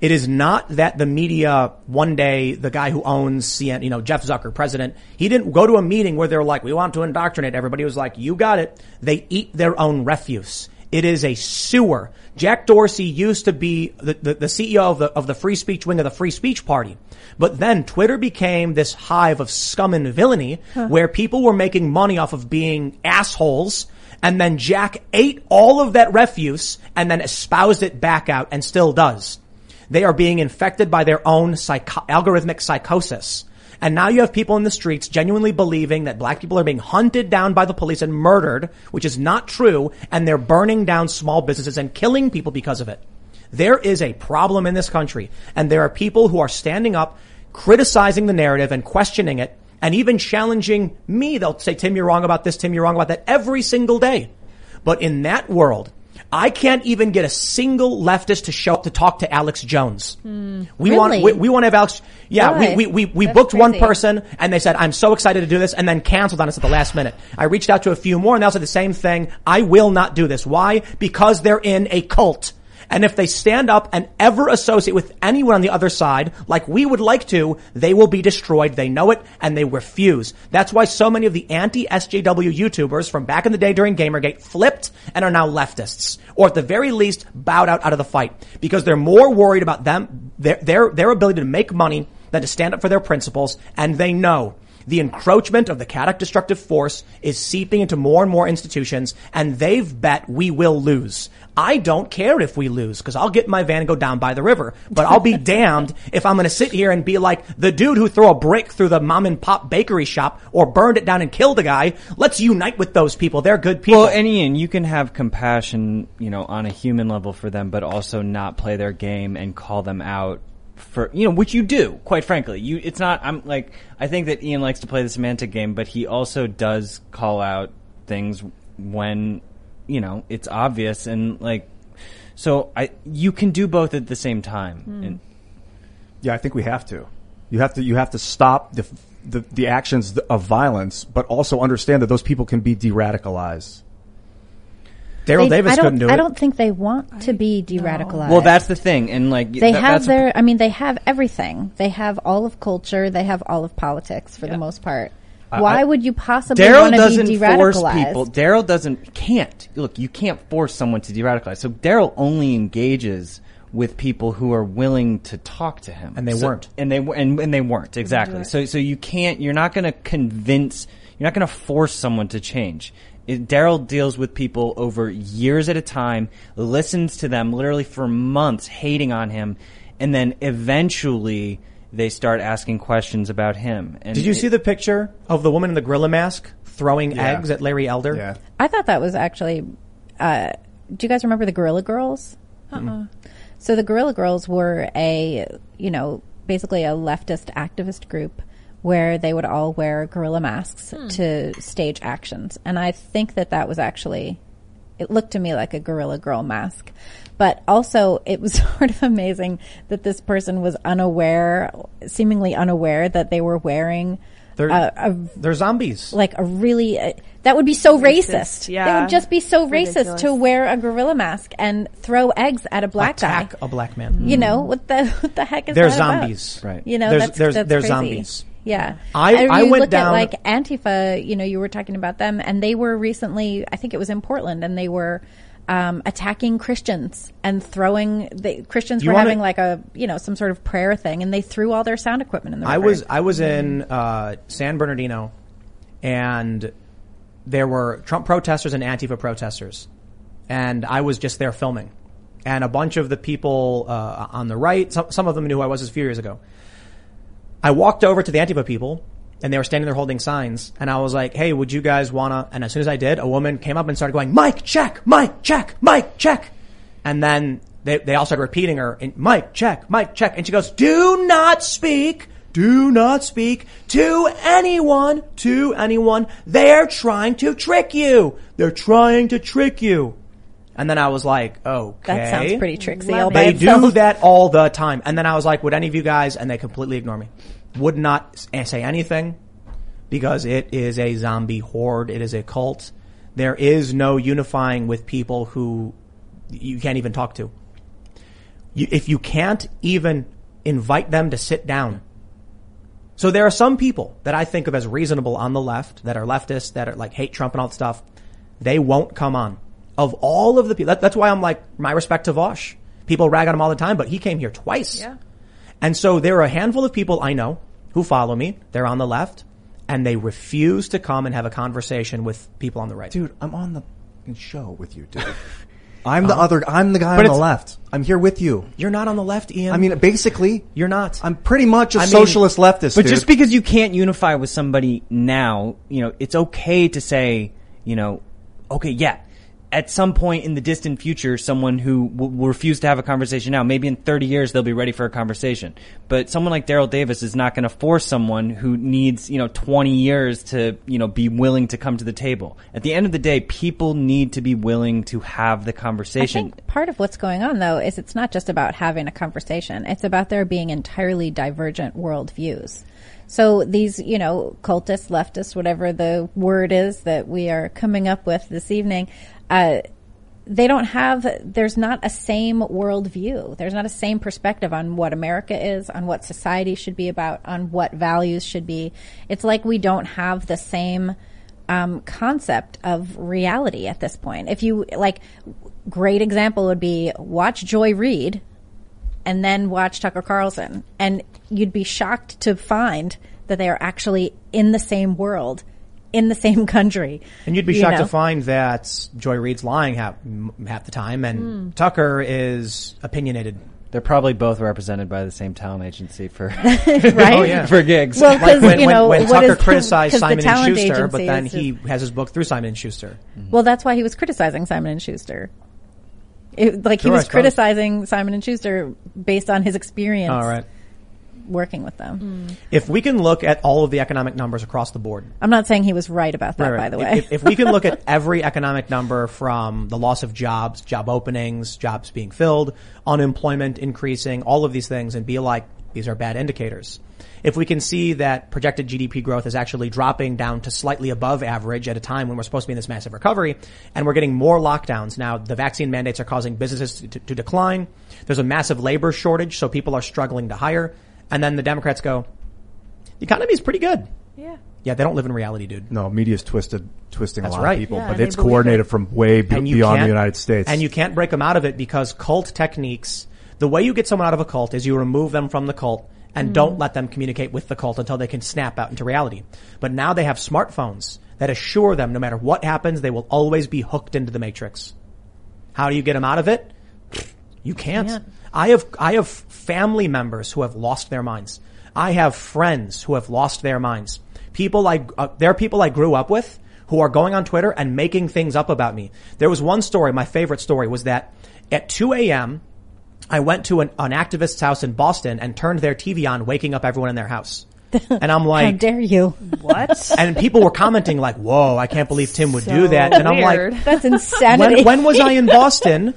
It is not that the media one day, the guy who owns CN, you know, Jeff Zucker, president, he didn't go to a meeting where they're like, we want to indoctrinate everybody. Was like, you got it. They eat their own refuse. It is a sewer. Jack Dorsey used to be the, the, the CEO of the, of the free speech wing of the free speech party. But then Twitter became this hive of scum and villainy Huh. where people were making money off of being assholes and then Jack ate all of that refuse and then espoused it back out and still does. They are being infected by their own psycho- algorithmic psychosis. And now you have people in the streets genuinely believing that black people are being hunted down by the police and murdered, which is not true, and they're burning down small businesses and killing people because of it. There is a problem in this country, and there are people who are standing up, criticizing the narrative and questioning it, and even challenging me. They'll say, Tim, you're wrong about this, Tim, you're wrong about that every single day. But in that world, I can't even get a single leftist to show up to talk to Alex Jones. We want we, we want to have Alex. Yeah, we we we, we booked one person and they said I'm so excited to do this and then canceled on us at the last minute. I reached out to a few more and they all said the same thing. I will not do this. Why? Because they're in a cult. And if they stand up and ever associate with anyone on the other side, like we would like to, they will be destroyed. They know it and they refuse. That's why so many of the anti-SJW YouTubers from back in the day during Gamergate flipped and are now leftists. Or at the very least, bowed out out of the fight. Because they're more worried about them, their, their, their ability to make money than to stand up for their principles. And they know The encroachment of the chaotic destructive force is seeping into more and more institutions and they've bet we will lose. I don't care if we lose because I'll get my van and go down by the river, but I'll be damned if I'm going to sit here and be like the dude who threw a brick through the mom and pop bakery shop or burned it down and killed a guy. Let's unite with those people. They're good people. Well, and Ian, you can have compassion, you know, on a human level for them, but also not play their game and call them out for, you know, which you do, quite frankly. You, it's not, I'm like, I think that Ian likes to play the semantic game, but he also does call out things when, you know, it's obvious and like, so I, you can do both at the same time. Hmm. And, Yeah, I think we have to. You have to. You have to stop the the, the actions of violence, but also understand that those people can be de-radicalized. Daryl They- Davis I don't, couldn't do I don't think they want to be de-radicalized. well, that's the thing. And like, they that- have that's their. I mean, they have everything. They have all of culture. They have all of politics for the most part. I- Why I- would you possibly Daryl want to doesn't be force de-radicalized? people. Daryl doesn't can't look. You can't force someone to de-radicalize. So Daryl only engages with people who are willing to talk to him, And they So- weren't. and they and, and they weren't exactly. So so you can't. You're not going to convince. You're not going to force someone to change. Daryl deals with people over years at a time, listens to them literally for months, hating on him, and then eventually they start asking questions about him. And Did you it- see the picture of the woman in the gorilla mask throwing Yeah. eggs at Larry Elder? Yeah. I thought that was actually. Uh, do you guys remember the Guerrilla Girls? Uh-uh. So the Guerrilla Girls were a, you know, basically a leftist activist group where they would all wear gorilla masks Hmm. to stage actions. And I think that that was actually, it looked to me like a gorilla girl mask. But also it was sort of amazing that this person was unaware, seemingly unaware that they were wearing They're, a, a they're zombies. like a really uh, that would be so racist. Racist, They yeah. would just be so racist Ridiculous. to wear a gorilla mask and throw eggs at a black Attack guy. a black man. You know what the what the heck is They're that about? zombies. Right. You know There's- that's, there's- that's they're crazy. zombies. Yeah, I- And I went look down- at like Antifa. You know, you were talking about them, and they were recently. I think it was in Portland, and they were. Um, attacking Christians and throwing the Christians You were wanna- having like a you know some sort of prayer thing, and they threw all their sound equipment in the I was I was in uh, San Bernardino, and there were Trump protesters and Antifa protesters, and I was just there filming, and a bunch of the people uh, on the right, some some of them knew who I was a few years ago. I walked over to the Antifa people, and they were standing there holding signs, and I was like, "Hey, would you guys wanna?" And as soon as I did, a woman came up and started going, "Mike, check, Mike, check, Mike, check," and then they they all started repeating her, and, "Mike, check, Mike, check," and she goes, "Do not speak." Do not speak to anyone, to anyone. They're trying to trick you. They're trying to trick you. And then I was like, okay. That sounds pretty tricksy all They itself. do that all the time. And then I was like, would any of you guys, and they completely ignore me, would not say anything because it is a zombie horde. It is a cult. There is no unifying with people who you can't even talk to. You, if you can't even invite them to sit down. So there are some people that I think of as reasonable on the left, that are leftists, that are like hate Trump and all that stuff. They won't come on. Of all of the people, that, that's why I'm like, my respect to Vaush. People rag on him all the time, but he came here twice. Yeah. And so there are a handful of people I know who follow me. They're on the left and they refuse to come and have a conversation with people on the right. Dude, I'm on the show with you, dude. I'm the uh-huh. other. I'm the guy on the left. I'm here with you. You're not on the left, Ian. I mean, basically, you're not. I'm pretty much a I mean, socialist leftist. But dude. just because you can't unify with somebody now, you know, it's okay to say, you know, okay, yeah. At some point in the distant future, someone who will refuse to have a conversation now, maybe in 30 years they'll be ready for a conversation. But someone like Daryl Davis is not going to force someone who needs, you know, 20 years to, you know, be willing to come to the table. At the end of the day, people need to be willing to have the conversation. Part of what's going on, though, is it's not just about having a conversation. It's about there being entirely divergent worldviews. So these, you know, cultists, leftists, whatever the word is that we are coming up with this evening, uh, they don't have, there's not a same worldview. There's not a same perspective on what America is, on what society should be about, on what values should be. It's like we don't have the same um, concept of reality at this point. If you like, great example would be watch Joy Reid and then watch Tucker Carlson, and you'd be shocked to find that they are actually in the same world, in the same country. And you'd be You shocked know? to find that Joy Reid's lying half, half the time, and Hmm. Tucker is opinionated. They're probably both represented by the same talent agency for Right? Oh yeah, for gigs. Well, 'cause, like when, you know, when, what Tucker is- criticized 'cause the Simon and Schuster, but then is he has his book through Simon and Schuster. Well, that's why he was criticizing Simon and Schuster. It, like he Sure, I was criticizing Simon and Schuster based on his experience All right. Working with them. Mm. If we can look at all of the economic numbers across the board, I'm not saying he was right about that, Right, by right. the If- way. If, if we can look at every economic number from the loss of jobs, job openings, jobs being filled, unemployment increasing, all of these things and be like, these are bad indicators. If we can see that projected GDP growth is actually dropping down to slightly above average at a time when we're supposed to be in this massive recovery and we're getting more lockdowns. Now the vaccine mandates are causing businesses to, to decline. There's a massive labor shortage, so people are struggling to hire. And then the Democrats go, the economy is pretty good. Yeah. Yeah, they don't live in reality, dude. No, media's twisted, twisting That's a lot right. of people, Yeah, but they it's believe coordinated it. from way be- And you beyond the can't- United States. And you can't break them out of it because cult techniques, the way you get someone out of a cult is you remove them from the cult and don't let them communicate with the cult until they can snap out into reality. But now they have smartphones that assure them no matter what happens, they will always be hooked into the matrix. How do you get them out of it? You can't. Can't. I have, I have family members who have lost their minds. I have friends who have lost their minds. People I, uh, there are people I grew up with who are going on Twitter and making things up about me. There was one story, my favorite story was that at 2 a.m., I went to an, an activist's house in Boston and turned their TV on, waking up everyone in their house. And I'm like, How dare you? What? and people were commenting like, whoa, I can't believe Tim would do that. And I'm weird. like, That's insanity. when, when was I in Boston?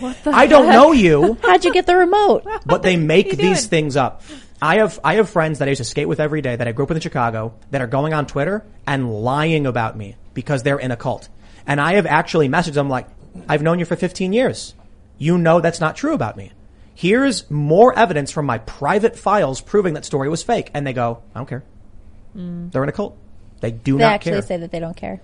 What the I don't know you, How'd you get the remote? but they make these doing? things up. I have, I have friends that I used to skate with every day that I grew up with in Chicago that are going on Twitter and lying about me because they're in a cult. And I have actually messaged them like, I've known you for 15 years. You know that's not true about me. Here's more evidence from my private files proving that story was fake. And they go, I don't care. Mm. They're in a cult. They do They not care. They actually say that they don't care.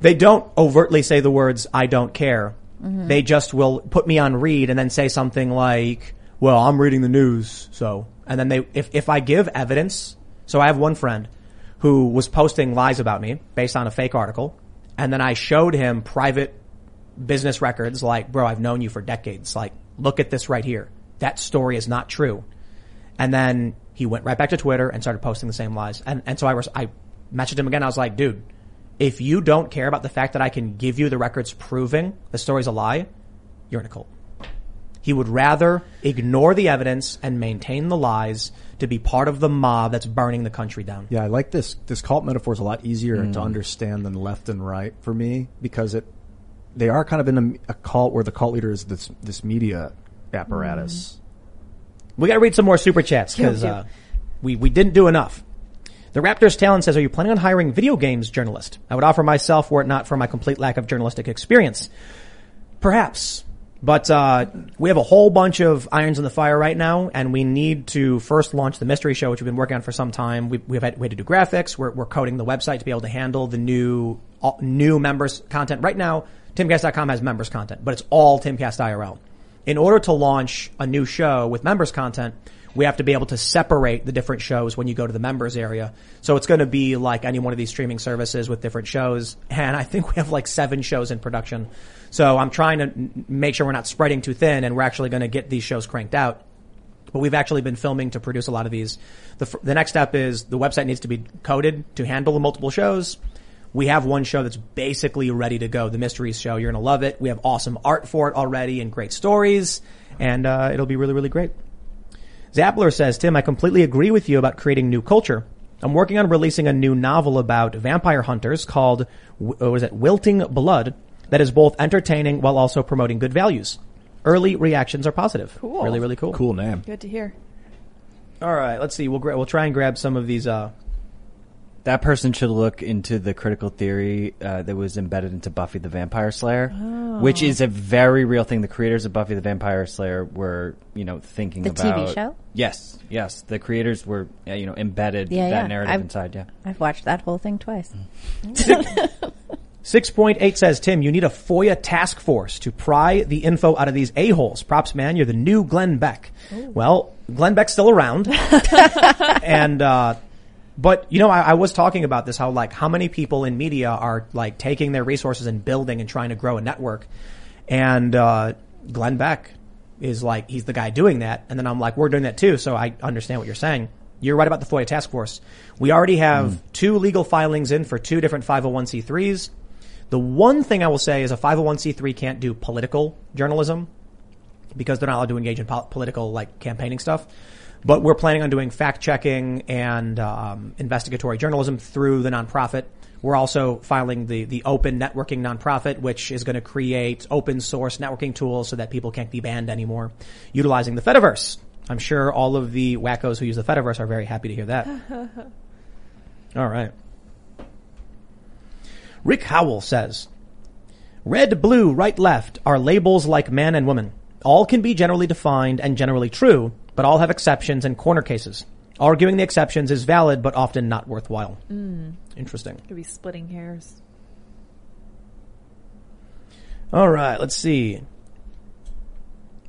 they don't overtly say the words "I don't care." Mm-hmm. They just will put me on read and then say something like, "Well, I'm reading the news, so." And then they, if if I give evidence, so I have one friend who was posting lies about me based on a fake article, and then I showed him private business records, like, "Bro, I've known you for decades. Like, look at this right here. That story is not true." And then he went right back to Twitter and started posting the same lies. And, and so I was, I messaged him again. I was like, dude, if you don't care about the fact that I can give you the records proving the story's a lie, you're in a cult. He would rather ignore the evidence and maintain the lies to be part of the mob that's burning the country down. Yeah, I like this. This cult metaphor is a lot easier to understand than left and right for me because it, they are kind of in a, a cult where the cult leader is this this media apparatus. We got to read some more super chats because uh, we we didn't do enough. The Raptors Talent says, "Are you planning on hiring video games journalist? I would offer myself were it not for my complete lack of journalistic experience. Perhaps, but uh, we have a whole bunch of irons in the fire right now, and we need to first launch the mystery show, which we've been working on for some time. We, we've had, we had to do graphics. We're, we're coding the website to be able to handle the new all, new members content. Right now, timcast.com has members content, but it's all Timcast IRL. In order to launch a new show with members content, we have to be able to separate the different shows when you go to the members area. So it's going to be like any one of these streaming services with different shows. And I think we have like seven shows in production. So I'm trying to make sure we're not spreading too thin and we're actually going to get these shows cranked out. But we've actually been filming to produce a lot of these. The, the next step is the website needs to be coded to handle the multiple shows. We have one show that's basically ready to go, the Mysteries show. You're going to love it. We have awesome art for it already and great stories. And, uh, it'll be really, really great. Zappler says, Tim, I completely agree with you about creating new culture. I'm working on releasing a new novel about vampire hunters called, what was it, Wilting Blood, that is both entertaining while also promoting good values. Early reactions are positive. Cool. Really, really cool. Cool name. Good to hear. All right, let's see. We'll gra- we'll try and grab some of these. Uh, That person should look into the critical theory uh, that was embedded into Buffy the Vampire Slayer, which is a very real thing. The creators of Buffy the Vampire Slayer were, you know, thinking about The TV show? Yes, yes. The creators were, uh, you know, embedded Yeah, that yeah. narrative I've- inside. Yeah. I've watched that whole thing twice. Six point eight says, Tim, you need a FOIA task force to pry the info out of these a holes. Props, man. You're the new Glenn Beck. Well, Glenn Beck's still around, and uh, But you know, I, I was talking about this, how like how many people in media are like taking their resources and building and trying to grow a network. And, uh, Glenn Beck is like, he's the guy doing that. And then I'm like, we're doing that too. So I understand what you're saying. You're right about the FOIA task force. We already have two legal filings in for two different 501c3s. The one thing I will say is a 501c3 can't do political journalism because they're not allowed to engage in pol- political like campaigning stuff. But we're planning on doing fact checking and um, investigatory journalism through the nonprofit. We're also filing the the open networking nonprofit, which is going to create open source networking tools so that people can't be banned anymore, utilizing the Fediverse. I'm sure all of the wackos who use the Fediverse are very happy to hear that. All right. Rick Howell says, Red, blue, right, left are labels like man and woman. All can be generally defined and generally true, but all have exceptions and corner cases. Arguing the exceptions is valid, but often not worthwhile. Mm. Interesting. Could be splitting hairs. All right, let's see.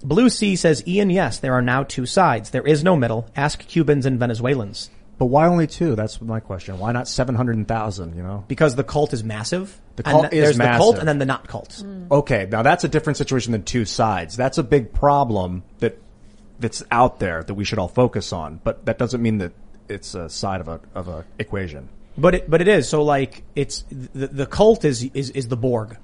Blue Sea says, Ian, yes, there are now two sides. There is no middle. Ask Cubans and Venezuelans. But why only two? That's my question. Why not 700,000, you know? Because the cult is massive. The And cult th- is there's massive. the cult and then the not cult. Okay, now that's a different situation than two sides. That's a big problem that that's out there that we should all focus on. But that doesn't mean that it's a side of a of a equation. But it, but it is. So like, it's, the, the cult is, is, is the Borg.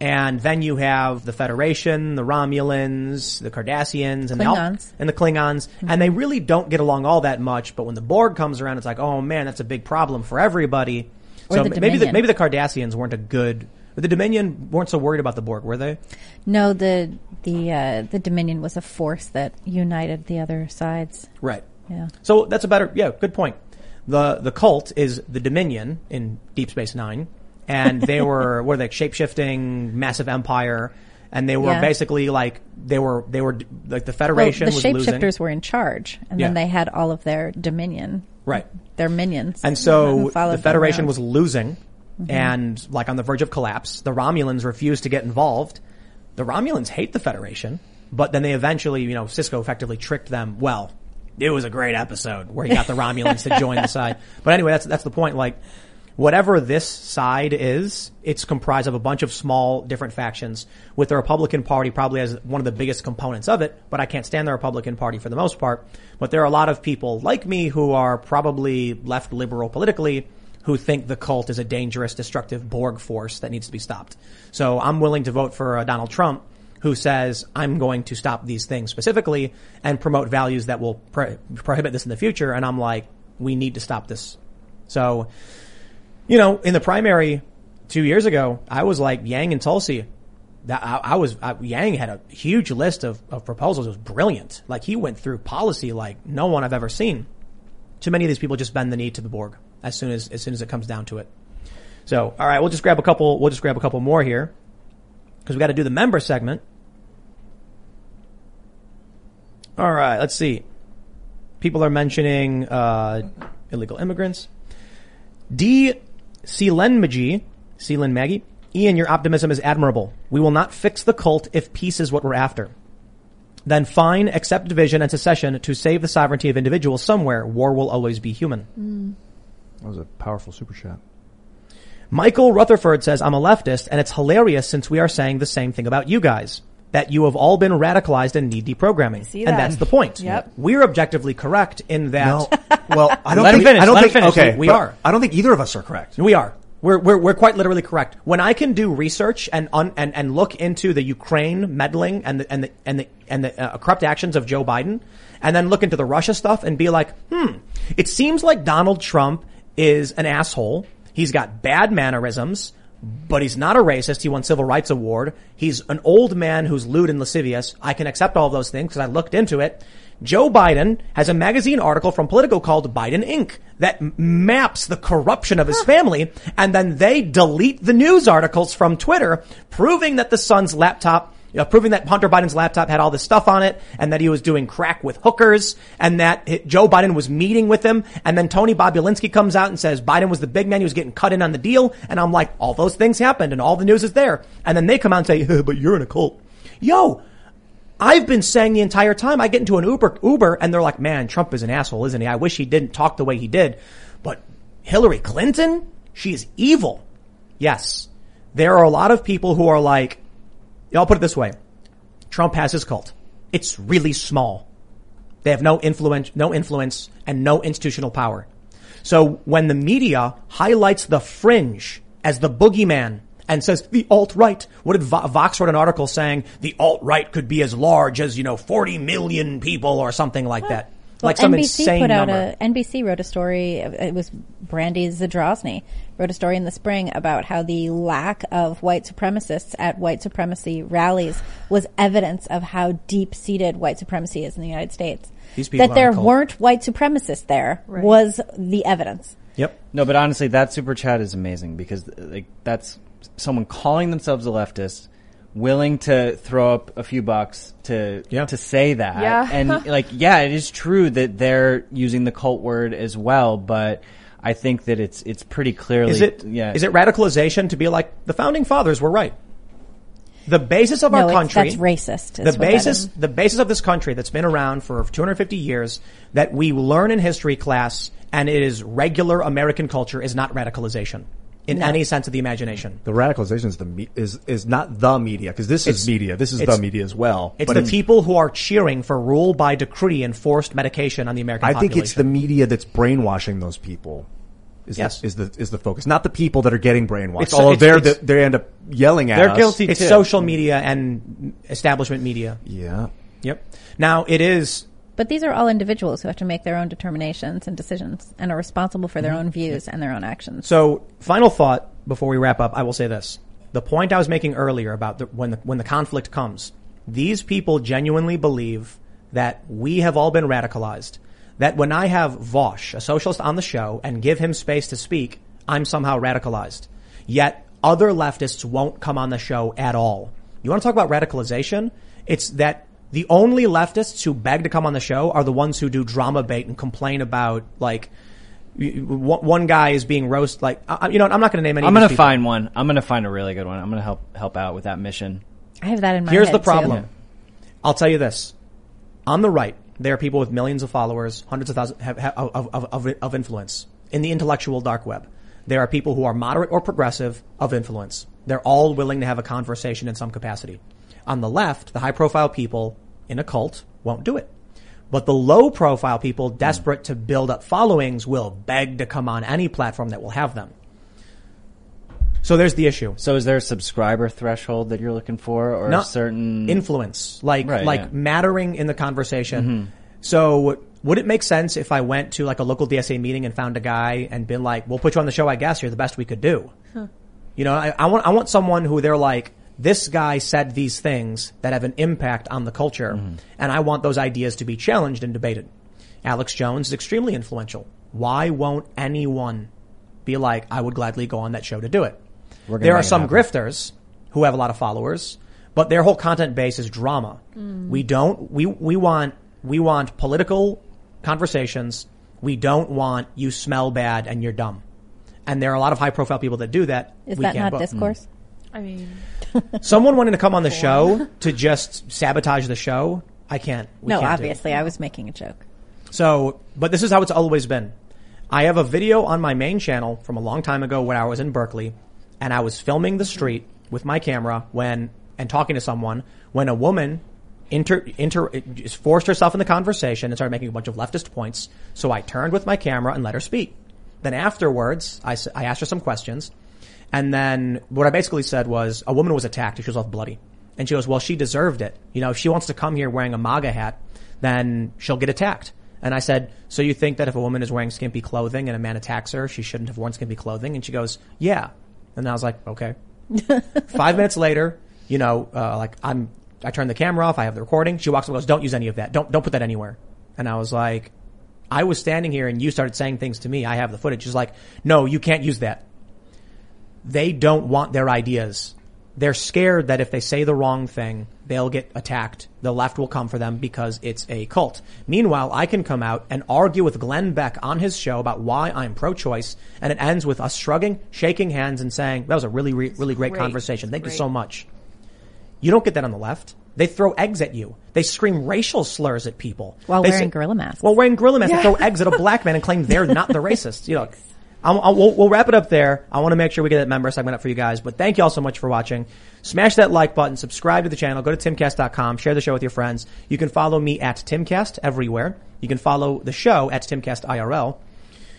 And then you have the Federation, the Romulans, the Cardassians, and they all, Klingons. and the Klingons, mm-hmm. and they really don't get along all that much. But when the Borg comes around, it's like, oh man, that's a big problem for everybody. Or so the maybe the, Dominion. maybe the Cardassians weren't a good. The Dominion weren't so worried about the Borg, were they? No, the the uh, the Dominion was a force that united the other sides. Right. Yeah. So that's a better, yeah, good point. The the cult is the Dominion in Deep Space Nine, and they were what are they shape shifting massive empire, and they were Yeah. basically like they were they were like the Federation well, the was losing. The shapeshifters were in charge, and then they had all of their Dominion, Right. Their minions, And so the Federation was losing Mhm. and like on the verge of collapse. The Romulans refused to get involved. The Romulans hate the Federation, but then they eventually, you know, Sisko effectively tricked them. Well, it was a great episode where he got the Romulans to join the side. But anyway, that's, that's the point. Like, whatever this side is, it's comprised of a bunch of small different factions with the Republican Party probably as one of the biggest components of it, but I can't stand the Republican Party for the most part. But there are a lot of people like me who are probably left liberal politically who think the cult is a dangerous, destructive Borg force that needs to be stopped. So I'm willing to vote for uh, Donald Trump who says, I'm going to stop these things specifically and promote values that will pro- prohibit this in the future. And I'm like, we need to stop this. So, you know, in the primary two years ago, I was like Yang and Tulsi. That I, I was I, Yang had a huge list of, of proposals. It was brilliant. Like he went through policy like no one I've ever seen. Too many of these people just bend the knee to the Borg as soon as as soon as it comes down to it. So, all right, we'll just grab a couple. We'll just grab a couple more here because we got to do the member segment. All right, let's see. People are mentioning uh, illegal immigrants. D. Selenmagy, Selen Maggie. Ian, your optimism is admirable. We will not fix the cult if peace is what we're after. Then fine, accept division and secession to save the sovereignty of individuals somewhere. War will always be human. That was a powerful super chat. Michael Rutherford says, I'm a leftist and it's hilarious since we are saying the same thing about you guys. That you have all been radicalized and need deprogramming. see and that's the point. Yep. We're objectively correct in that. No. Well, I don't Let him think, finish, I don't let him think, finish. okay, We are. I don't think either of us are correct. We are. We're, we're, we're quite literally correct. When I can do research and, un, and, and look into the Ukraine meddling and the, and the, and the, and the uh, corrupt actions of Joe Biden and then look into the Russia stuff and be like, hmm, it seems like Donald Trump is an asshole. He's got bad mannerisms, but he's not a racist. He won civil rights award. He's an old man who's lewd and lascivious. I can accept all of those things because I looked into it. Joe Biden has a magazine article from Politico called Biden Inc. that maps the corruption of his family, and then they delete the news articles from Twitter, proving that the son's laptop, uh, proving that Hunter Biden's laptop had all this stuff on it, and that he was doing crack with hookers, and that Joe Biden was meeting with him, and then Tony Bobulinski comes out and says Biden was the big man, he was getting cut in on the deal, and I'm like, all those things happened, and all the news is there, and then they come out and say, but you're in a cult. Yo, I've been saying the entire time I get into an Uber, Uber and they're like, man, Trump is an asshole, isn't he? I wish he didn't talk the way he did. but Hillary Clinton, she is evil. Yes. There are a lot of people who are like, I'll put it this way. Trump has his cult. It's really small. They have no influence, no influence and no institutional power. So when the media highlights the fringe as the boogeyman and says the alt-right, what did Vo- Vox wrote an article saying the alt-right could be as large as, you know, 40 million people or something like that. Well, like some NBC insane put out number. a NBC wrote a story. It was Brandy Zadrozny wrote a story in the spring about how the lack of white supremacists at white supremacy rallies was evidence of how deep seated white supremacy is in the United States. These people that there weren't white supremacists there Right. was the evidence. Yep. No, but honestly, that super chat is amazing because like that's someone calling themselves a leftist, willing to throw up a few bucks to to say that. Yeah. And like, yeah, it is true that they're using the cult word as well, but I think that it's it's pretty clearly Is it yeah. is it radicalization to be like the founding fathers were right? The basis of No, our country, that's racist, The basis, the basis of this country that's been around for 250 years that we learn in history class, and it is regular American culture, is not radicalization in No. any sense of the imagination. The radicalization is the me- is is not the media because this It's- is media. This is the media as well. It's But the it's- people who are cheering for rule by decree and forced medication on the American I population. think it's the media that's brainwashing those people. Is Yes. the, is the is the focus, not the people that are getting brainwashed. It's- Although it's- they're it's- the, they end up yelling at They're us. guilty It's social media and establishment media. Yeah. Yep. Now it is But these are all individuals who have to make their own determinations and decisions and are responsible for their mm-hmm. own views and their own actions. So, final thought before we wrap up, I will say this. The point I was making earlier about the, when the, when the conflict comes, these people genuinely believe that we have all been radicalized. That when I have Vaush, a socialist on the show, and give him space to speak, I'm somehow radicalized. Yet other leftists won't come on the show at all. You want to talk about radicalization? It's that the only leftists who beg to come on the show are the ones who do drama bait and complain about like one one guy is being roast like I- I- you know what, I'm not going to name any. I'm gonna find one. I'm gonna find a really good one. I'm gonna help help out with that mission. I have that in my Here's head, the too. problem. I'll tell you this. On the right, there are people with millions of followers, hundreds of thousands have, have, of, of, of, of influence in the intellectual dark web. There are people who are moderate or progressive of influence. They're all willing to have a conversation in some capacity. On the left, the high profile people in a cult won't do it. But the low profile people desperate to build up followings will beg to come on any platform that will have them. So there's the issue. So is there a subscriber threshold that you're looking for, or a certain influence, like Right, like yeah. mattering in the conversation. Mhm. So would it make sense if I went to like a local DSA meeting and found a guy and been like, "We'll put you on the show. I guess you're the best we could do." You know, I, I want I want someone who they're like, "This guy said these things that have an impact on the culture, Mm-hmm. and I want those ideas to be challenged and debated." Alex Jones is extremely influential. Why won't anyone be like, "I would gladly go on that show to do it"? There are some grifters who have a lot of followers, but their whole content base is drama. Mm. We don't, we, we want, we want political conversations. We don't want you smell bad and you're dumb. And there are a lot of high profile people that do that. Is We that can't not book. discourse? I mean, Someone wanting to come on the show to just sabotage the show, I can't. we no, can't do. obviously, I was making a joke. So, but this is how it's always been. I have a video on my main channel from a long time ago when I was in Berkeley and I was filming the street with my camera when, and talking to someone when a woman inter, inter, just forced herself in the conversation and started making a bunch of leftist points. So I turned with my camera and let her speak. Then afterwards, I, I asked her some questions. And then what I basically said was a woman was attacked. She was all bloody. And she goes, well, she deserved it. You know, if she wants to come here wearing a MAGA hat, then she'll get attacked. And I said, so you think that if a woman is wearing skimpy clothing and a man attacks her, she shouldn't have worn skimpy clothing? And she goes, yeah. And I was like, okay. Five minutes later, you know, uh, like I'm, I turn the camera off. I have the recording. She walks up and goes, don't use any of that. Don't, don't put that anywhere. And I was like, I was standing here and you started saying things to me. I have the footage. She's like, no, you can't use that. They don't want their ideas. They're scared that if they say the wrong thing, they'll get attacked. The left will come for them because it's a cult. Meanwhile, I can come out and argue with Glenn Beck on his show about why I'm pro-choice, and it ends with us shrugging, shaking hands, and saying, that was a really, re- really great, Great. conversation. Thank you so much. You don't get that on the left. They throw eggs at you. They scream racial slurs at people While They wearing say- gorilla masks. While wearing gorilla masks, Yeah. they throw eggs at a black man and claim they're not the racist. You know, I'll, I'll, we'll, we'll wrap it up there. I want to make sure we get that member segment up for you guys. But thank you all so much for watching. Smash that like button, subscribe to the channel, go to timcast.com, share the show with your friends. You can follow me at Timcast everywhere. You can follow the show at Timcast IRL.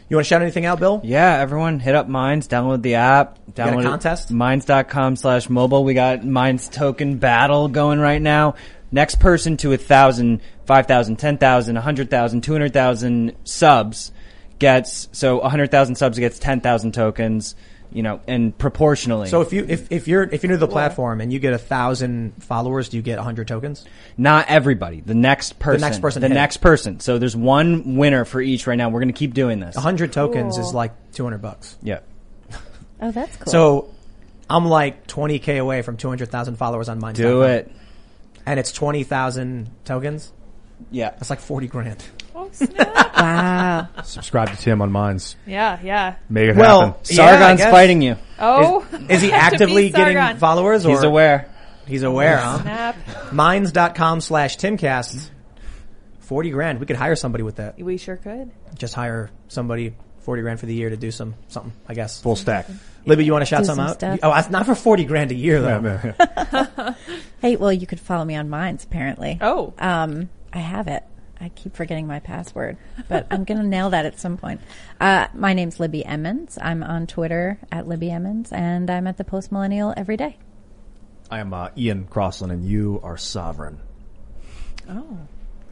You want to shout anything out, Bill? Yeah, everyone hit up Minds, download the app, got a download contest? Minds.com slash mobile. We got Minds token battle going right now. Next person to a thousand, five thousand, ten thousand, a hundred thousand, two hundred thousand subs gets, so a hundred thousand subs gets ten thousand tokens, you know, and proportionally. So if you if, if you're if you're new to the platform and you get a thousand followers, do you get a hundred tokens? Not everybody. The next person. The next person The hit. next person. So there's one winner for each right now. We're going to keep doing this. A hundred tokens Cool. is like two hundred bucks. Yeah. Oh, that's cool. So I'm like twenty k away from two hundred thousand followers on mine. Do it. And it's twenty thousand tokens. Yeah, that's like forty grand. Oh, snap. wow. Subscribe to Tim on Minds. Yeah, yeah. Make it Well, happen. Sargon's guess. fighting you. Oh. Is, is he I have to actively getting Sargon. followers? Or? He's aware. He's aware, huh? Snap. Minds.com slash Timcast. 40 grand. We could hire somebody with that. We sure could. Just hire somebody 40 grand for the year to do some, something, I guess. Full stack. Libby, you want to shout Do something some out? stuff. Oh, that's not for 40 grand a year though. Yeah, yeah. Hey, well, you could follow me on Minds, apparently. Oh. Um, I have it. I keep forgetting my password, but I'm going to nail that at some point. Uh, my name's Libby Emmons. I'm on Twitter at Libby Emmons, and I'm at the Post Millennial every day. I am uh, Ian Crossland, and you are sovereign. Oh.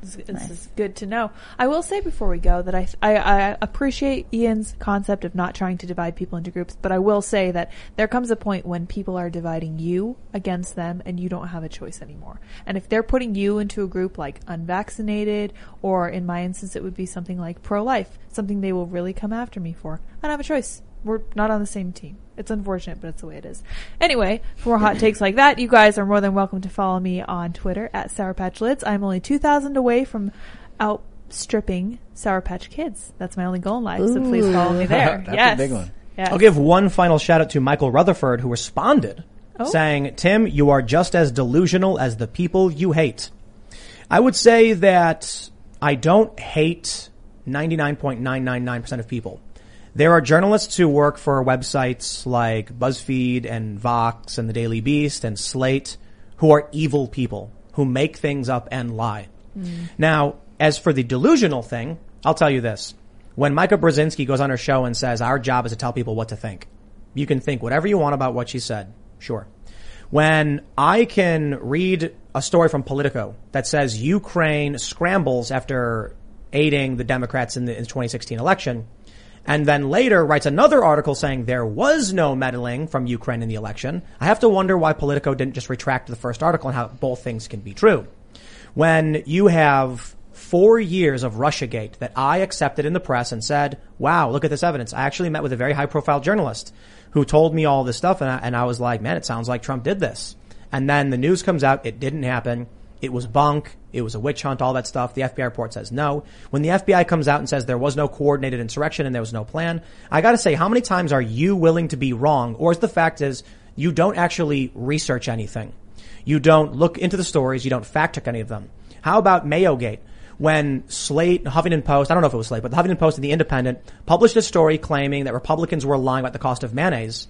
This, this is good to know. I will say before we go that I, I I appreciate Ian's concept of not trying to divide people into groups, but I will say that there comes a point when people are dividing you against them, and you don't have a choice anymore. And if they're putting you into a group like unvaccinated, or in my instance, it would be something like pro-life, something they will really come after me for. I don't have a choice. We're not on the same team. It's unfortunate, but it's the way it is. Anyway, for more hot takes like that, you guys are more than welcome to follow me on Twitter at Sour Patch Lids. I'm only 2,000 away from outstripping Sour Patch Kids. That's my only goal in life, so please follow me there. That's a yes. big one. Yes. I'll give one final shout out to Michael Rutherford who responded Oh. saying, Tim, you are just as delusional as the people you hate. I would say that I don't hate 99.999% of people. There are journalists who work for websites like BuzzFeed and Vox and the Daily Beast and Slate who are evil people who make things up and lie. Mm. Now, as for the delusional thing, I'll tell you this. When Mika Brzezinski goes on her show and says, our job is to tell people what to think, you can think whatever you want about what she said. Sure. When I can read a story from Politico that says Ukraine scrambles after aiding the Democrats in the, in the 2016 election, and then later writes another article saying there was no meddling from Ukraine in the election, I have to wonder why Politico didn't just retract the first article and how both things can be true. When you have four years of Russiagate that I accepted in the press and said, wow, look at this evidence. I actually met with a very high profile journalist who told me all this stuff and I, and I was like, man, it sounds like Trump did this. And then the news comes out, it didn't happen. It was bunk. It was a witch hunt, all that stuff. The FBI report says no. When the FBI comes out and says there was no coordinated insurrection and there was no plan, I gotta say, how many times are you willing to be wrong? Or is the fact is you don't actually research anything. You don't look into the stories. You don't fact check any of them. How about Mayogate? When Slate, Huffington Post, I don't know if it was Slate, but the Huffington Post and the Independent published a story claiming that Republicans were lying about the cost of mayonnaise.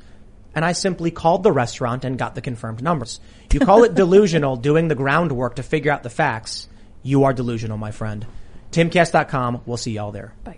And I simply called the restaurant and got the confirmed numbers. You call it delusional doing the groundwork to figure out the facts. You are delusional, my friend. Timcast.com. We'll see y'all there. Bye.